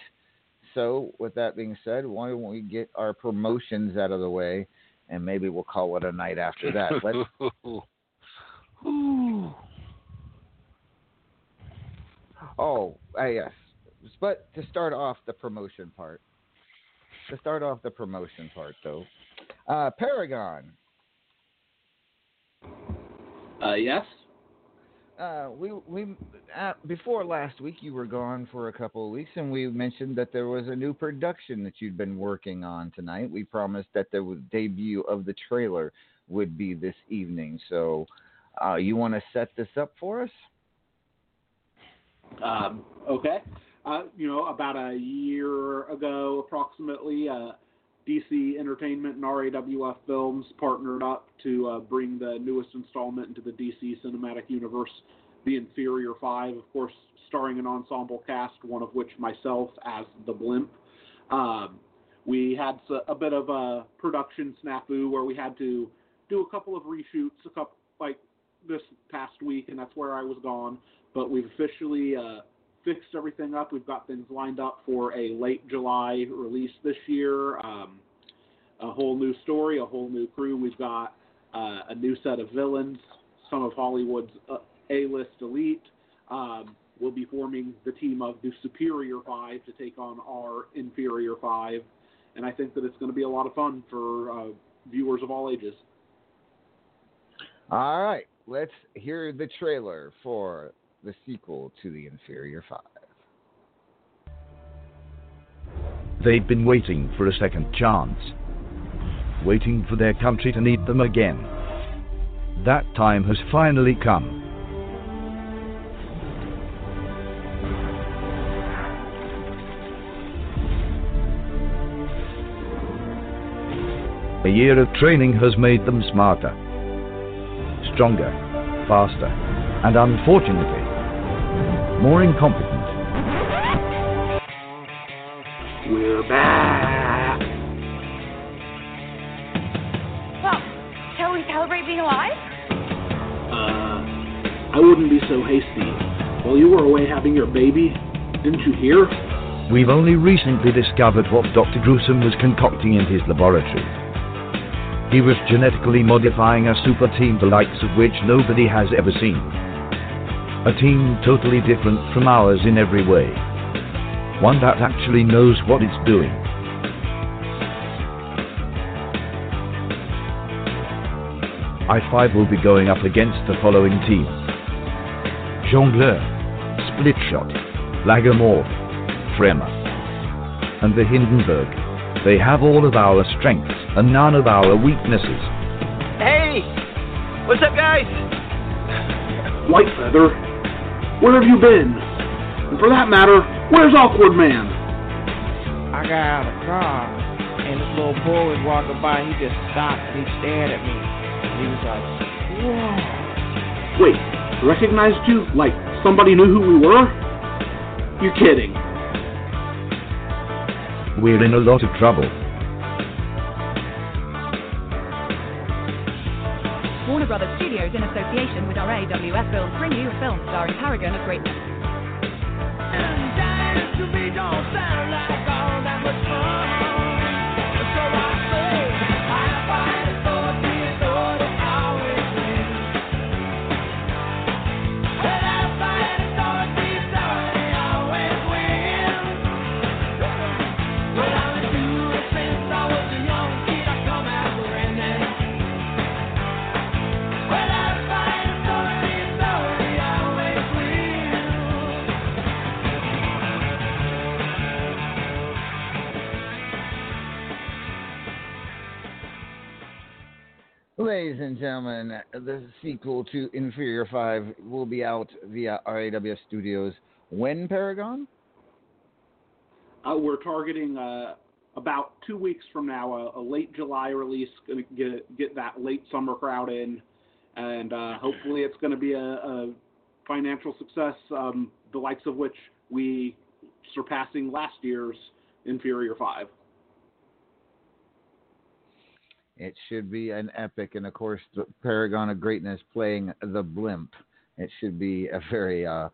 So, with that being said, why don't we get our promotions out of the way, and maybe we'll call it a night after that. Let's, oh, uh, yes. But to start off the promotion part, to start off the promotion part, though, uh, Paragon. Uh, yes. Uh, we we uh, before last week you were gone for a couple of weeks, and we mentioned that there was a new production that you'd been working on tonight. We promised that the debut of the trailer would be this evening. So, uh, you want to set this up for us? Um, okay. Uh, you know, about a year ago, approximately, uh, DC Entertainment and RAWF Films partnered up to uh, bring the newest installment into the DC Cinematic Universe, The Inferior Five, of course, starring an ensemble cast, one of which myself as the Blimp. Um, we had a bit of a production snafu where we had to do a couple of reshoots, a couple like this past week, and that's where I was gone. But we've officially uh, fixed everything up. We've got things lined up for a late July release this year. Um, a whole new story, a whole new crew. We've got uh, a new set of villains, some of Hollywood's uh, A-list elite. Um, we'll be forming the team of the Superior Five to take on our Inferior Five, and I think that it's going to be a lot of fun for uh, viewers of all ages. All right, let's hear the trailer for the sequel to the Inferior Five. They'd been waiting for a second chance, waiting for their country to need them again. That time has finally come. A year of training has made them smarter, stronger, faster, and unfortunately, more incompetent. We're back. Well, shall we celebrate being alive? Uh, I wouldn't be so hasty. While you were away having your baby, didn't you hear? We've only recently discovered what Dr. Gruesome was concocting in his laboratory. He was genetically modifying a super team the likes of which nobody has ever seen. A team totally different from ours in every way. One that actually knows what it's doing. I-5 will be going up against the following team. Jongleur, Splitshot, Lagamore, Fremer, and the Hindenburg. They have all of our strengths and none of our weaknesses. Hey! What's up, guys? Whitefeather, where have you been? And for that matter, where's Awkward Man? I got out of the car, and this little boy was walking by, and he just stopped, and he stared at me. And he was like, whoa. Wait, recognized you? Like somebody knew who we were? You're kidding. We're in a lot of trouble. Brothers Studios, in association with RAWF Films, bring you a film starring Paragon of Greatness. The sequel to Inferior 5 will be out via RAWF Studios when, Paragon? Uh, we're targeting uh, about two weeks from now, a, a late July release, going to get get that late summer crowd in, and uh, hopefully it's going to be a, a financial success, um, the likes of which we surpassing last year's Inferior Five. It should be an epic, and of course, the Paragon of Greatness playing the blimp. It should be a very uh,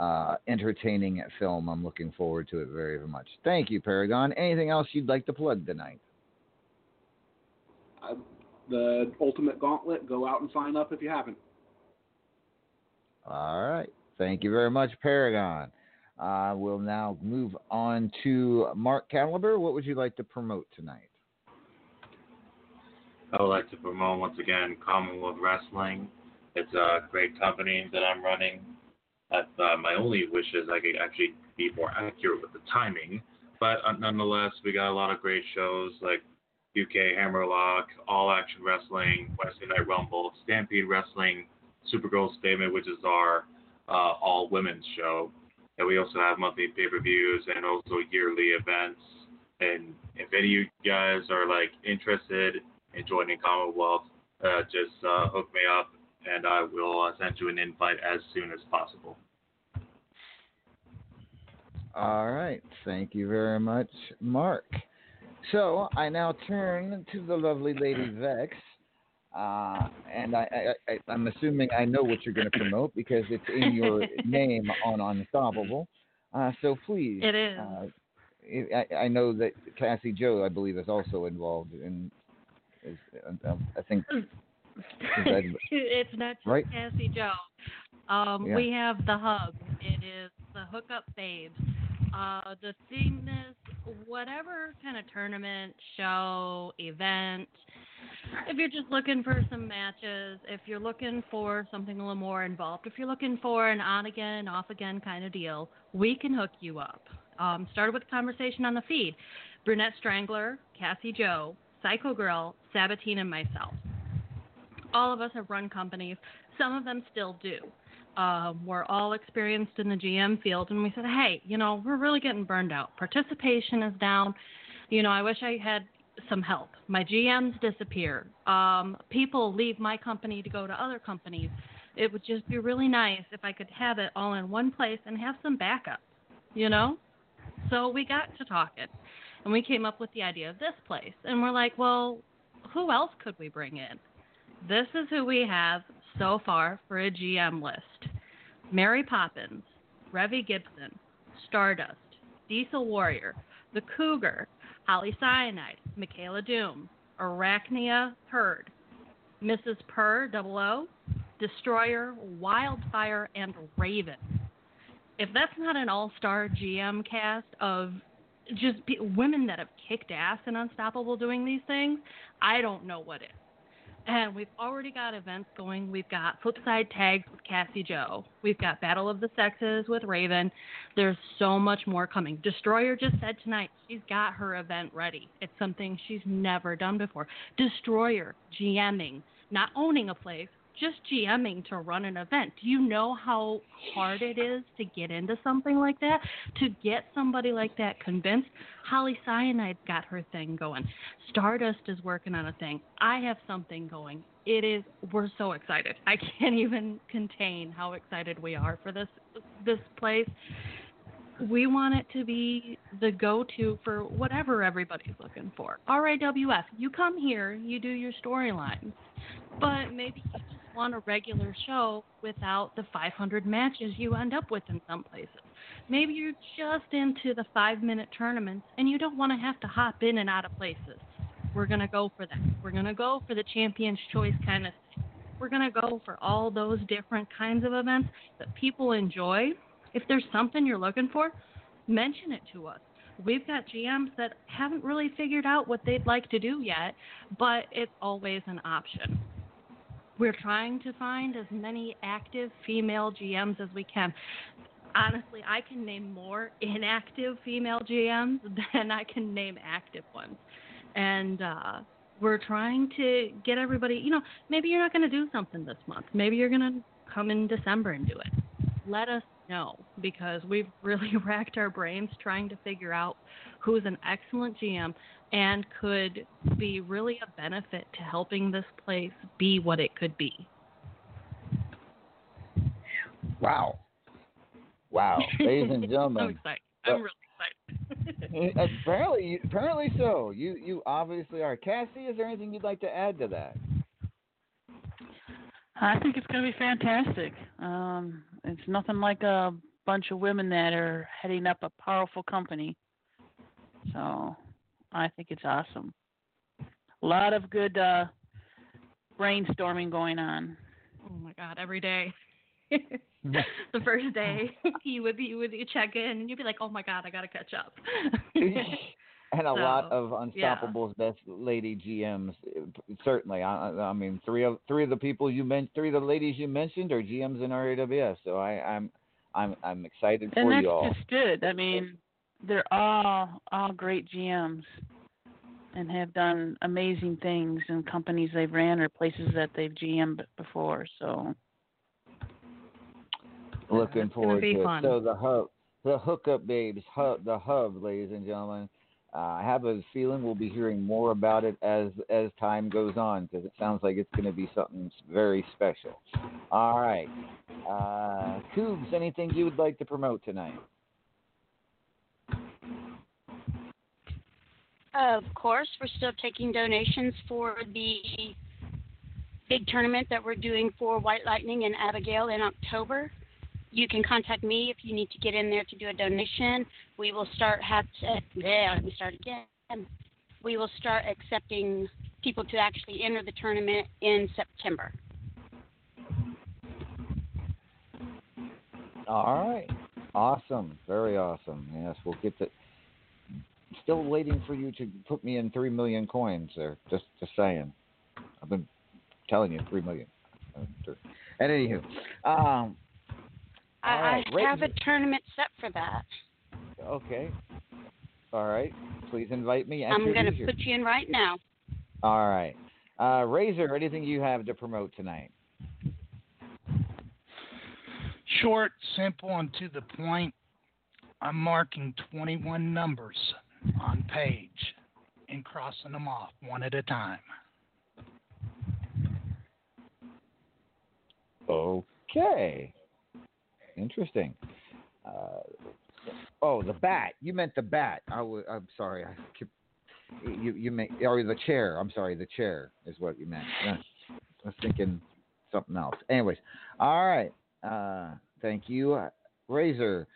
uh, entertaining film. I'm looking forward to it very, very much. Thank you, Paragon. Anything else you'd like to plug tonight? Uh, the Ultimate Gauntlet, go out and sign up if you haven't. All right. Thank you very much, Paragon. Uh, we'll now move on to Mark Caliber. What would you like to promote tonight? I would like to promote once again Commonwealth Wrestling. It's a great company that I'm running. Uh, my only wish is I could actually be more accurate with the timing. But uh, nonetheless, we got a lot of great shows like UK Hammerlock, All Action Wrestling, Wednesday Night Rumble, Stampede Wrestling, Supergirl Statement, which is our uh, all women's show. And we also have monthly pay per views and also yearly events. And if any of you guys are like interested in joining Commonwealth, uh, just uh, hook me up and I will uh, send you an invite as soon as possible. All right. Thank you very much, Mark. So I now turn to the lovely Lady Vex, uh, and I, I, I, I'm assuming I know what you're going to promote because it's in your name on Unstoppable. Uh, so please, It is. Uh, I, I know that Cassie Joe, I believe, is also involved in. Is, uh, I think. it's not just Right? Cassie Joe. Um, Yeah. We have the hub. It is the hookup babes. Uh, the thing is, whatever kind of tournament, show, event, if you're just looking for some matches, if you're looking for something a little more involved, if you're looking for an on again, off again kind of deal, we can hook you up. Um, started with a conversation on the feed. Brunette Strangler, Cassie Joe, Psycho Girl, Sabatine, and myself all of us have run companies. Some of them still do. Um, we're all experienced in the GM field, and we said, hey, you know, we're really getting burned out. Participation is down. You know, I wish I had some help. My GMs disappear. Um, people leave my company to go to other companies. It would just be really nice if I could have it all in one place and have some backup, you know? So we got to talking, and we came up with the idea of this place. And we're like, well, who else could we bring in? This is who we have so far for a GM list Mary Poppins, Revy Gibson, Stardust, Diesel Warrior, The Cougar, Holly Cyanide, Michaela Doom, Arachnia Hurd, Mrs. Purr Double O, Destroyer, Wildfire, and Raven. If that's not an all star GM cast of just be, women that have kicked ass and Unstoppable doing these things, I don't know what is. And we've already got events going. We've got Flipside Tags with Cassie Joe. We've got Battle of the Sexes with Raven. There's so much more coming. Destroyer just said tonight she's got her event ready. It's something she's never done before. Destroyer, GMing, not owning a place, just GMing to run an event. Do you know how hard it is to get into something like that? To get somebody like that convinced? Holly Cyanide's got her thing going. Stardust is working on a thing. I have something going. It is we're so excited. I can't even contain how excited we are for this this place. We want it to be the go-to for whatever everybody's looking for. RAWF, you come here, you do your storyline, but maybe want a regular show without the 500 matches you end up with in some places. Maybe you're just into the five minute tournaments and you don't want to have to hop in and out of places. We're going to go for that. We're going to go for the champion's choice kind of thing. We're going to go for all those different kinds of events that people enjoy. If there's something you're looking for, mention it to us. We've got GMs that haven't really figured out what they'd like to do yet, but it's always an option. We're trying to find as many active female GMs as we can. Honestly, I can name more inactive female GMs than I can name active ones. And uh, we're trying to get everybody, you know, maybe you're not going to do something this month. Maybe you're going to come in December and do it. Let us know because we've really racked our brains trying to figure out who's an excellent GM and could be really a benefit to helping this place be what it could be. Wow. Wow, ladies and so gentlemen. excited. uh, I'm really excited. apparently, apparently so. You you obviously are. Cassie, is there anything you'd like to add to that? I think it's going to be fantastic. Um, it's nothing like a bunch of women that are heading up a powerful company. So I think it's awesome. A lot of good uh, brainstorming going on. Oh my God, every day. the first day you would be you would check in and you'd be like, Oh my god, I gotta catch up. and a lot So, of yeah. Unstoppable's best lady GMs. uh, Certainly, I, I I mean, three of three of the people you mentioned, three of the ladies you mentioned are GMs in RAWF. So I, I'm I'm I'm excited and for you all. And that's just good. I mean, they're all all great GMs and have done amazing things in companies they've ran or places that they've GM'd before. So Looking forward to fun. it. So the hub, the hookup babes, hub, the hub, ladies and gentlemen. Uh, I have a feeling we'll be hearing more about it as as time goes on because it sounds like it's going to be something very special. All right, uh, Cougs, anything you would like to promote tonight? Of course, we're still taking donations for the big tournament that we're doing for White Lightning and Abigail in October. You can contact me if you need to get in there to do a donation. We will start have to, eh, yeah, let me start again. We will start accepting people to actually enter the tournament in September. All right. Awesome. Very awesome. Yes, we'll get to. Still waiting for you to put me in three million coins there. Just, just saying. I've been telling you three million. And anywho, um, I, right, I have a tournament set for that. okay. All right. Please invite me. I'm going to put you in right now. All right. Uh, Razor, anything you have to promote tonight? Short, simple, and to the point. I'm marking 21 numbers on page and crossing them off one at a time. Okay. Interesting. Uh, oh, the bat. You meant the bat. I w- I'm sorry. I keep, you you meant or the chair. I'm sorry. The chair is what you meant. I was thinking something else. Anyways, all right. Uh, thank you, uh, Razor.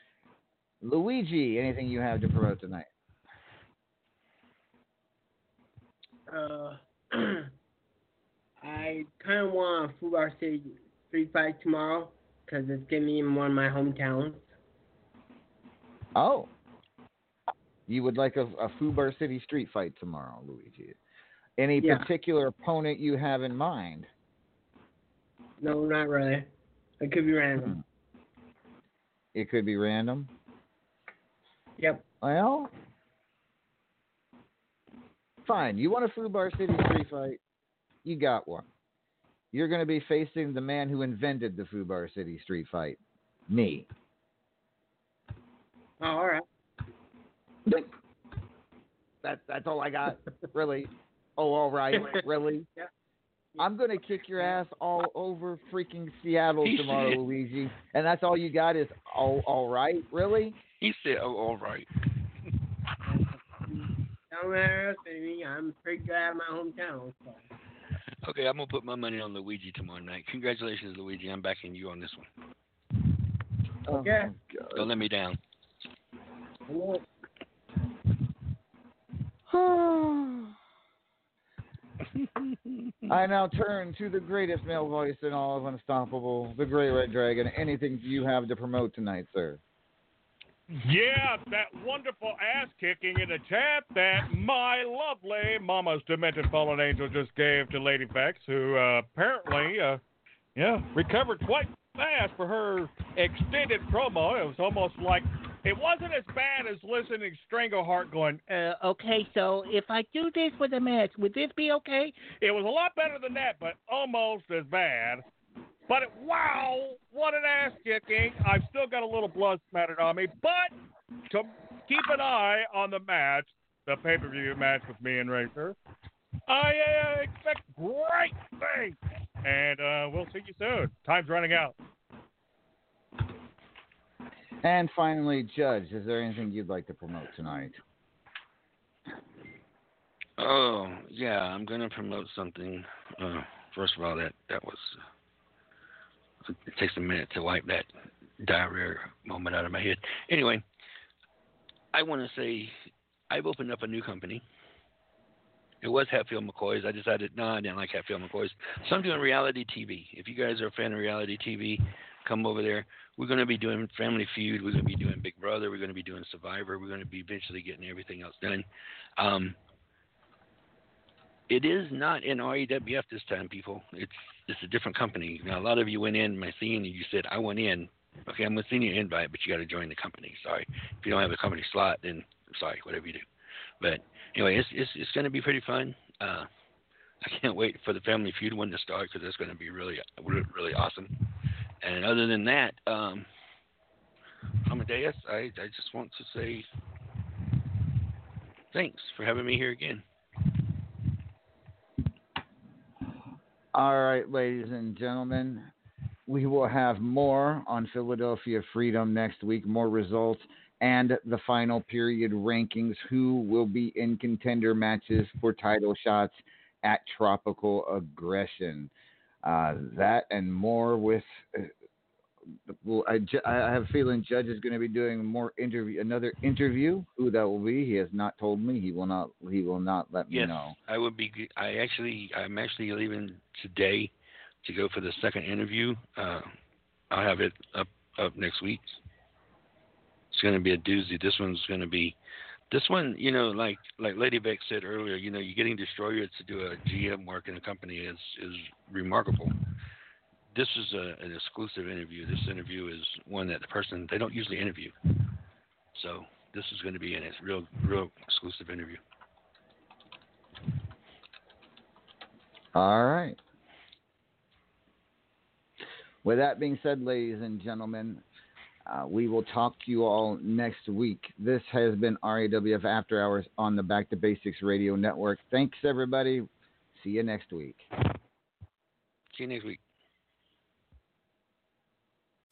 Luigi, anything you have to promote tonight? Uh, I kind of want a Fubar City street fight tomorrow because it's getting me in one of my hometowns. Oh. You would like a, a Fubar City street fight tomorrow, Luigi. Any Yeah. particular opponent you have in mind? No, not really. It could be random. It could be random. Yep. Well, fine. You want a Foo Bar City street fight? You got one. You're going to be facing the man who invented the Foo Bar City street fight, me. Oh, all right. That, that's all I got, really. Oh, all right, really. Yeah. I'm gonna kick your ass all over freaking Seattle He tomorrow, said- Luigi, and that's all you got is oh, all right, really? He said, "Oh, all right." Don't matter to me. I'm pretty good at my hometown. So. Okay, I'm gonna put my money on Luigi tomorrow night. Congratulations, Luigi. I'm backing you on this one. Oh, okay. Don't let me down. I now turn to the greatest male voice in all of Unstoppable, the Great Red Dragon. Anything you have to promote tonight, sir? Yeah, that wonderful ass kicking in the chat that my lovely Mama's Demented Fallen Angel just gave to Lady Bex, who uh, apparently, uh, yeah, recovered quite fast for her extended promo. It was almost like it wasn't as bad as listening to Strangleheart going, uh, okay, so if I do this for the match, would this be okay? It was a lot better than that, but almost as bad. But wow, what an ass kicking! I've still got a little blood spattered on me, but to keep an eye on the match, the pay per view match with me and Razor. I uh, expect great things, and uh, we'll see you soon. Time's running out. And finally, Judge, is there anything you'd like to promote tonight? Oh yeah, I'm gonna promote something. Uh, first of all, that that was. It takes a minute to wipe that diarrhea moment out of my head. Anyway, I want to say I've opened up a new company. It was Hatfield McCoy's. I decided no, I didn't like Hatfield McCoy's. So I'm doing reality TV. If you guys are a fan of reality TV, come over there. We're going to be doing Family Feud. We're going to be doing Big Brother. We're going to be doing Survivor. We're going to be eventually getting everything else done. Um, it is not in RAWF this time, people. It's it's a different company. Now, a lot of you went in my scene and you said, I went in. Okay, I'm to send you an invite, but you got to join the company. Sorry. If you don't have a company slot, then sorry, whatever you do. But anyway, it's it's, it's going to be pretty fun. Uh, I can't wait for the Family Feud one to start because that's going to be really, really awesome. And other than that, um, Amadeus, I, I just want to say thanks for having me here again. All right, ladies and gentlemen, we will have more on Philadelphia Freedom next week, more results, and the final period rankings. Who will be in contender matches for title shots at Tropical Aggression? Uh, that and more with. Uh, well, I, ju- I have a feeling Judge is going to be doing more interview, another interview. Who that will be, he has not told me. He will not. He will not let me Yes, know. I would be. I actually, I'm actually leaving today to go for the second interview. Uh, I'll have it up up next week. It's going to be a doozy. This one's going to be. This one, you know, like like Lady Beck said earlier, you know, you're getting destroyers to do a GM work in a company is is remarkable. This is a, an exclusive interview. This interview is one that the person they don't usually interview. So this is going to be a real real exclusive interview. All right. With that being said, ladies and gentlemen, uh, we will talk to you all next week. This has been RAWF After Hours on the Back to Basics Radio Network. Thanks, everybody. See you next week. See you next week.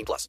18 plus.